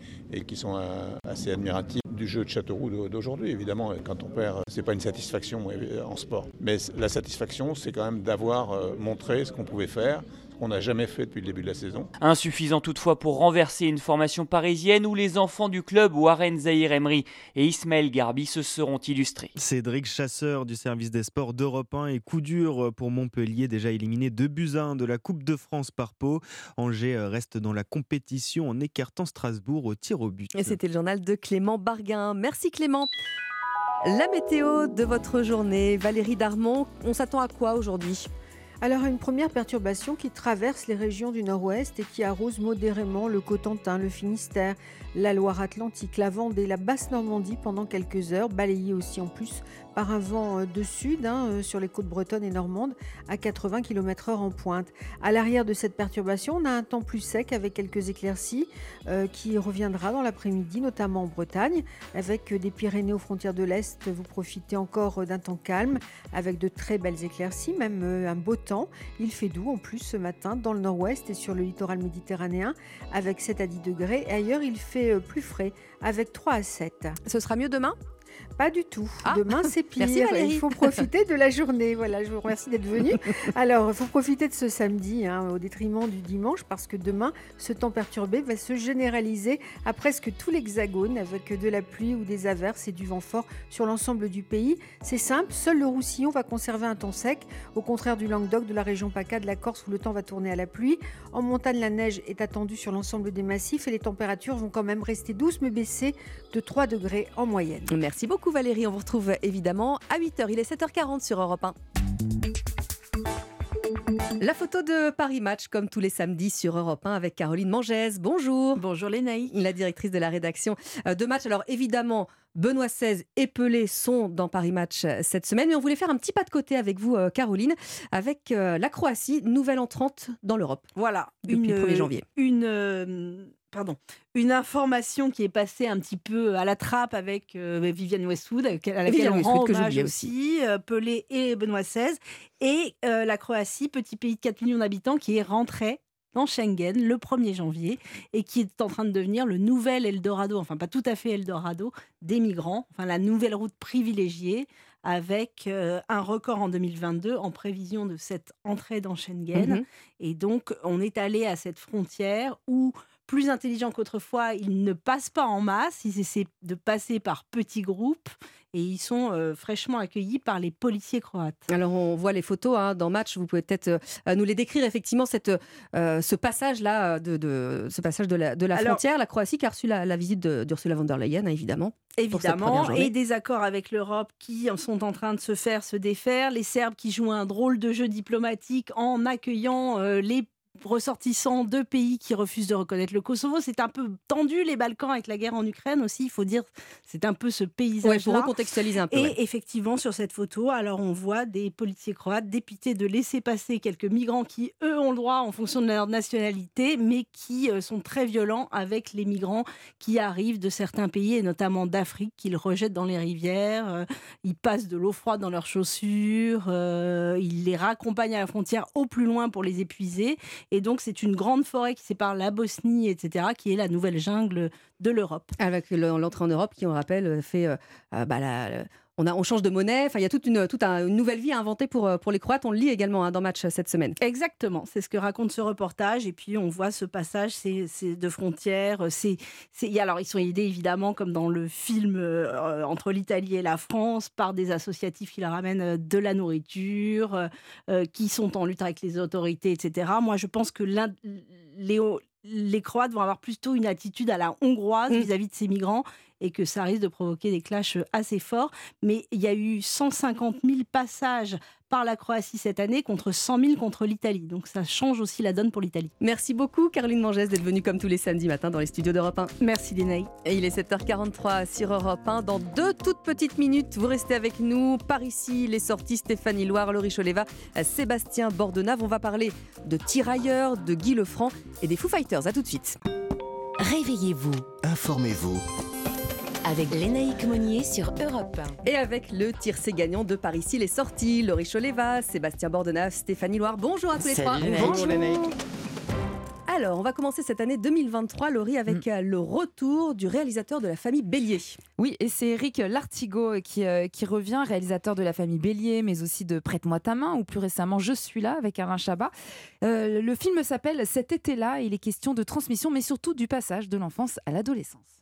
qui sont euh, assez admiratifs du jeu de Châteauroux d'aujourd'hui. Évidemment, quand on perd, c'est pas une satisfaction euh, en sport. Mais la satisfaction, c'est quand même d'avoir euh, montré ce qu'on pouvait faire, on n'a jamais fait depuis le début de la saison. Insuffisant toutefois pour renverser une formation parisienne où les enfants du club Warren Zahir Emery et Ismaël Garbi se seront illustrés. Cédric Chasseur du service des sports d'Europe 1 et coup dur pour Montpellier, déjà éliminé 2 buts 1 de la Coupe de France par Pau. Angers reste dans la compétition en écartant Strasbourg au tir au but. Et c'était le journal de Clément Barguin. Merci Clément. La météo de votre journée, Valérie Darmon, on s'attend à quoi aujourd'hui? Alors une première perturbation qui traverse les régions du nord-ouest et qui arrose modérément le Cotentin, le Finistère, la Loire-Atlantique, la Vendée, la Basse-Normandie pendant quelques heures, balayée aussi en plus par un vent euh, de sud hein, euh, sur les côtes bretonnes et normandes à 80 km/h en pointe. À l'arrière de cette perturbation, on a un temps plus sec avec quelques éclaircies euh, qui reviendra dans l'après-midi, notamment en Bretagne, avec des Pyrénées aux frontières de l'Est. Vous profitez encore d'un temps calme avec de très belles éclaircies, même un beau temps. Il fait doux en plus ce matin dans le nord-ouest et sur le littoral méditerranéen avec 7 à 10 degrés. Et ailleurs, il fait plus frais avec 3 à 7. Ce sera mieux demain? Pas du tout. Ah. Demain, c'est pire. il faut profiter de la journée. Voilà, je vous remercie d'être venu. Alors, il faut profiter de ce samedi hein, au détriment du dimanche parce que demain, ce temps perturbé va se généraliser à presque tout l'hexagone avec de la pluie ou des averses et du vent fort sur l'ensemble du pays. C'est simple, seul le Roussillon va conserver un temps sec, au contraire du Languedoc, de la région PACA, de la Corse où le temps va tourner à la pluie. En montagne, la neige est attendue sur l'ensemble des massifs et les températures vont quand même rester douces mais baisser de 3 degrés en moyenne. Merci beaucoup Valérie. On vous retrouve évidemment à 8h. Il est 7h40 sur Europe 1. La photo de Paris Match, comme tous les samedis sur Europe 1 avec Caroline Mangès. Bonjour. Bonjour Lénaï. La directrice de la rédaction euh, de Match. Alors évidemment, Benoît XVI et Pelé sont dans Paris Match euh, cette semaine, mais on voulait faire un petit pas de côté avec vous, euh, Caroline, avec la Croatie, nouvelle entrante dans l'Europe. Voilà. Depuis le 1er janvier. Une pardon, une information qui est passée un petit peu à la trappe avec euh, Viviane Westwood, à laquelle on rend hommage aussi, euh, Pelé et Benoît XVI, et euh, la Croatie, petit pays de 4 millions d'habitants, qui est rentré dans Schengen le 1er janvier et qui est en train de devenir le nouvel Eldorado, enfin pas tout à fait Eldorado, des migrants, enfin la nouvelle route privilégiée avec un record en 2022 en prévision de cette entrée dans Schengen. Mmh et donc, on est allé à cette frontière où plus intelligents qu'autrefois, ils ne passent pas en masse, ils essaient de passer par petits groupes et ils sont euh, fraîchement accueillis par les policiers croates. Alors on voit les photos hein, dans Match, vous pouvez peut-être euh, nous les décrire effectivement cette, euh, ce passage là de, de, ce passage de la, de la frontière. La Croatie qui a reçu la, visite d'Ursula von der Leyen évidemment. Évidemment, et des accords avec l'Europe qui sont en train de se faire, se défaire. Les Serbes qui jouent un drôle de jeu diplomatique en accueillant les ressortissants de pays qui refusent de reconnaître le Kosovo. C'est un peu tendu les Balkans avec la guerre en Ukraine aussi. Il faut dire, c'est un peu ce paysage. Il faut recontextualiser un peu. Et effectivement, sur cette photo, alors on voit des policiers croates dépités de laisser passer quelques migrants qui, eux, ont le droit en fonction de leur nationalité, mais qui euh, sont très violents avec les migrants qui arrivent de certains pays, et notamment d'Afrique, qu'ils rejettent dans les rivières. Euh, ils passent de l'eau froide dans leurs chaussures. Euh, ils les raccompagnent à la frontière au plus loin pour les épuiser. Et donc, c'est une grande forêt qui sépare la Bosnie, etc., qui est la nouvelle jungle de l'Europe. Avec l'entrée en Europe qui, on rappelle, fait euh, euh, bah, la, on, a, on, change de monnaie. Enfin, il y a toute une, toute une nouvelle vie à inventer pour, euh, pour les Croates. On le lit également hein, dans Match cette semaine. Exactement. C'est ce que raconte ce reportage. Et puis, on voit ce passage c'est, de frontières. C'est, alors, ils sont aidés évidemment, comme dans le film entre l'Italie et la France, par des associatifs qui leur amènent de la nourriture, qui sont en lutte avec les autorités, etc. Moi, je pense que les, les Croates vont avoir plutôt une attitude à la hongroise mmh. vis-à-vis de ces migrants et que ça risque de provoquer des clashs assez forts. Mais il y a eu 150 000 passages par la Croatie cette année contre 100 000 contre l'Italie. Donc ça change aussi la donne pour l'Italie. Merci beaucoup Caroline Mangès d'être venue comme tous les samedis matins dans les studios d'Europe 1. Merci Lénaï. Et il est 7h43 sur Europe 1. Dans deux toutes petites minutes, vous restez avec nous. Par ici, les sorties Stéphanie Loire, Laurie Choleva, Sébastien Bordenave. On va parler de tirailleurs, de Guy Lefranc et des Foo Fighters. A tout de suite. Réveillez-vous. Informez-vous avec Lénaïque Monnier sur Europe 1. Et avec le tiercé gagnant de Paris ici les sorties, Laurie Choleva, Sébastien Bordenave, Stéphanie Loire. Bonjour à tous les trois. Bonjour Lénaïque. Alors, on va commencer cette année 2023, Laurie, avec mm. euh, le retour du réalisateur de la famille Bélier. Oui, et c'est Eric Lartigot qui, euh, qui revient, réalisateur de la famille Bélier, mais aussi de Prête-moi ta main, ou plus récemment Je suis là avec Alain Chabat. Euh, le film s'appelle Cet été-là, il est question de transmission, mais surtout du passage de l'enfance à l'adolescence.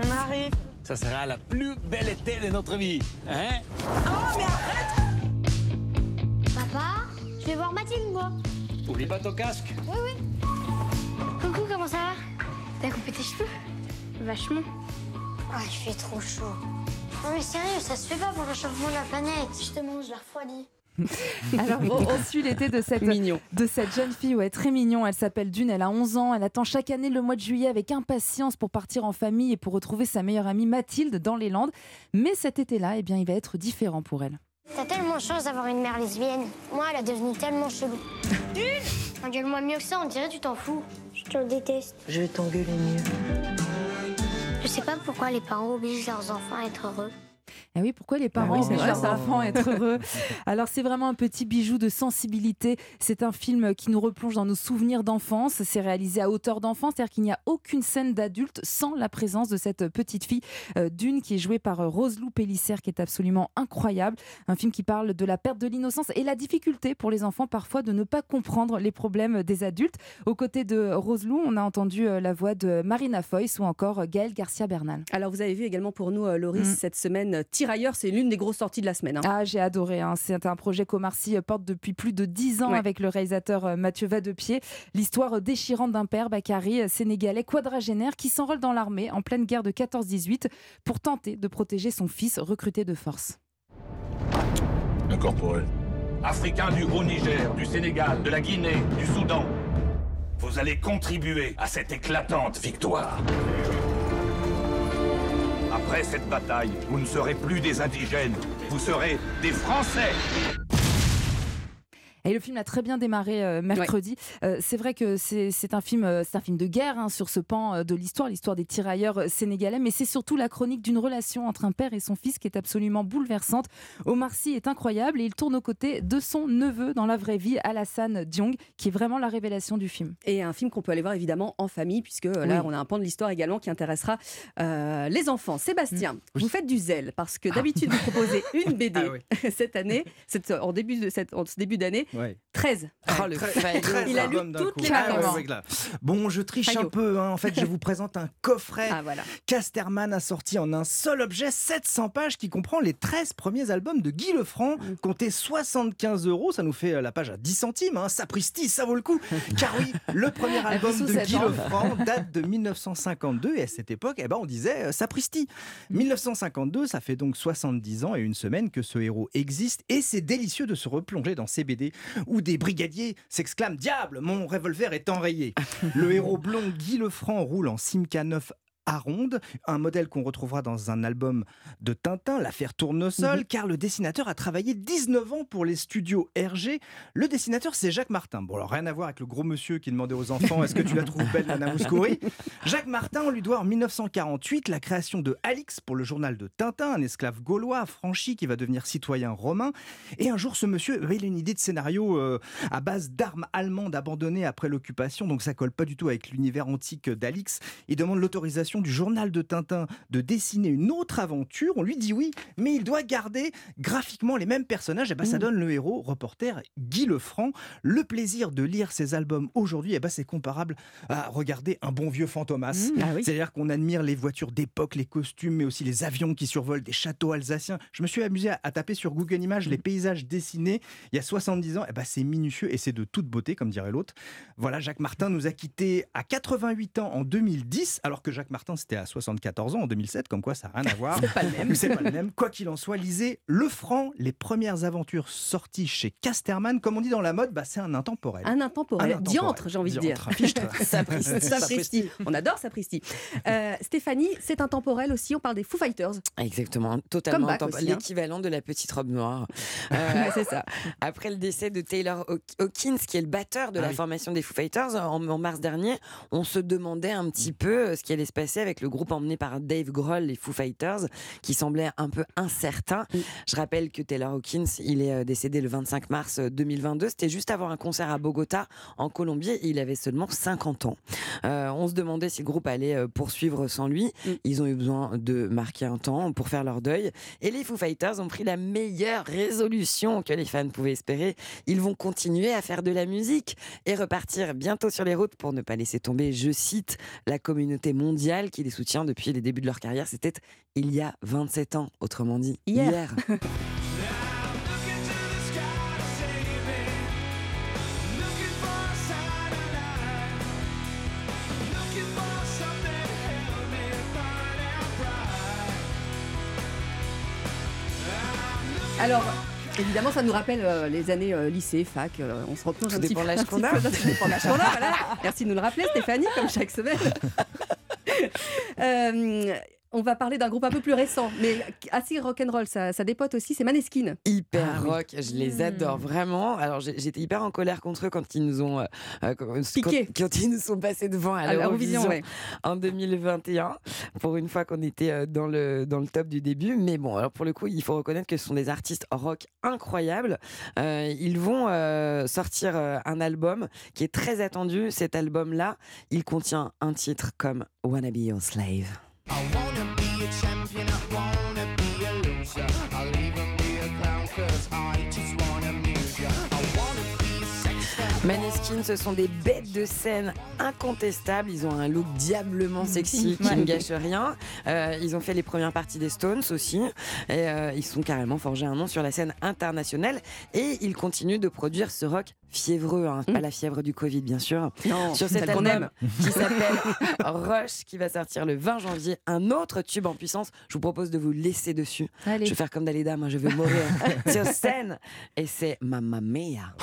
On arrive. Ça sera la plus belle été de notre vie, hein? Oh, mais arrête Papa, je vais voir Mathilde, moi. Oublie pas ton casque. Oui, oui. Coucou, comment ça va? T'as coupé tes cheveux? Vachement. Ah, il fait trop chaud. Non mais sérieux, ça se fait pas pour le changement de la planète. Justement, je la refroidis. Alors, on, suit l'été de cette, de cette jeune fille, ouais, très mignon. Elle s'appelle Dune, elle a 11 ans. Elle attend chaque année le mois de juillet avec impatience pour partir en famille et pour retrouver sa meilleure amie Mathilde dans les Landes. Mais cet été-là, eh bien, il va être différent pour elle. T'as tellement chance d'avoir une mère lesbienne. Moi, elle a devenu tellement chelou. Dune Engueule-moi mieux que ça, on dirait tu t'en fous. Je te déteste. Je vais t'engueuler mieux. Je sais pas pourquoi les parents obligent leurs enfants à être heureux. Et eh oui, pourquoi les parents ah leurs enfants être heureux? Alors c'est vraiment un petit bijou de sensibilité. C'est un film qui nous replonge dans nos souvenirs d'enfance. C'est réalisé à hauteur d'enfant, c'est-à-dire qu'il n'y a aucune scène d'adulte sans la présence de cette petite fille euh, d'une qui est jouée par euh, Roselou Pélissère, qui est absolument incroyable. Un film qui parle de la perte de l'innocence et la difficulté pour les enfants parfois de ne pas comprendre les problèmes des adultes. Aux côtés de Roselou, on a entendu euh, la voix de Marina Foïs ou encore Gaël Garcia Bernal. Alors vous avez vu également pour nous, Laurie, mm. cette semaine Tirailleurs, c'est l'une des grosses sorties de la semaine. Hein. Ah, j'ai adoré. Hein. C'est un projet qu'Omar euh, porte depuis plus de dix ans avec le réalisateur euh, Mathieu Vadepied. L'histoire euh, déchirante d'un père, Bakary, sénégalais quadragénaire, qui s'enrôle dans l'armée en pleine guerre de 14-18 pour tenter de protéger son fils recruté de force. Incorporé. Africains du Haut-Niger, du Sénégal, de la Guinée, du Soudan. Vous allez contribuer à cette éclatante victoire. Après cette bataille, vous ne serez plus des indigènes, vous serez des Français et le film a très bien démarré euh, mercredi. Euh, c'est vrai que c'est un film, euh, c'est un film de guerre hein, sur ce pan de l'histoire, l'histoire des tirailleurs sénégalais, mais c'est surtout la chronique d'une relation entre un père et son fils qui est absolument bouleversante. Omar Sy est incroyable et il tourne aux côtés de son neveu dans la vraie vie, Alassane Diong, qui est vraiment la révélation du film. Et un film qu'on peut aller voir évidemment en famille, puisque là on a un pan de l'histoire également qui intéressera les enfants. Sébastien, mm. vous faites du zèle parce que d'habitude vous proposez une BD ah cette année, cette, en début de cette, en ce début d'année. 13. Oh, le faillot. Il a lu toutes les Ah, vacances. ouais, ouais, là. Bon, je triche un peu. hein. En fait, je vous présente un coffret. Ah, voilà. Casterman a sorti en un seul objet 700 pages qui comprend les 13 premiers albums de Guy Lefranc. Mm. Comptez 75 euros, ça nous fait euh, la page à 10 centimes. Hein. Sapristi, ça vaut le coup. Car oui, le premier album de Guy. Lefranc date de 1952 et à cette époque, eh ben, on disait euh, Sapristi. 1952, ça fait donc 70 ans et une semaine que ce héros existe et c'est délicieux de se replonger dans ces BD où des brigadiers s'exclament Diable, mon revolver est enrayé. Le héros blond Guy Lefranc roule en Simca 9 un modèle qu'on retrouvera dans un album de Tintin, l'affaire Tournesol, car le dessinateur a travaillé 19 ans pour les studios RG. Le dessinateur, c'est Jacques Martin. Bon, alors rien à voir avec le gros monsieur qui demandait aux enfants est-ce que tu la trouves belle, Nana Mouskouri? Jacques Martin, on lui doit en 1948 la création de Alix pour le journal de Tintin, un esclave gaulois affranchi qui va devenir citoyen romain. Et un jour, ce monsieur, il a une idée de scénario euh, à base d'armes allemandes abandonnées après l'occupation, donc ça colle pas du tout avec l'univers antique d'Alix. Il demande l'autorisation du journal de Tintin de dessiner une autre aventure. On lui dit oui, mais il doit garder graphiquement les mêmes personnages. Et ben, ça donne le héros, reporter Guy Lefranc. Le plaisir de lire ses albums aujourd'hui, et ben, c'est comparable à regarder un bon vieux Fantomas. Mmh, ah oui. C'est-à-dire qu'on admire les voitures d'époque, les costumes, mais aussi les avions qui survolent des châteaux alsaciens. Je me suis amusé à, à taper sur Google Images les paysages dessinés il y a 70 ans. Et ben, c'est minutieux et c'est de toute beauté, comme dirait l'autre. Voilà, Jacques Martin nous a quittés à 88 ans en 2010, alors que Jacques Martin, c'était à 74 ans en 2007, comme quoi ça n'a rien à voir. C'est pas le même. C'est pas le même. Quoi qu'il en soit, lisez Le Franc, les premières aventures sorties chez Casterman. Comme on dit dans la mode, bah, c'est un intemporel. Un intemporel. Un intemporel. Diantre, j'ai envie de dire. Sapristi. Sapristi. On adore Sapristi. Euh, Stéphanie, c'est intemporel aussi. On parle des Foo Fighters. Exactement, totalement intemporel. hein. l'équivalent de la petite robe noire. Euh, c'est ça. Après le décès de Taylor Haw- Hawkins, qui est le batteur de Ah la oui. formation des Foo Fighters, en, en mars dernier, on se demandait un petit peu euh, ce qui allait se passer avec le groupe emmené par Dave Grohl, les Foo Fighters, qui semblait un peu incertain. Je rappelle que Taylor Hawkins, il est euh, décédé le 25 mars euh, 2022. C'était juste avant un concert à Bogota, en Colombie, et il avait seulement 50 ans. Euh, on se demandait si le groupe allait euh, poursuivre sans lui. Ils ont eu besoin de marquer un temps pour faire leur deuil. Et les Foo Fighters ont pris la meilleure résolution que les fans pouvaient espérer. Ils vont continuer à faire de la musique et repartir bientôt sur les routes pour ne pas laisser tomber, je cite, la communauté mondiale qui les soutient depuis les débuts de leur carrière. C'était il y a 27 ans, autrement dit Hier. hier. Alors. Évidemment, ça nous rappelle euh, les années euh, lycée, fac. euh, on se replonge un petit peu. l'âge qu'on a. Merci de nous le rappeler, Stéphanie, comme chaque semaine. Um. On va parler d'un groupe un peu plus récent, mais assez rock'n'roll. Ça, ça dépote aussi, c'est Maneskin. hyper Ah oui. rock, je les Mmh. adore vraiment. Alors j'étais hyper en colère contre eux quand ils nous ont euh, euh, quand, Piqué. quand- quand ils nous sont passés devant à À l'Eurovision, l'Eurovision ouais. en 2021 pour une fois qu'on était euh, dans le dans le top du début. Mais bon, alors pour le coup, il faut reconnaître que ce sont des artistes rock incroyables. Euh, ils vont euh, sortir un album qui est très attendu. Cet album-là, il contient un titre comme Wanna Be Your Slave. a champion. Ce sont des bêtes de scène incontestables. Ils ont un look diablement sexy qui ne gâche rien. Euh, ils ont fait les premières parties des Stones aussi. Et euh, ils sont carrément forgés un nom sur la scène internationale. Et ils continuent de produire ce rock fiévreux, hein. pas la fièvre du Covid bien sûr. Non, sur cet album aime. qui s'appelle Rush, qui va sortir le 20 janvier. Un autre tube en puissance. Je vous propose de vous laisser dessus. Allez. Je vais faire comme Dalida, moi je vais mourir sur scène. Et c'est Mamma Mia.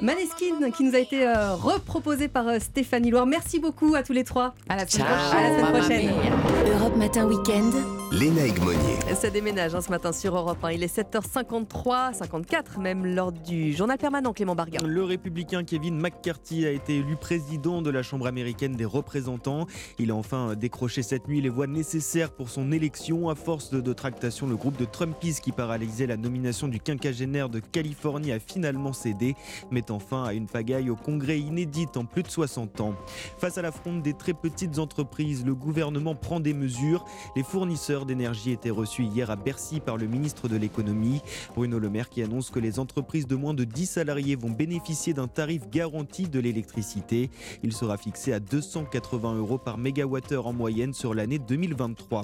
Maneskin qui nous a été euh, reproposé par euh, Stéphanie Loire. Merci beaucoup à tous les trois. À la semaine Ciao, prochaine. À la semaine prochaine. Europe Matin Weekend. Léna Egmonier. Ça déménage hein, ce matin sur Europe 1. Il est 7h53, 54 même lors du journal permanent Clément Bargain. Le républicain Kevin McCarthy a été élu président de la Chambre américaine des représentants. Il a enfin décroché cette nuit les voix nécessaires pour son élection. À force de, de tractation, le groupe de Trumpistes qui paralysait la nomination du quinquagénaire de Californie a finalement cédé, mettant fin à une pagaille au Congrès inédite en plus de 60 ans. Face à l'affront des très petites entreprises, le gouvernement prend des mesures. Les fournisseurs d'énergie étaient reçus hier à Bercy par le ministre de l'économie. Bruno Le Maire qui annonce que les entreprises de moins de 10 salariés vont bénéficier d'un tarif garanti de l'électricité. Il sera fixé à 280 euros par mégawattheure en moyenne sur l'année 2023.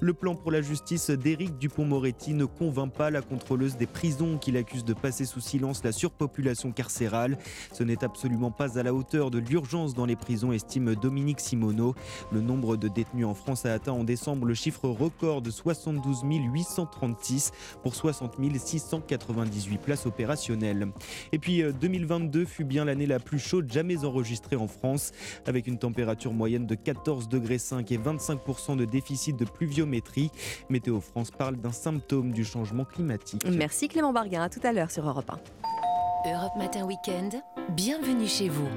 Le plan pour la justice d'Éric Dupont-Moretti ne convainc pas la contrôleuse des prisons qu'il accuse de passer sous silence la surpopulation carcérale. Ce n'est absolument pas à la hauteur de l'urgence dans les prisons, estime Dominique Simoneau. Le nombre de détenus en France a atteint en décembre le chiffre record de 72 836 pour 60 698 places opérationnelles. Et puis 2022 fut bien l'année la plus chaude jamais enregistrée en France, avec une température moyenne de 14 degrés 5 et 25% de déficit de pluviométrie. Météo France parle d'un symptôme du changement climatique. Merci Clément Barguin, à tout à l'heure sur Europe 1. Europe Matin Weekend, bienvenue chez vous.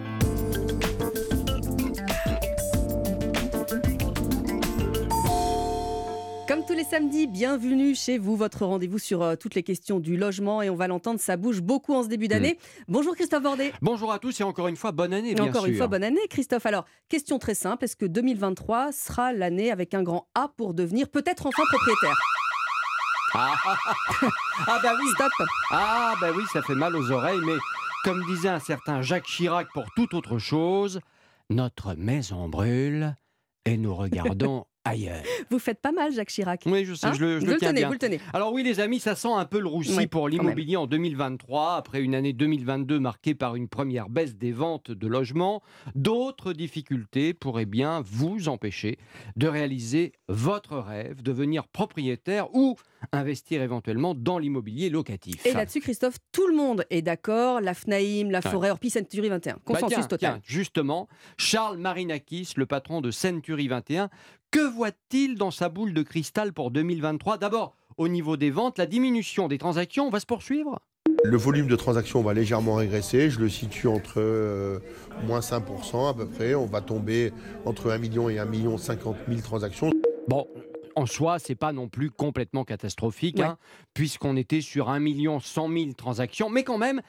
Tous les samedis, bienvenue chez vous, votre rendez-vous sur euh, toutes les questions du logement et on va l'entendre, ça bouge beaucoup en ce début d'année. Bonjour Christophe Bordet. Bonjour à tous et encore une fois bonne année. Et bien encore une fois bonne année Christophe. Alors, question très simple, est-ce que 2023 sera l'année avec un grand A pour devenir peut-être enfin propriétaire? Ah, ah bah oui. Stop. Ah bah oui, ça fait mal aux oreilles, mais comme disait un certain Jacques Chirac pour toute autre chose, notre maison brûle et nous regardons ailleurs. Vous faites pas mal Jacques Chirac. Oui, je sais, Hein je le, je vous le tiens tenez, bien. vous le tenez. Alors oui, les amis, ça sent un peu le roussi Oui, pour l'immobilier en 2023, après une année 2022 marquée par une première baisse des ventes de logements. D'autres difficultés pourraient bien vous empêcher de réaliser votre rêve, devenir propriétaire ou investir éventuellement dans l'immobilier locatif. Et là-dessus, Christophe, tout le monde est d'accord. La FNAIM, la Ouais. Forêt, Orpi, Century 21. Bah Consensus tiens, total. tiens, justement, Charles Marinakis, le patron de Century 21, que voit-il dans sa boule de cristal pour 2023 D'abord, au niveau des ventes, la diminution des transactions va se poursuivre? Le volume de transactions va légèrement régresser. Je le situe entre euh, moins 5% à peu près. On va tomber entre 1 million et 1 million 50 000 transactions. Bon, en soi, c'est pas non plus complètement catastrophique, hein, puisqu'on était sur 1 million 100 000 transactions. Mais quand même,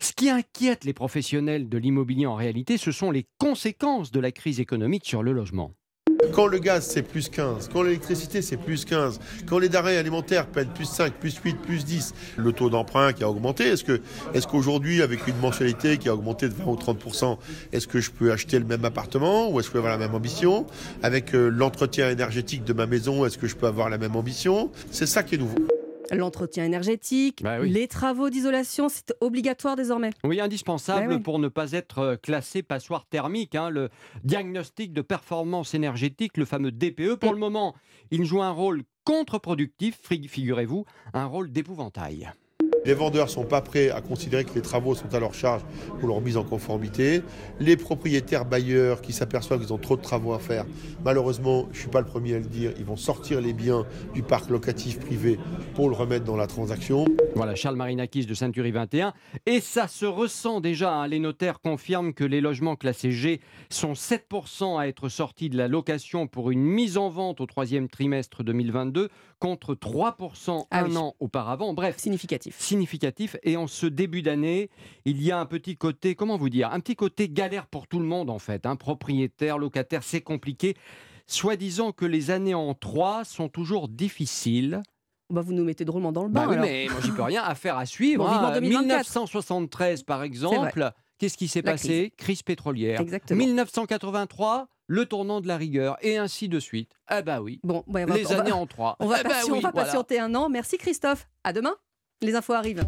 ce qui inquiète les professionnels de l'immobilier en réalité, ce sont les conséquences de la crise économique sur le logement. Quand le gaz, c'est plus 15. Quand l'électricité, c'est plus 15. Quand les denrées alimentaires pètent plus 5, plus 8, plus 10. Le taux d'emprunt qui a augmenté. Est-ce que, est-ce qu'aujourd'hui, avec une mensualité qui a augmenté de 20 ou 30% est-ce que je peux acheter le même appartement ou est-ce que je peux avoir la même ambition? Avec euh, l'entretien énergétique de ma maison, est-ce que je peux avoir la même ambition? C'est ça qui est nouveau. L'entretien énergétique, Bah oui. les travaux d'isolation, c'est obligatoire désormais. Oui, indispensable ouais. pour ne pas être euh, classé passoire thermique. hein, le diagnostic de performance énergétique, le fameux DPE, pour le moment, il joue un rôle contre-productif, figurez-vous, un rôle d'épouvantail. Les vendeurs sont pas prêts à considérer que les travaux sont à leur charge pour leur mise en conformité. Les propriétaires bailleurs qui s'aperçoivent qu'ils ont trop de travaux à faire, malheureusement, je suis pas le premier à le dire, ils vont sortir les biens du parc locatif privé pour le remettre dans la transaction. Voilà, Charles Marinakis de Century 21. Et ça se ressent déjà. hein. Les notaires confirment que les logements classés G sont 7% à être sortis de la location pour une mise en vente au troisième trimestre 2022 contre 3% Ah un oui. an auparavant. Bref. Significatif. Significatif. Et en ce début d'année, il y a un petit côté, comment vous dire, un petit côté galère pour tout le monde en fait. Un propriétaire, locataire, c'est compliqué. Soi-disant que les années en 3 sont toujours difficiles. Bah, vous nous mettez drôlement dans le bain. Bah oui, alors. mais moi j'y peux rien. Affaire à suivre. Bon, vivement hein. 2024. 1973 par exemple. Qu'est-ce qui s'est passé? crise. pétrolière. Exactement. 1983, le tournant de la rigueur et ainsi de suite. Ah bah oui. Bon, ouais, va- les va- années en trois. On va, Eh bah patient- oui, on va voilà. patienter un an. Merci Christophe. À demain. Les infos arrivent.